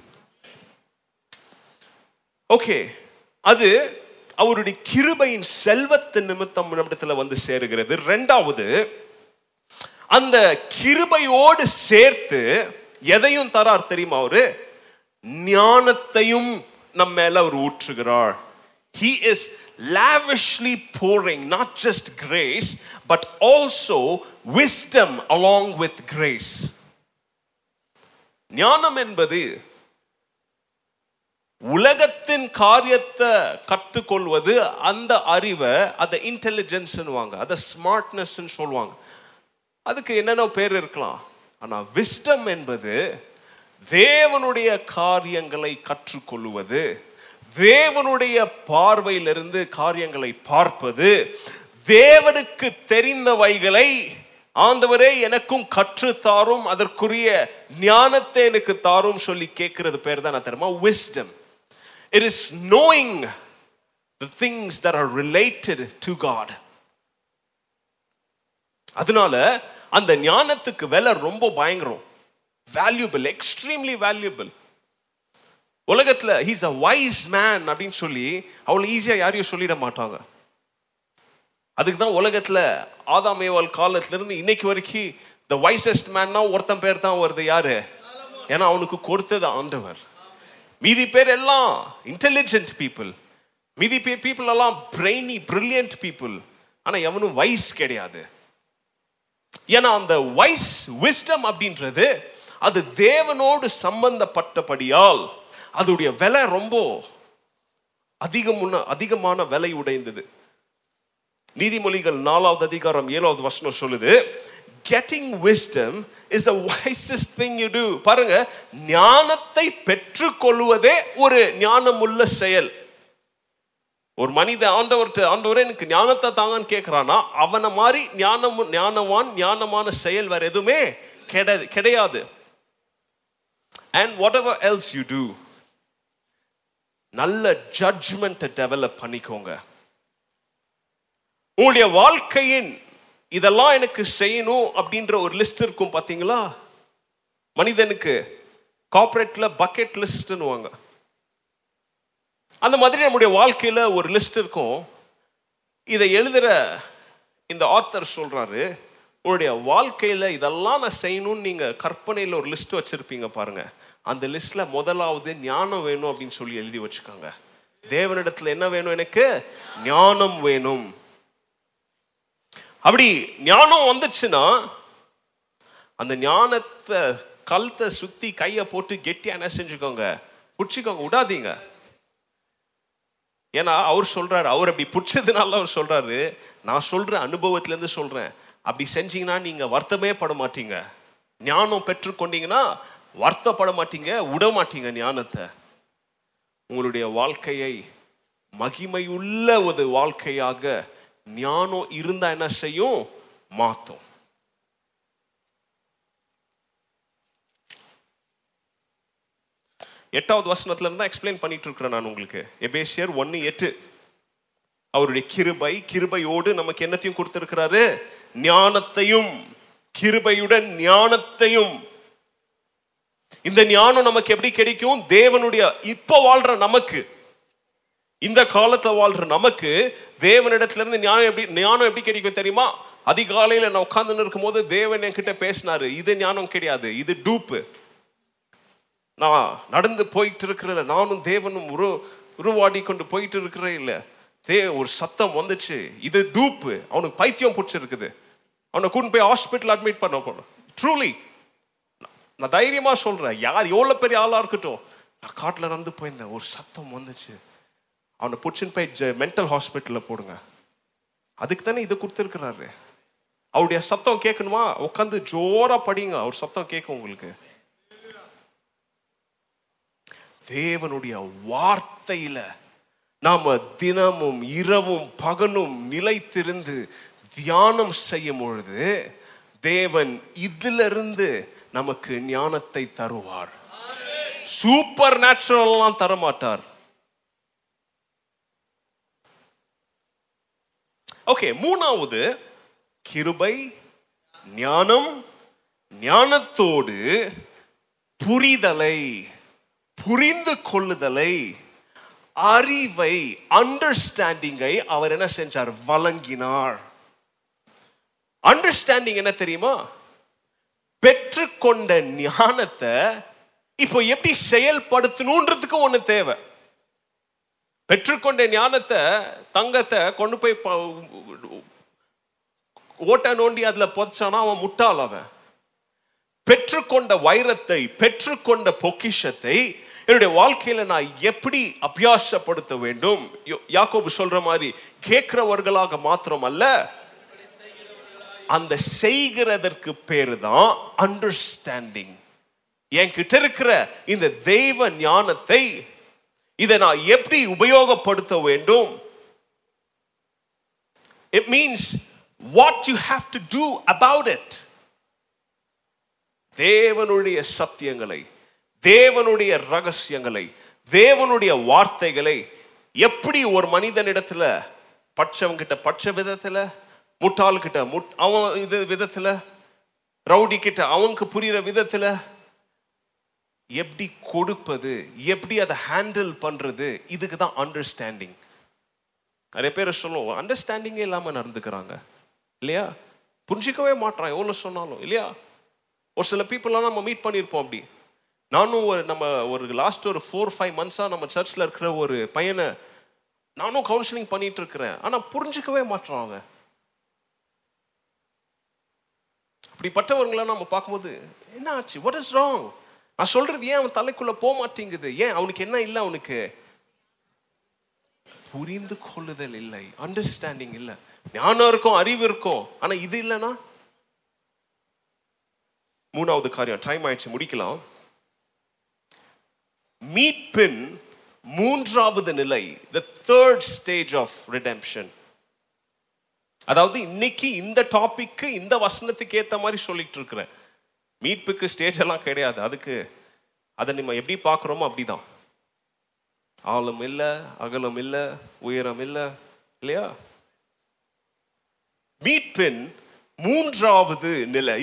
Speaker 1: ஓகே அது அவருடைய கிருபையின் செல்வத்தின் நிமித்தம் நம்மிடத்துல வந்து சேருகிறது. ரெண்டாவது அந்த கிருபையோடு சேர்த்து எதையும் தரார் தெரியுமா அவரு? ஞானத்தையும் நம்ம மேல அவர் ஊற்றுகிறார். He is lavishly pouring not just grace but also wisdom along with grace. ஞானம் என்பது உலகத்தின் காரியத்தை கற்றுக்கொள்வது அந்த அறிவை அதை இன்டெலிஜென்ஸ்வாங்க அதை ஸ்மார்ட்னஸ் சொல்லுவாங்க. அதுக்கு என்னென்ன பேர் இருக்கலாம். ஆனால் விஸ்டம் என்பது தேவனுடைய காரியங்களை கற்றுக்கொள்வது தேவனுடைய பார்வையிலிருந்து காரியங்களை பார்ப்பது தேவனுக்கு தெரிந்தவைகளை ஆண்டவரே எனக்கும் கற்று தாரும் அதற்குரிய ஞானத்தை எனக்கு தாரும் சொல்லி கேட்கிறது பேர் தான் நான் தெரியுமா? Wisdom it is knowing the things that are related to God அதனால அந்த ஞானத்துக்கு விலை ரொம்ப பயங்கரம். வேல்யூபிள் எக்ஸ்ட்ரீம்லி வேல்யூபிள் உலகத்தில் ஹீஸ் அ வைஸ் மேன் அப்படின்னு சொல்லி அவ்வளோ ஈஸியாக யாரையும் சொல்லிட மாட்டாங்க. அதுக்கு தான் உலகத்தில் ஆதாம் ஏவாள் இன்னைக்கு வரைக்கும் த வைசஸ்ட் மேன்னா ஒருத்தன் பேர் தான் வருது யாரு? ஏன்னா அவனுக்கு கொடுத்தது ஆண்டவர். மீதி பேர் எல்லாம் இன்டெலிஜென்ட் பீப்புள் மீதி பீப்புள் எல்லாம் பிரெய்னி பிரில்லியன்ட் பீப்புள் ஆனால் எவனும் வைஸ் கிடையாது. ஏன்னா அந்த வைஸ் விஸ்டம் அப்படின்றது அது தேவனோடு சம்பந்தப்பட்டபடியால் அதோடைய விலை ரொம்ப அதிகம் அதிகமான விலை உடைந்தது. நீதிமொழிகள் நாலாவது அதிகாரம் ஏழாவது வசனம் சொல்லுது getting wisdom is a wisest thing you do பாருங்க ஞானத்தை பெற்றுக்கொள்வதே ஒரு ஞானமுள்ள செயல். ஒரு மனித ஆண்டவர்கிட்ட ஆண்டவரே எனக்கு ஞானத்தை தாங்கன்னு கேட்கிறானா அவனை மாதிரி ஞானம் ஞானவான் ஞானமான செயல் வேற எதுவுமே கிடையாது கிடையாது. And whatever else you do நல்ல ஜட்ஜ்மெண்ட்டை டெவலப் பண்ணிக்கோங்க. உங்களுடைய வாழ்க்கையின் இதெல்லாம் எனக்கு செய்யணும் அப்படின்ற ஒரு லிஸ்ட் இருக்கும் பார்த்தீங்களா? மனிதனுக்கு கார்பரேட்டில் பக்கெட் லிஸ்ட்னுவாங்க அந்த மாதிரி நம்முடைய வாழ்க்கையில் ஒரு லிஸ்ட் இருக்கும். இதை எழுதுகிற இந்த ஆத்தர் சொல்கிறாரு உங்களுடைய வாழ்க்கையில் இதெல்லாம் நான் செய்யணும்னு நீங்கள் கற்பனையில் ஒரு லிஸ்ட் வச்சுருப்பீங்க பாருங்கள் அந்த லிஸ்ட்டில் முதலாவது ஞானம் வேணும் அப்படின்னு சொல்லி எழுதி வச்சுக்காங்க தேவனிடத்தில் என்ன வேணும் எனக்கு? ஞானம் வேணும். அப்படி ஞானம் வந்துச்சுன்னா அந்த ஞானத்தை கழுத்தை சுத்தி கையை போட்டு கெட்டியா என்ன செஞ்சுக்கோங்க? பிடிச்சிக்கோங்க விடாதீங்க. ஏன்னா அவர் சொல்றாரு அவர் அப்படி பிடிச்சதுனால அவர் சொல்றாரு நான் சொல்ற அனுபவத்திலேருந்து சொல்கிறேன் சொல்றேன். அப்படி செஞ்சீங்கன்னா நீங்க வருத்தமே பட மாட்டீங்க. ஞானம் பெற்றுக்கொண்டீங்கன்னா வருத்தப்பட மாட்டீங்க விட மாட்டீங்க ஞானத்தை. உங்களுடைய வாழ்க்கையை மகிமையுள்ள ஒரு வாழ்க்கையாக ஞானம் இருந்தா என்ன செய்யும்? மாத்தும். எட்டாவது வசனத்துல இருந்தா எக்ஸ்பிளைன் பண்ணிட்டு இருக்கிறேன் நான் உங்களுக்கு. எபேசியர் ஒன்னு எட்டு. அவருடைய கிருபை கிருபையோடு நமக்கு என்னத்தையும் கொடுத்திருக்கிறாரு? ஞானத்தையும் கிருபையுடன் ஞானத்தையும். இந்த ஞானம் நமக்கு எப்படி கிடைக்கும்? தேவனுடைய இப்ப வாழ்ற நமக்கு. இந்த காலத்தில் வாழ்ற நமக்கு தேவனிடத்திலிருந்து ஞானம் எப்படி ஞானம் எப்படி கிடைக்கும் தெரியுமா? அதிகாலையில் நான் உட்காந்துன்னு இருக்கும்போது தேவன் என்கிட்ட பேசினாரு இது ஞானம் கிடையாது இது டூப்பு. நான் நடந்து போயிட்டு இருக்கிறத நானும் தேவனும் உரு உருவாடி கொண்டு போயிட்டு இருக்கிறேன் இல்லை. தே ஒரு சத்தம் வந்துச்சு இது டூப்பு அவனுக்கு பைத்தியம் பிடிச்சிருக்குது. அவனை கூட்டு போய் ஹாஸ்பிட்டல் அட்மிட் பண்ண போனோம் ட்ரூலி நான் தைரியமாக சொல்கிறேன் யார் எவ்வளோ பெரிய ஆளாக இருக்கட்டும். நான் காட்டில் நடந்து போயிருந்தேன் ஒரு சத்தம் வந்துச்சு. அவனை பிடிச்சின்னு போய் மென்டல் ஹாஸ்பிட்டல்ல போடுங்க. அதுக்கு தானே இதை கொடுத்துருக்கிறாரு. அவருடைய சத்தம் கேட்கணுமா? உட்காந்து ஜோரா படிங்க. அவர் சத்தம் கேட்கும் உங்களுக்கு. தேவனுடைய வார்த்தையில நாம தினமும் இரவும் பகலும் நிலைத்திருந்து தியானம் செய்யும் பொழுது தேவன் இதிலிருந்து நமக்கு ஞானத்தை தருவார். சூப்பர் நேச்சுரல்லாம் தரமாட்டார். ஓகே மூணாவது கிருபை ஞானம் ஞானத்தோடு புரிதலை புரிந்து கொள்ளுதலை அறிவை அண்டர்ஸ்டாண்டிங்கை அவர் என்ன செஞ்சார்? வழங்கினார். அண்டர்ஸ்டாண்டிங் என்ன தெரியுமா? பெற்றுக்கொண்ட ஞானத்தை இப்போ எப்படி செயல்படுத்தணுன்றதுக்கு ஒன்று தேவை. பெற்றுக்கொண்ட ஞானத்தை தங்கத்தை கொண்டு போய் ஓட்ட நோண்டி அதில் புதைச்சானா அவன் முட்டாள் அவன். பெற்றுக்கொண்ட வைரத்தை பெற்றுக்கொண்ட பொக்கிஷத்தை என்னுடைய வாழ்க்கையில நான் எப்படி அபியாசப்படுத்த வேண்டும்? யோ- யாக்கோபு சொல்ற மாதிரி கேட்கிறவர்களாக மாத்திரம் அல்ல அந்த செய்கிறதற்கு பேரு தான் அண்டர்ஸ்டாண்டிங் என்கிட்ட இருக்கிற இந்த தெய்வ ஞானத்தை இதை நான் எப்படி உபயோகப்படுத்த வேண்டும்? It means what you have to do about it தேவனுடைய சத்தியங்களை தேவனுடைய ரகசியங்களை தேவனுடைய வார்த்தைகளை எப்படி ஒரு மனிதனிடத்துல பட்சவங்கிட்ட பட்ச விதத்துல முட்டாள்கிட்ட முட் அவன் இது விதத்துல ரவுடி கிட்ட அவனுக்கு புரியுற விதத்துல எப்படி கொடுப்பது எப்படி அதை ஹேண்டில் பண்ணுறது இதுக்கு தான் அண்டர்ஸ்டாண்டிங் நிறைய பேர் சொல்லுவோம் அண்டர்ஸ்டாண்டிங்கே இல்லாமல் நடந்துக்கிறாங்க. இல்லையா? புரிஞ்சிக்கவே மாட்டான் எவ்வளோ சொன்னாலும் இல்லையா? ஒரு சில பீப்புளெலாம் நம்ம மீட் பண்ணியிருப்போம் அப்படி. நானும் ஒரு நம்ம ஒரு லாஸ்ட் ஒரு ஃபோர் ஃபைவ் மந்த்ஸாக நம்ம சர்ச்சில் இருக்கிற ஒரு பையனை நானும் கவுன்சிலிங் பண்ணிட்டு இருக்கிறேன். ஆனால் புரிஞ்சிக்கவே மாட்டான் அவங்க அப்படிப்பட்டவங்களை நம்ம பார்க்கும்போது என்ன ஆச்சு? வாட் இஸ் ராங் நான் சொல்றது ஏன் அவன் தலைக்குள்ள போக மாட்டேங்குது? ஏன்? அவனுக்கு என்ன இல்லை அவனுக்கு? புரிந்து கொள்ளுதல் இல்லை. அண்டர்ஸ்டாண்டிங் இல்லை. ஞானம் இருக்கும் அறிவு இருக்கும். ஆனா இது இல்லைன்னா? மூணாவது காரியம். டைம் ஆயிடுச்சு முடிக்கலாம். மீட்பின் மூன்றாவது நிலை. The third stage of redemption அதாவது இன்னைக்கு இந்த டாபிக்கு இந்த வசனத்துக்கு ஏத்த மாதிரி சொல்லிட்டு இருக்கிறேன். மீட்புக்கு ஸ்டேஜ் எல்லாம் கிடையாது. அதுக்கு அதை நம்ம எப்படி பார்க்குறோமோ அப்படிதான். ஆழம் இல்லை அகலம் இல்லை உயரம் இல்லை இல்லையா? மீட்பின் மூன்றாவது நிலை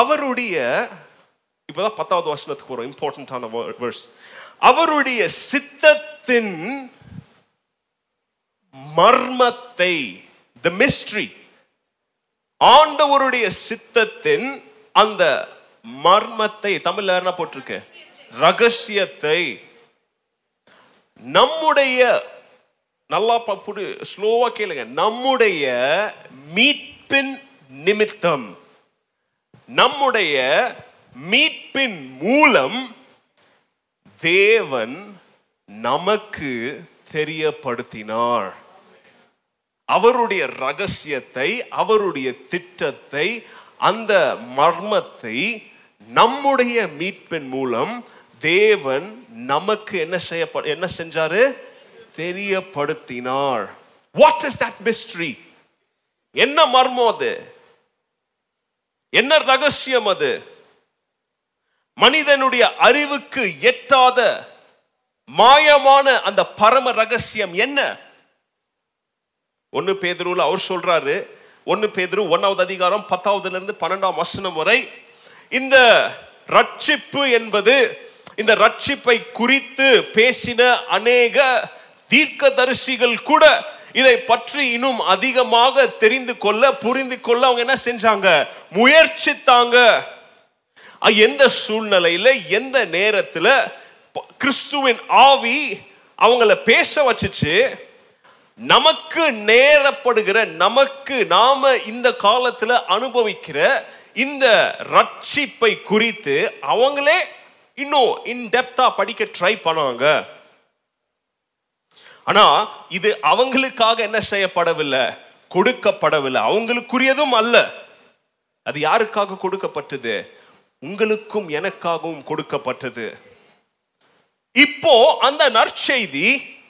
Speaker 1: அவருடைய இப்பதான் பத்தாவது வருஷத்துக்கு வரும் இம்பார்ட்டன்டான வேர்ஸ் அவருடைய சித்தத்தின் மர்மத்தை த மிஸ்ட்ரி ஆண்டவருடைய சித்தத்தின் அந்த மர்மத்தை தமிழ்ல என்ன போட்டிருக்கு? ரகசியத்தை நம்முடைய நல்லா புரி ஸ்லோவா கேளுங்க. நம்முடைய மீட்பின் நிமித்தம் நம்முடைய மீட்பின் மூலம் தேவன் நமக்கு தெரியப்படுத்தினார். அவருடைய ரகசியத்தை அவருடைய திட்டத்தை அந்த மர்மத்தை நம்முடைய மீட்பின் மூலம் தேவன் நமக்கு என்ன செய்ய என்ன செஞ்சாரு? தெரியப்படுத்தினார். வாட் இஸ் தட் மிஸ்ட்ரி என்ன மர்மம் அது? என்ன ரகசியம் அது? மனிதனுடைய அறிவுக்கு எட்டாத மாயமான அந்த பரம ரகசியம் என்ன? ஒன்று பேதுருல அவர் சொல்கிறாரு ஒன்று பேதுரு ஒன்றாவது அதிகாரம் பத்தாவதுலேருந்து பன்னெண்டாம் வசனம் வரை இந்த ரட்சிப்பு என்பது இந்த ரட்சிப்பை குறித்து பேசின அநேக தீர்க்கதரிசிகள் கூட இதை பற்றி இன்னும் அதிகமாக தெரிந்து கொள்ள புரிந்து கொள்ள அவங்க என்ன செஞ்சாங்க? முயற்சித்தாங்க. எந்த சூழ்நிலையில எந்த நேரத்தில் கிறிஸ்துவின் ஆவி அவங்கள பேச வச்சுச்சு நமக்கு நேரப்படுகிற நமக்கு நாம இந்த காலத்துல அனுபவிக்கிற இந்த ரட்சிப்பை குறித்து அவங்களே இன்னும் இன்டெப்தா படிக்க ட்ரை பண்ணுவாங்க. ஆனா இது அவங்களுக்காக என்ன செய்யப்படவில்லை? கொடுக்கப்படவில்லை. அவங்களுக்குரியதும் அல்ல. அது யாருக்காக கொடுக்கப்பட்டது? உங்களுக்கும் எனக்காகவும் கொடுக்கப்பட்டது. இப்போ அந்த நற்செய்தி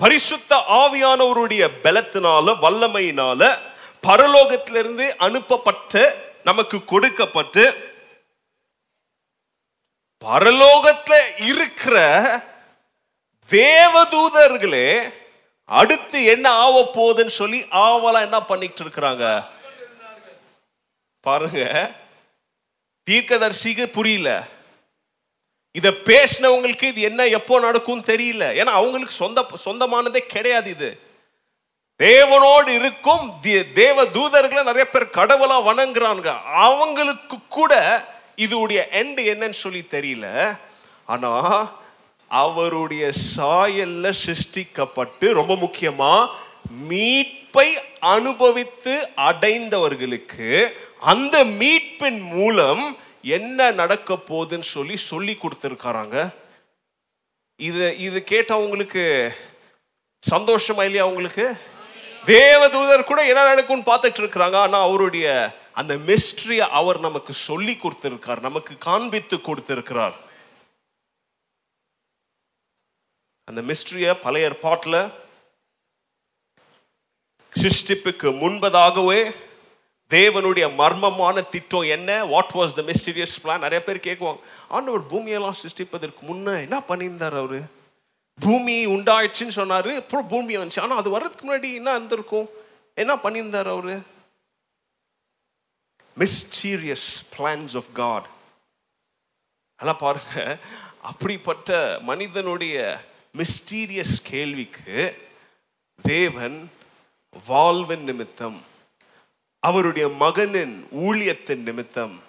Speaker 1: பரிசுத்த ஆவியானவருடைய பலத்தினால வல்லமையினால பரலோகத்திலிருந்து அனுப்பப்பட்டு நமக்கு கொடுக்கப்பட்டு பரலோகத்துல இருக்கிற தேவதூதர்களே அடுத்து என்ன ஆக போகுதுன்னு சொல்லி ஆவலா என்ன பண்ணிட்டு இருக்கிறாங்க பாருங்க. தீர்க்கதர்சிக்கு புரியல. இதை பேசினவங்களுக்கு இது என்ன எப்போ நடக்கும் தெரியல. ஏன்னா அவங்களுக்கு சொந்த சொந்தமானதே கிடையாது இது. தேவனோடு இருக்கும் தே- தேவ தூதர்களை நிறைய பேர் கடவுளா வணங்குறாங்க. அவங்களுக்கு கூட இதுடைய எண்டு என்னன்னு சொல்லி தெரியல. ஆனா அவருடைய சாயல்ல சிருஷ்டிக்கப்பட்டு ரொம்ப முக்கியமா மீட்பை அனுபவித்து அடைந்தவர்களுக்கு அந்த மீட்பின் மூலம் என்ன நடக்க போகுதுன்னு சொல்லி சொல்லி கொடுத்துருக்காராங்க. இது இது கேட்டவங்களுக்கு சந்தோஷமா இல்லையா உங்களுக்கு? தேவதூதர் கூட என்ன நடக்கும்னு பார்த்துட்டு இருக்கிறாங்க. ஆனால் அவருடைய அந்த மிஸ்ட்ரியை அவர் நமக்கு சொல்லி கொடுத்திருக்கார். நமக்கு காண்பித்து கொடுத்திருக்கிறார். அந்த மிஸ்ட்ரியை பழைய பாட்டில் சிருஷ்டிப்புக்கு முன்பதாகவே தேவனுடைய மர்மமான திட்டம் என்ன? What was the mysterious plan நிறைய பேர் கேட்குவாங்க ஆண்டவர் பூமியெல்லாம் சிருஷ்டிப்பதற்கு முன்னே என்ன பண்ணியிருந்தார் அவர்? பூமி உண்டாயிடுச்சுன்னு சொன்னார் அப்புறம் பூமி வந்துச்சு. ஆனால் அது வர்றதுக்கு முன்னாடி என்ன இருந்திருக்கும்? என்ன பண்ணியிருந்தார் அவர்? மிஸ்டீரியஸ் பிளான்ஸ் ஆஃப் காட் அதெல்லாம் பாருங்க அப்படிப்பட்ட மனிதனுடைய மிஸ்டீரியஸ் கேள்விக்கு தேவன் வாழ்வின் நிமித்தம் அவருடைய மகனின் ஊழியத்தின் நிமித்தம்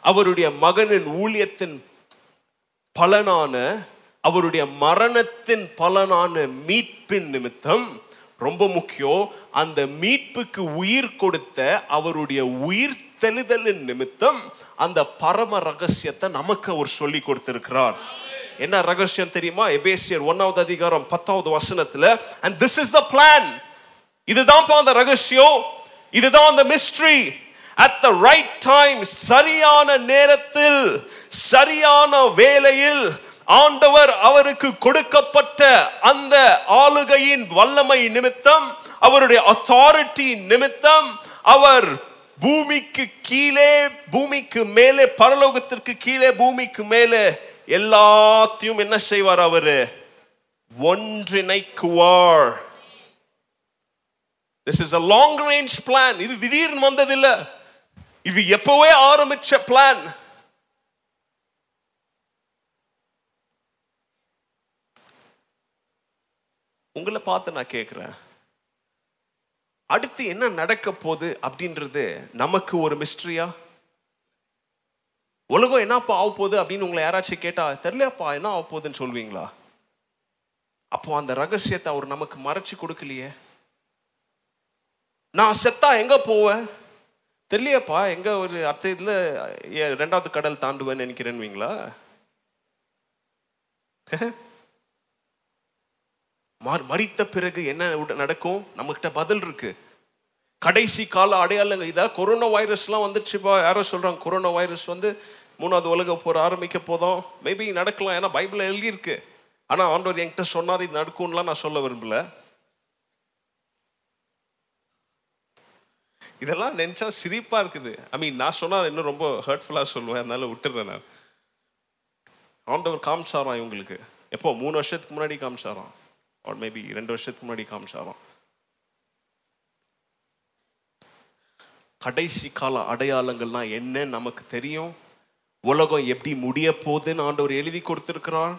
Speaker 1: அவருடைய மகனின் ஊழியத்தின் பலனான அவருடைய மரணத்தின் பலனான மீட்பின் நிமித்தம் ரொம்ப முக்கியம் அந்த மீட்புக்கு உயிர் கொடுத்த அவருடைய உயிர் தெளிதலின் நிமித்தம் அந்த பரம ரகசியத்தை நமக்கு அவர் சொல்லி கொடுத்திருக்கிறார். என்ன ரகசியம் தெரியுமா? எபேசியர் ஒன்னாவது அதிகாரம் பத்தாவது வசனத்துல and this is the plan இதுதான் அந்த ரகசியம். இதுதான் அந்த mystery at the right time சரியான நேரத்தில் சரியான வேலையில் ஆண்டவர் அவருக்கு கொடுக்கப்பட்ட அந்த ஆளுகையின் வல்லமை நிமித்தம் அவருடைய அத்தாரிட்டி நிமித்தம் அவர் பூமிக்கு கீழே பூமிக்கு மேலே பரலோகத்திற்கு கீழே பூமிக்கு மேலே எல்லாத்தையும் என்ன செய்வார் அவரு? ஒன்றிணைக்குவார். This is a long range plan இது திடீர்னு வந்ததில்ல. இது எப்பவே ஆரம்பிச்ச பிளான் உங்களை பார்த்து நான் கேட்குறேன் அடுத்து என்ன நடக்க போகுது அப்படின்றது நமக்கு ஒரு மிஸ்ட்ரியா உலகம் என்னப்பா ஆக போகுது அப்படின்னு உங்களை யாராச்சும் கேட்டா தெரியலப்பா என்ன ஆக போகுதுன்னு சொல்வீங்களா? அப்போ அந்த ரகசியத்தை அவர் நமக்கு மறைச்சு கொடுக்கலையே. நான் செத்தா எங்க போவேன்? தெரியலையப்பா எங்க ஒரு அடுத்த இதுல ஏ- ரெண்டாவது கடல் தாண்டுவேன்னு நினைக்கிறேன்னுவீங்களா? மறித்த பிறகு என்ன நடக்கும்? நம்மகிட்ட பதில் இருக்கு. கடைசி கால அடையாளங்கள் இதா கொரோனா வைரஸ்லாம் வந்துச்சுப்பா யாரோ சொல்றாங்க கொரோனா வைரஸ் வந்து மூணாவது உலக போர் ஆரம்பிக்க போதும். மேபி நடக்கலாம் ஏன்னா பைபிள் எழுதியிருக்கு. ஆனால் ஆண்டவர் என்கிட்ட சொன்னார் இது நடக்கும்லாம் நான் சொல்ல விரும்பலை. இதெல்லாம் நினச்சா சிரிப்பாக இருக்குது. ஐ மீன் நான் சொன்னால் இன்னும் ரொம்ப ஹர்ட்ஃபுல்லாக சொல்லுவேன். அதனால விட்டுறேன் நான். ஆண்டவர் காமிச்சாராம் இவங்களுக்கு. எப்போ? மூணு வருஷத்துக்கு முன்னாடி காமிச்சாராம். ஆர் மேபி ரெண்டு வருஷத்துக்கு முன்னாடி காமிச்சாராம். கடைசி கால அடையாளங்கள்னா என்ன நமக்கு தெரியும்? உலகம் எப்படி முடிய போகுதுன்னு ஆண்டவர் எழுதி கொடுத்துருக்கிறார்.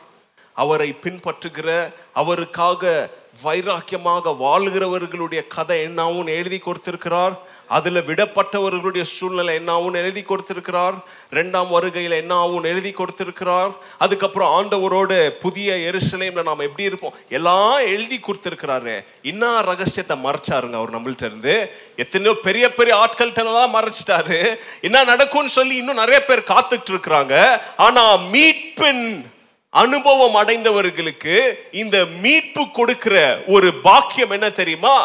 Speaker 1: அவரை பின்பற்றுகிற அவருக்காக வைராக்கியமாக வாழ்கிறவர்களுடைய கதை என்னாவும் எழுதி கொடுத்திருக்கிறார். அதில் விடப்பட்டவர்களுடைய சூழ்நிலை என்னாவும் எழுதி கொடுத்திருக்கிறார். ரெண்டாம் வருகையில் என்னாவும் எழுதி கொடுத்திருக்கிறார். அதுக்கப்புறம் ஆண்டவரோட புதிய எரிசலையும் நாம் எப்படி இருப்போம்? எல்லாம் எழுதி கொடுத்திருக்கிறாரு. என்ன ரகசியத்தை மறைச்சாருங்க அவர் நம்மள்ட்ட இருந்து. எத்தனையோ பெரிய பெரிய ஆட்கள்கிட்ட தான் மறைச்சிட்டாரு. என்ன நடக்கும்னு சொல்லி இன்னும் நிறைய பேர் காத்துட்டு இருக்கிறாங்க. ஆனால் மீட்பின் அனுபவம் அடைந்தவர்களுக்கு இந்த மீட்பு கொடுக்கிற ஒரு பாக்கியம் என்ன தெரியுமா?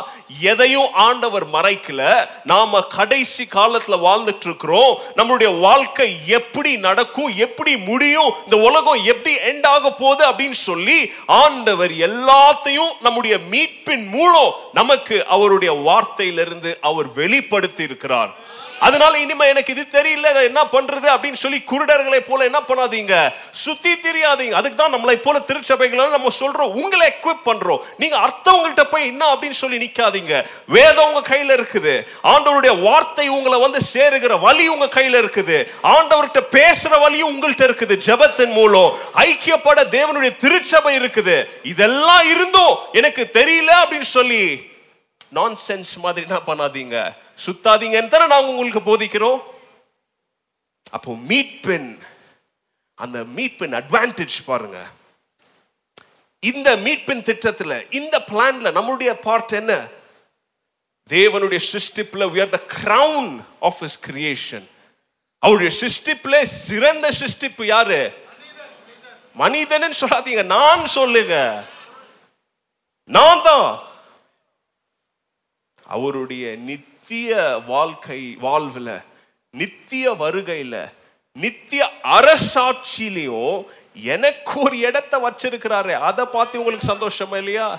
Speaker 1: எதையும் ஆண்டவர் மறைக்கல. நாம கடைசி காலத்துல வாழ்ந்துட்டு இருக்கிறோம் நம்மளுடைய வாழ்க்கை எப்படி நடக்கும் எப்படி முடியும் இந்த உலகம் எப்படி எண்ட் ஆக போகுது அப்படின்னு சொல்லி ஆண்டவர் எல்லாத்தையும் நம்முடைய மீட்பின் மூலம் நமக்கு அவருடைய வார்த்தையிலிருந்து அவர் வெளிப்படுத்தி இருக்கிறார் அதனால இனிமே எனக்கு இது தெரியல நான் என்ன பண்றது அப்படின்னு சொல்லி குருடர்களை போல என்ன பண்ணாதீங்க. சுத்தி தெரியாதீங்க. அதுக்கு தான் நம்மளை போல திருச்சபைகளை நம்ம சொல்றோம். உங்களை எக்விப் பண்றோம். நீங்க அர்த்தவங்கள்ட்ட போய் என்ன அப்படின்னு சொல்லி நிக்காதீங்க. வேதம் உங்க கையில இருக்குது. ஆண்டவருடைய வார்த்தை உங்களை வந்து சேருகிற வழி உங்க கையில இருக்குது. ஆண்டவர்கிட்ட பேசுற வழியும் உங்கள்கிட்ட இருக்குது. ஜபத்தின் மூலம் ஐக்கியப்பட தேவனுடைய திருச்சபை இருக்குது. இதெல்லாம் இருந்தும் எனக்கு தெரியல அப்படின்னு சொல்லி நான் சென்ஸ் மாதிரி என்ன பண்ணாதீங்க. சுத்தாதீங்கன்னு தானே நாங்கள் உங்களுக்கு போதிக்கிறோம். அப்போ மீட்பின் அந்த மீட்பின் அட்வான்டேஜ் பாருங்க. இந்த மீட்பின் திட்டத்தில் இந்த பிளான்ல நம்மளுடைய பார்ட் என்ன? தேவனுடைய சிருஷ்டிப்பில் உயர் the the of is his அவருடைய சிருஷ்டிப்புல சிறந்த சிருஷ்டிப்பு யாரு? மனிதன் சொல்லாதீங்க. நான் சொல்லுங்க. நான் தான். அவருடைய நித்திய வாழ்க்கை வாழ்வில் நித்திய வருகையில நித்திய அரசாட்சியிலையும் எனக்கு ஒரு இடத்தை வச்சிருக்கிறாரு. அதை பார்த்து உங்களுக்கு சந்தோஷமா இல்லையா?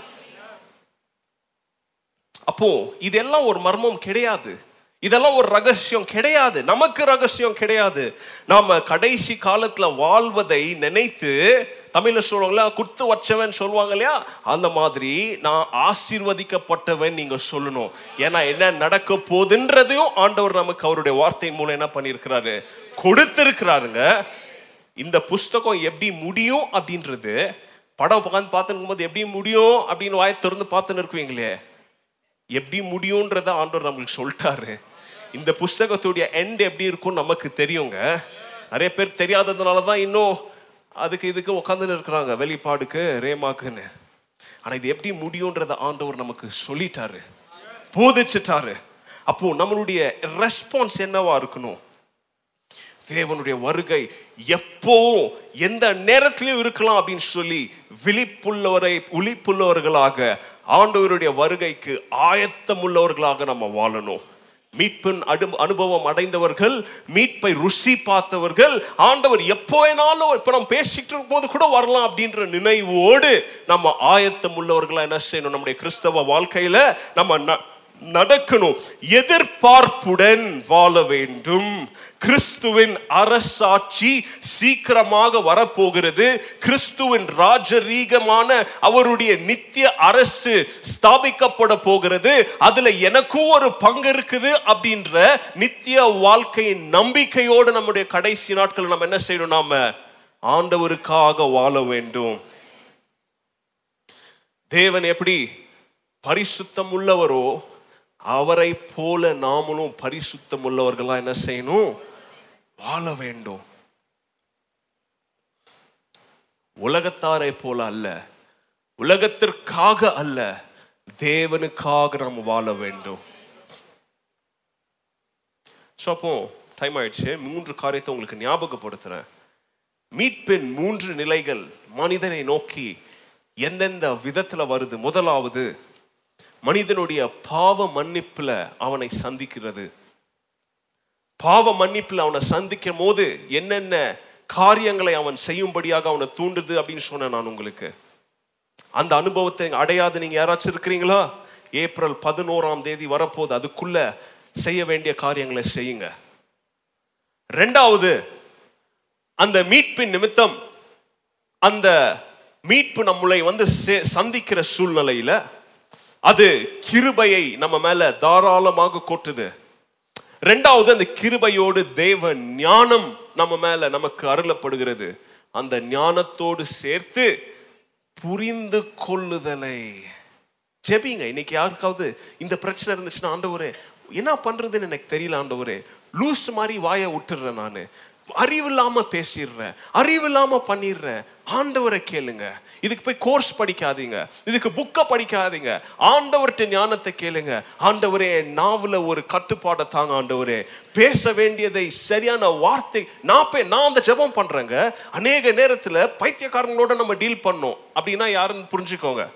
Speaker 1: அப்போ இதெல்லாம் ஒரு மர்மம் கிடையாது. இதெல்லாம் ஒரு ரகசியம் கிடையாது. நமக்கு ரகசியம் கிடையாது. நாம கடைசி காலத்துல வாழ்வதை நினைத்து தமிழில் சொல்லுவாங்களா குத்து வச்சவன் சொல்லுவாங்க இல்லையா? அந்த மாதிரி நான் ஆசீர்வதிக்கப்பட்டவன் நீங்கள் சொல்லணும். ஏன்னா என்ன நடக்க போகுதுன்றதையும் ஆண்டவர் நமக்கு அவருடைய வார்த்தை மூலம் என்ன பண்ணியிருக்கிறாரு? கொடுத்திருக்கிறாருங்க. இந்த புஸ்தகம் எப்படி முடியும் அப்படின்றது படம் உட்காந்து பார்த்துருக்கும் போது எப்படி முடியும் அப்படின்னு வாயை திறந்து பார்த்துன்னு இருக்குவீங்களே? எப்படி முடியும்ன்றத ஆண்டவர் நம்மளுக்கு சொல்லிட்டாரு. இந்த புஸ்தகத்துடைய எண்ட் எப்படி இருக்கும் நமக்கு தெரியுங்க. நிறைய பேர் தெரியாததுனால தான் இன்னும் அதுக்கு இதுக்கு உட்காந்துன்னு இருக்கிறாங்க வெளிப்பாடுக்கு ரேமாக்குன்னு. ஆனால் இது எப்படி முடியுன்றத ஆண்டவர் நமக்கு சொல்லிட்டாரு. போதிச்சுட்டாரு. அப்போ நம்மளுடைய ரெஸ்பான்ஸ் என்னவா இருக்கணும்? தேவனுடைய வருகை எப்போவும் எந்த நேரத்திலையும் இருக்கலாம் அப்படின்னு சொல்லி விழிப்புள்ளவரை ஒளிப்புள்ளவர்களாக ஆண்டவருடைய வருகைக்கு ஆயத்தம் உள்ளவர்களாக நம்ம வாழணும். மீட்பின் அடு அனுபவம் அடைந்தவர்கள் மீட்பை ருசி பார்த்தவர்கள் ஆண்டவர் எப்போ வேணாலும் இப்போ நம்ம பேசிட்டு இருக்கும் போது கூட வரலாம் அப்படின்ற நினைவோடு நம்ம ஆயத்தம் உள்ளவர்களாக என்ன செய்யணும்? நம்முடைய கிறிஸ்தவ வாழ்க்கையில் நம்ம ந- நடக்கணும். எதிர்பார்ப்புடன் வாழ வேண்டும். கிறிஸ்துவின் அரசாட்சி சீக்கிரமாக வரப்போகிறது. கிறிஸ்துவின் ராஜரீகமான அவருடைய நித்திய அரசு ஸ்தாபிக்கப்பட போகிறது. அதுல எனக்கும் ஒரு பங்கு இருக்குது அப்படின்ற நித்திய வாழ்க்கையின் நம்பிக்கையோடு நம்முடைய கடைசி நாட்கள் நம்ம என்ன செய்யணும்? நாம ஆண்டவருக்காக வாழ வேண்டும். தேவன் எப்படி பரிசுத்தம் உள்ளவரோ அவரை போல நாமளும் பரிசுத்தம் உள்ளவர்களா என்ன செய்யணும்? வாழ வேண்டும். உலகத்தாரை போல அல்ல உலகத்திற்காக அல்ல தேவனுக்காக நாம் வாழ வேண்டும். ஸோ அப்போ டைம் ஆயிடுச்சு. மூன்று காரியத்தை உங்களுக்கு ஞாபகப்படுத்துறேன். மீட்பின் மூன்று நிலைகள் மனிதனை நோக்கி எந்தெந்த விதத்தில் வருது? முதலாவது மனிதனுடைய பாவ மன்னிப்புல அவனை சந்திக்கிறது. பாவ மன்னிப்பில் அவனை சந்திக்கும் போது என்னென்ன காரியங்களை அவன் செய்யும்படியாக அவனை தூண்டுது அப்படின்னு சொன்னேன் நான் உங்களுக்கு. அந்த அனுபவத்தை அடையாது நீங்க யாராச்சும் இருக்கிறீங்களா? ஏப்ரல் பதினோராம் தேதி வரப்போது அதுக்குள்ள செய்ய வேண்டிய காரியங்களை செய்யுங்க. ரெண்டாவது அந்த மீட்பின் நிமித்தம் அந்த மீட்பு நம்மளை வந்து சே- சந்திக்கிற சூழ்நிலையில அது கிருபையை நம்ம மேல தாராளமாக கொட்டுது. ரெண்டாவது அந்த கிருபையோடு தேவ ஞானம் நம்ம மேல நமக்கு அருளப்படுகிறது. அந்த ஞானத்தோடு சேர்த்து புரிந்து கொள்ளுதலை. ஜெபிங்க. இன்னைக்கு யாருக்காவது இந்த பிரச்சனை இருந்துச்சுன்னா ஆண்டவரே என்ன பண்றதுன்னு எனக்கு தெரியல ஆண்டவரே. லூஸ் மாதிரி வாயை விட்டுடுறேன் நான். அறிவில்லாம பேசிடுறேன் அறிவில்லாம பண்ணிடுறேன் ஆண்டவரை கேளுங்க. இதுக்கு போய் கோர்ஸ் படிக்காதீங்க. இதுக்கு புக்கை படிக்காதீங்க. ஆண்டவர்கிட்ட ஞானத்தை கேளுங்க. ஆண்டவரே நாவில் ஒரு கட்டுப்பாடை தாங்க ஆண்டவரே. பேச வேண்டியதை சரியான வார்த்தை நான் போய் நான் அந்த ஜெபம் பண்ணுறேங்க அநேக நேரத்தில் பைத்தியக்காரங்களோட நம்ம டீல் பண்ணோம். அப்படின்னா யாருன்னு புரிஞ்சுக்கோங்க.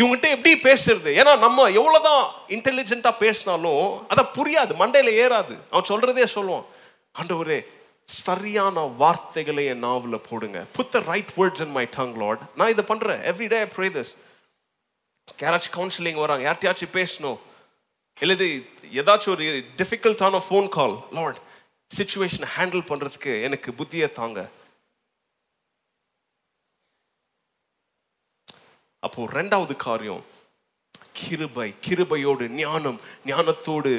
Speaker 1: இவங்ககிட்ட எப்படி பேசுறது? ஏன்னா நம்ம எவ்வளோதான் இன்டெலிஜென்ட்டாக பேசினாலும் அதை புரியாது. மண்டையில் ஏறாது. அவன் சொல்கிறதே சொல்லுவான். ஆண்டவரே சரியான வார்த்தைகளை என் நாவில் போடுங்க. புத்த right words in my tongue Lord நான் இதை பண்ணுறேன் எவ்ரி டே ப்ரே திஸ் யாராச்சும் கவுன்சிலிங் வராங்க யார்ட்டையாச்சும் பேசணும் இல்லது ஏதாச்சும் ஒரு டிஃபிகல்ட்டான ஃபோன் கால் லார்ட் சுச்சுவேஷனை ஹேண்டில் பண்ணுறதுக்கு எனக்கு புத்தியை தாங்க. அப்போ ரெண்டாவது காரியம் கிருபை கிருபையோடு ஞானம் ஞானத்தோடு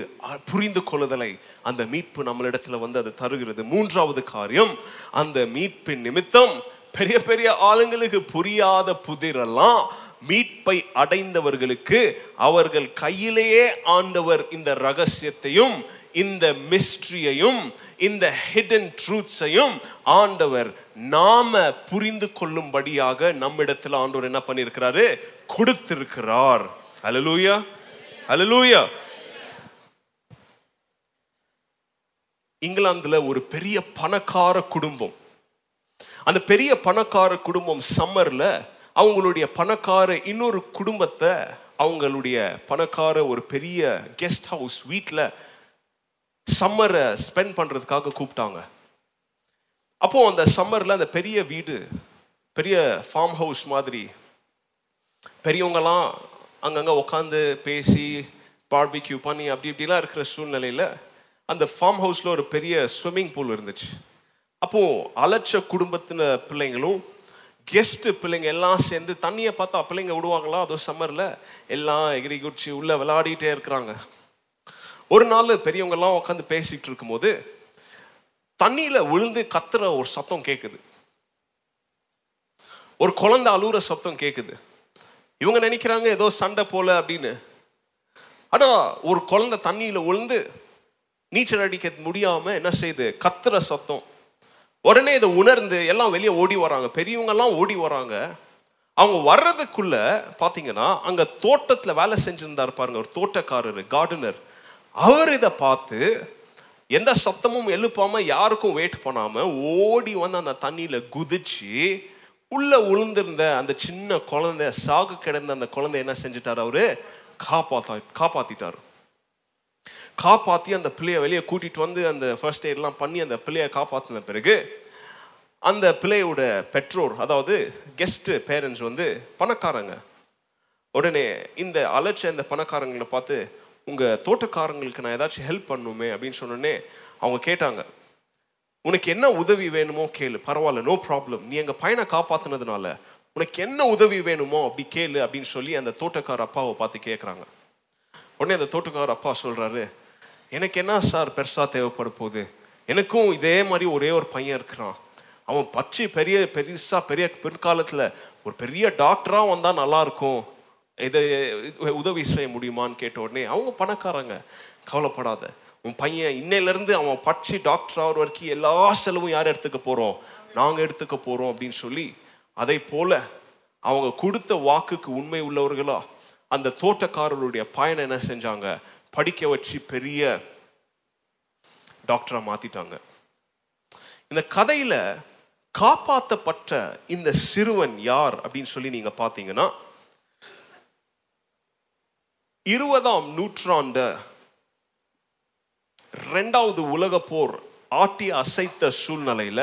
Speaker 1: புரிந்து கொள்ளுதலை அந்த மீட்பு நம்மளிடத்துல வந்து அது தருகிறது. மூன்றாவது காரியம் அந்த மீட்பின் நிமித்தம் பெரிய பெரிய ஆளுங்களுக்கு புரியாத புதிரெல்லாம் மீட்பை அடைந்தவர்களுக்கு அவர்கள் கையிலேயே ஆண்டவர் இந்த ரகசியத்தையும் இந்த மிஸ்ட்ரியையும் இந்த ஹிடன் ட்ரூத்ஸையும் ஆண்டவர் நாம புரிந்து கொள்ளும்படியாக நம்மிடத்தில் ஆண்டவர் என்ன பண்ணியிருக்கிறாரு? கொடுத்திருக்கிறார். அலலூயா அலலூயா இங்கிலாந்துல ஒரு பெரிய பணக்கார குடும்பம். அந்த பெரிய பணக்கார குடும்பம் சம்மர்ல அவங்களுடைய பணக்கார இன்னொரு குடும்பத்தை அவங்களுடைய பணக்கார ஒரு பெரிய கெஸ்ட் ஹவுஸ் வீட்டில் சம்மரை ஸ்பெண்ட் பண்ணுறதுக்காக கூப்பிட்டாங்க. அப்போது அந்த சம்மரில் அந்த பெரிய வீடு பெரிய ஃபார்ம் ஹவுஸ் மாதிரி பெரியவங்களாம் அங்கங்கே உட்காந்து பேசி பார்பிக்யூ பண்ணி அப்படி இப்படிலாம் இருக்கிற சூழ்நிலையில் அந்த ஃபார்ம் ஹவுஸில் ஒரு பெரிய ஸ்விம்மிங் பூல் இருந்துச்சு. அப்போது அலட்ச குடும்பத்தின பிள்ளைங்களும் கெஸ்ட்டு பிள்ளைங்க எல்லாம் சேர்ந்து தண்ணியை பார்த்தா பிள்ளைங்க விடுவாங்களா? அதோ சம்மரில் எல்லாம் எகிரி குச்சி உள்ளே விளையாடிட்டே இருக்கிறாங்க. ஒரு நாள் பெரியவங்கெல்லாம் உட்காந்து பேசிகிட்டு இருக்கும்போது தண்ணியில் விழுந்து கத்துற ஒரு சத்தம் கேட்குது ஒரு குழந்தை அழுகுற சத்தம் கேட்குது இவங்க நினைக்கிறாங்க ஏதோ சண்டை போல அப்படின்னு. ஆனால் ஒரு குழந்தை தண்ணியில் விழுந்து நீச்சல் அடிக்க முடியாமல் என்ன செய்யுது கத்துற சத்தம். உடனே இதை உணர்ந்து எல்லாம் வெளியே ஓடி வராங்க. பெரியவங்கெல்லாம் ஓடி வராங்க. அவங்க வர்றதுக்குள்ள பார்த்தீங்கன்னா அங்கே தோட்டத்தில் வேலை செஞ்சிருந்தாரு பாருங்க ஒரு தோட்டக்காரர் கார்டனர் அவர் இதை பார்த்து எந்த சத்தமும் எழுப்பாமல் யாருக்கும் வெயிட் பண்ணாமல் ஓடி வந்து அந்த தண்ணியில் குதிச்சு உள்ளே உளுந்திருந்த அந்த சின்ன குழந்தை சாகு கிடந்த அந்த குழந்தை என்ன செஞ்சுட்டாரு அவரு? காப்பாத்தா காப்பாற்றிட்டார் காப்பாற்றி அந்த பிள்ளையை வெளியே கூட்டிட்டு வந்து அந்த ஃபர்ஸ்ட் எய்ட்லாம் பண்ணி அந்த பிள்ளையை காப்பாற்றின பிறகு அந்த பிள்ளையோட பெற்றோர் அதாவது கெஸ்ட்டு பேரண்ட்ஸ் வந்து பணக்காரங்க. உடனே இந்த அலட்ச இந்த பணக்காரங்களை பார்த்து உங்கள் தோட்டக்காரங்களுக்கு நான் ஏதாச்சும் ஹெல்ப் பண்ணுமே அப்படின்னு சொன்னோடனே அவங்க கேட்டாங்க. உனக்கு என்ன உதவி வேணுமோ கேளு பரவாயில்ல நோ ப்ராப்ளம் நீ எங்கள் பையனை காப்பாற்றினதுனால உனக்கு என்ன உதவி வேணுமோ அப்படி கேளு அப்படின்னு சொல்லி அந்த தோட்டக்கார அப்பாவை பார்த்து கேட்குறாங்க உடனே அந்த தோட்டக்கார அப்பா சொல்கிறாரு எனக்கு என்ன சார் பெருசாக தேவைப்பட போகுது எனக்கும் இதே மாதிரி ஒரே ஒரு பையன் இருக்கிறான். அவன் பச்சை பெரிய பெருசாக பெரிய பிற்காலத்துல ஒரு பெரிய டாக்டராக வந்தால் நல்லாயிருக்கும் இதை உதவி செய்ய முடியுமான்னு கேட்ட உடனே அவங்க பணக்காரங்க கவலைப்படாத. உன் பையன் இன்னையிலேருந்து அவன் பட்சி டாக்டர் ஆகிற வரைக்கும் எல்லா செலவும் யார் எடுத்துக்க போகிறோம் நாங்கள் எடுத்துக்க போகிறோம் அப்படின்னு சொல்லி அதை போல அவங்க கொடுத்த வாக்குக்கு உண்மை உள்ளவர்களா அந்த தோட்டக்காரருடைய பயனை என்ன செஞ்சாங்க? படிக்க வச்சு பெரிய டாக்டராக மாத்திட்டாங்க. இந்த கதையில காப்பாற்றப்பட்ட இந்த சிறுவன் யார் அப்படின்னு சொல்லி நீங்க பார்த்தீங்கன்னா இருபதாம் நூற்றாண்ட ரெண்டாவது உலக போர் ஆட்டி அசைத்த சூழ்நிலையில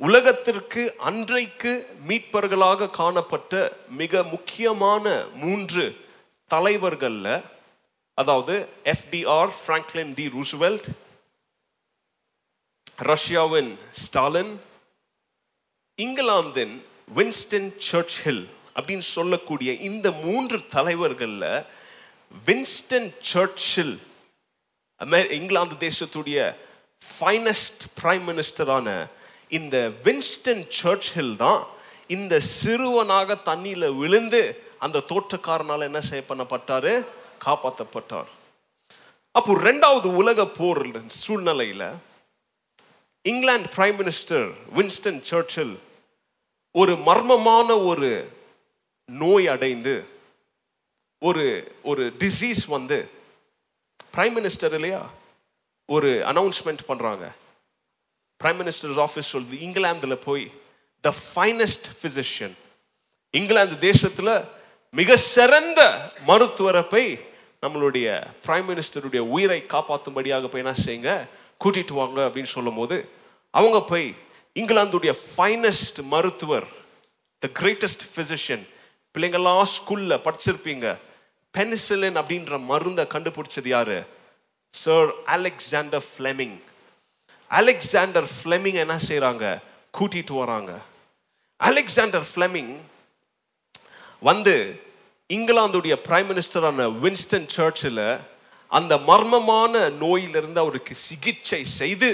Speaker 1: உலகத்திற்கு அன்றைக்கு மீட்பர்களாக காணப்பட்ட மிக முக்கியமான மூன்று தலைவர்களில் அதாவது எஃப்டிஆர் பிராங்க்லின் டி ரூஸ்வெல்ட் ரஷ்யாவின் ஸ்டாலின் இங்கிலாந்தின் வின்ஸ்டன் சர்ச்ஹில் அப்படின்னு சொல்லக்கூடிய இந்த மூன்று தலைவர்களில் வின்ஸ்டன் சர்ச்சில் அமெ இங்கிலாந்து தேசத்துடைய ஃபைனஸ்ட் பிரைம் மினிஸ்டரான இந்த வின்ஸ்டன் சர்ச்சில் தான் இந்த சிறுவனாக தண்ணியில் விழுந்து அந்த தோட்டக்காரனால் என்ன செய்ய பண்ணப்பட்டாரு? காப்பாற்றப்பட்டார் அப்போ ரெண்டாவது உலக போர் சூழ்நிலையில் இங்கிலாந்து பிரைம் மினிஸ்டர் வின்ஸ்டன் சர்ச்சில் ஒரு மர்மமான ஒரு நோய் அடைந்து ஒரு ஒரு டிசீஸ் வந்து பிரைம் மினிஸ்டர் இல்லையா? ஒரு அனௌன்ஸ்மெண்ட் பண்ணுறாங்க பிரைம் மினிஸ்டர் ஆஃபீஸ் சொல்லுது இங்கிலாந்தில் போய் த ஃபைனஸ்ட் ஃபிசிஷியன் இங்கிலாந்து தேசத்தில் மிக சிறந்த மருத்துவரை போய் நம்மளுடைய பிரைம் மினிஸ்டருடைய உயிரை காப்பாற்றும்படியாக போய் என்ன செய்யுங்க? கூட்டிட்டு வாங்க அப்படின்னு சொல்லும் போது அவங்க போய் இங்கிலாந்துடைய ஃபைனஸ்ட் மருத்துவர் த கிரேட்டஸ்ட் ஃபிசிஷியன் பிள்ளைங்கள்லாம் ஸ்கூலில் படிச்சிருப்பீங்க. பெனிசிலின் அப்படின்ற மருந்தை கண்டுபிடிச்சது யார்? Sir Alexander Fleming Alexander Fleming என்ன செய்கிறாங்க கூட்டிட்டு வராங்க. அலெக்சாண்டர் ஃப்ளெமிங் வந்து இங்கிலாந்துடைய பிரைம் மினிஸ்டரான வின்ஸ்டன் சர்ச்சில் அந்த மர்மமான நோயிலிருந்து அவருக்கு சிகிச்சை செய்து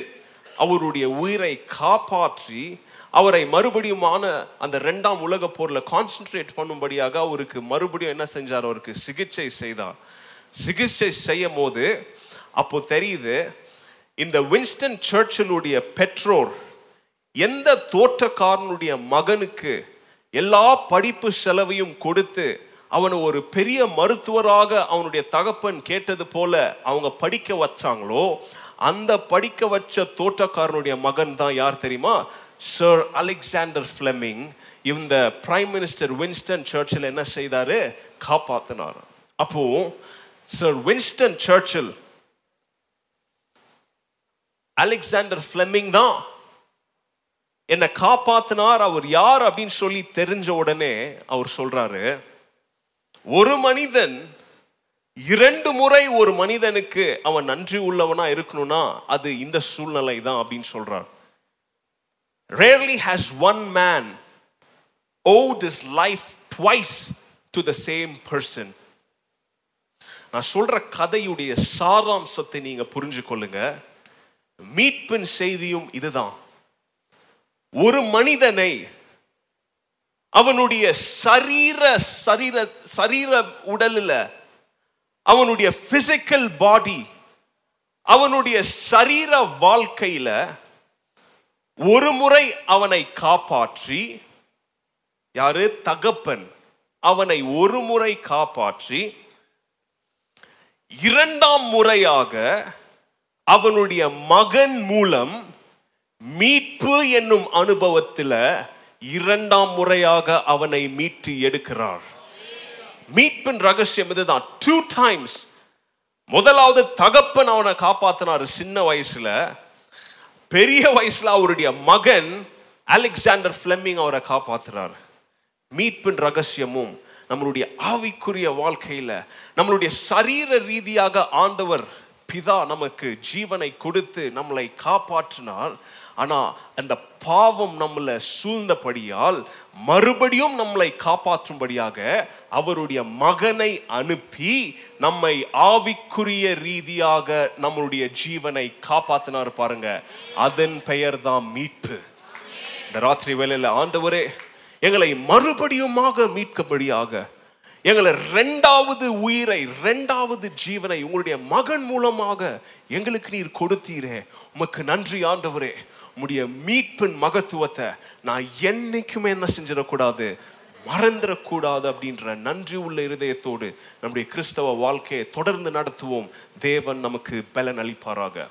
Speaker 1: அவருடைய உயிரை காப்பாற்றி அவரை மறுபடியுமான அந்த ரெண்டாம் உலக போரில் கான்சென்ட்ரேட் பண்ணும்படியாக அவருக்கு மறுபடியும் என்ன செஞ்சார்? அவருக்கு சிகிச்சை செய்தார். சிகிச்சை செய்யும் போது அப்போ தெரியுது இந்த வின்ஸ்டன் சர்ச்சிலுடைய பெற்றோர் எந்த தோட்டக்காரனுடைய மகனுக்கு எல்லா படிப்பு செலவையும் கொடுத்து அவனை ஒரு பெரிய மருத்துவராக அவனுடைய தகப்பன் கேட்டது போல அவங்க படிக்க வச்சாங்களோ அந்த படிக்க வச்ச தோட்டக்காரனுடைய மகன் தான் யார் தெரியுமா? சர் அலெக்சாண்டர் ஃபிளெமிங் இந்த பிரைம் மினிஸ்டர் வின்ஸ்டன் சர்ச்சில் என்ன செய்தார்? காப்பாத்தினார் அப்போ sir Winston Churchill Alexander Fleming தான் என்னை காப்பாத்தினார் அவர் யார் அப்படின்னு சொல்லி தெரிஞ்ச உடனே அவர் சொல்றாரு ஒரு மனிதன் இரண்டு முறை ஒரு மனிதனுக்கு அவன் நன்றி உள்ளவனா இருக்கணும்னா அது இந்த சூழ்நிலை தான் அப்படின்னு சொல்றான் rarely has one man owed his life twice to the same person. நான் சொல்ற கதையுடைய சாராம்சத்தை நீங்க புரிஞ்சு கொள்ளுங்க. மீட்பின் செய்தியும் இதுதான். ஒரு மனிதனை அவனுடைய சரீர சரீர சரீர உடலில் அவனுடைய பிசிக்கல் பாடி அவனுடைய சரீர வாழ்க்கையில் ஒரு முறை அவனை காப்பாற்றி யாரு? தகப்பன். அவனை ஒரு முறை காப்பாற்றி இரண்டாம் முறையாக அவனுடைய மகன் மூலம் மீட்பு என்னும் அனுபவத்தில் இரண்டாம் முறையாக அவனை மீட்டு எடுக்கிறார். மீட்பின் ரகசியம் இதுதான். டூ டைம்ஸ் முதலாவது தகப்பன் அவனை காப்பாத்தினாரு சின்ன வயசுல. பெரிய வயசுல அவருடைய மகன் அலெக்சாண்டர் ஃபிளெமிங் அவரை காப்பாத்துறார். மீட்பின் ரகசியமும் நம்மளுடைய ஆவிக்குரிய வாழ்க்கையில நம்மளுடைய சரீர ரீதியாக ஆண்டவர் பிதா நமக்கு ஜீவனை கொடுத்து நம்மளை காப்பாற்றினார். ஆனால் அந்த பாவம் நம்மளை சூழ்ந்தபடியால் மறுபடியும் நம்மளை காப்பாற்றும்படியாக அவருடைய மகனை அனுப்பி நம்மை ஆவிக்குரிய ரீதியாக நம்மளுடைய ஜீவனை காப்பாத்தினார் பாருங்க. அதன் பெயர் தான் மீட்பு. இந்த ராத்திரி வேலையில் ஆண்டவரே எங்களை மறுபடியுமாக மீட்கபடியாக எங்களை ரெண்டாவது உயிரை ரெண்டாவது ஜீவனை உங்களுடைய மகன் மூலமாக எங்களுக்கு நீர் கொடுத்தீரே. உமக்கு நன்றி ஆண்டவரே. உம்முடைய மீட்பின் மகத்துவத்தை நான் என்னைக்குமே என்ன செஞ்சிடக்கூடாது மறந்துடக்கூடாது அப்படின்ற நன்றி உள்ள இருதயத்தோடு நம்முடைய கிறிஸ்தவ வாழ்க்கையை தொடர்ந்து நடத்துவோம். தேவன் நமக்கு பலன் அளிப்பாராக.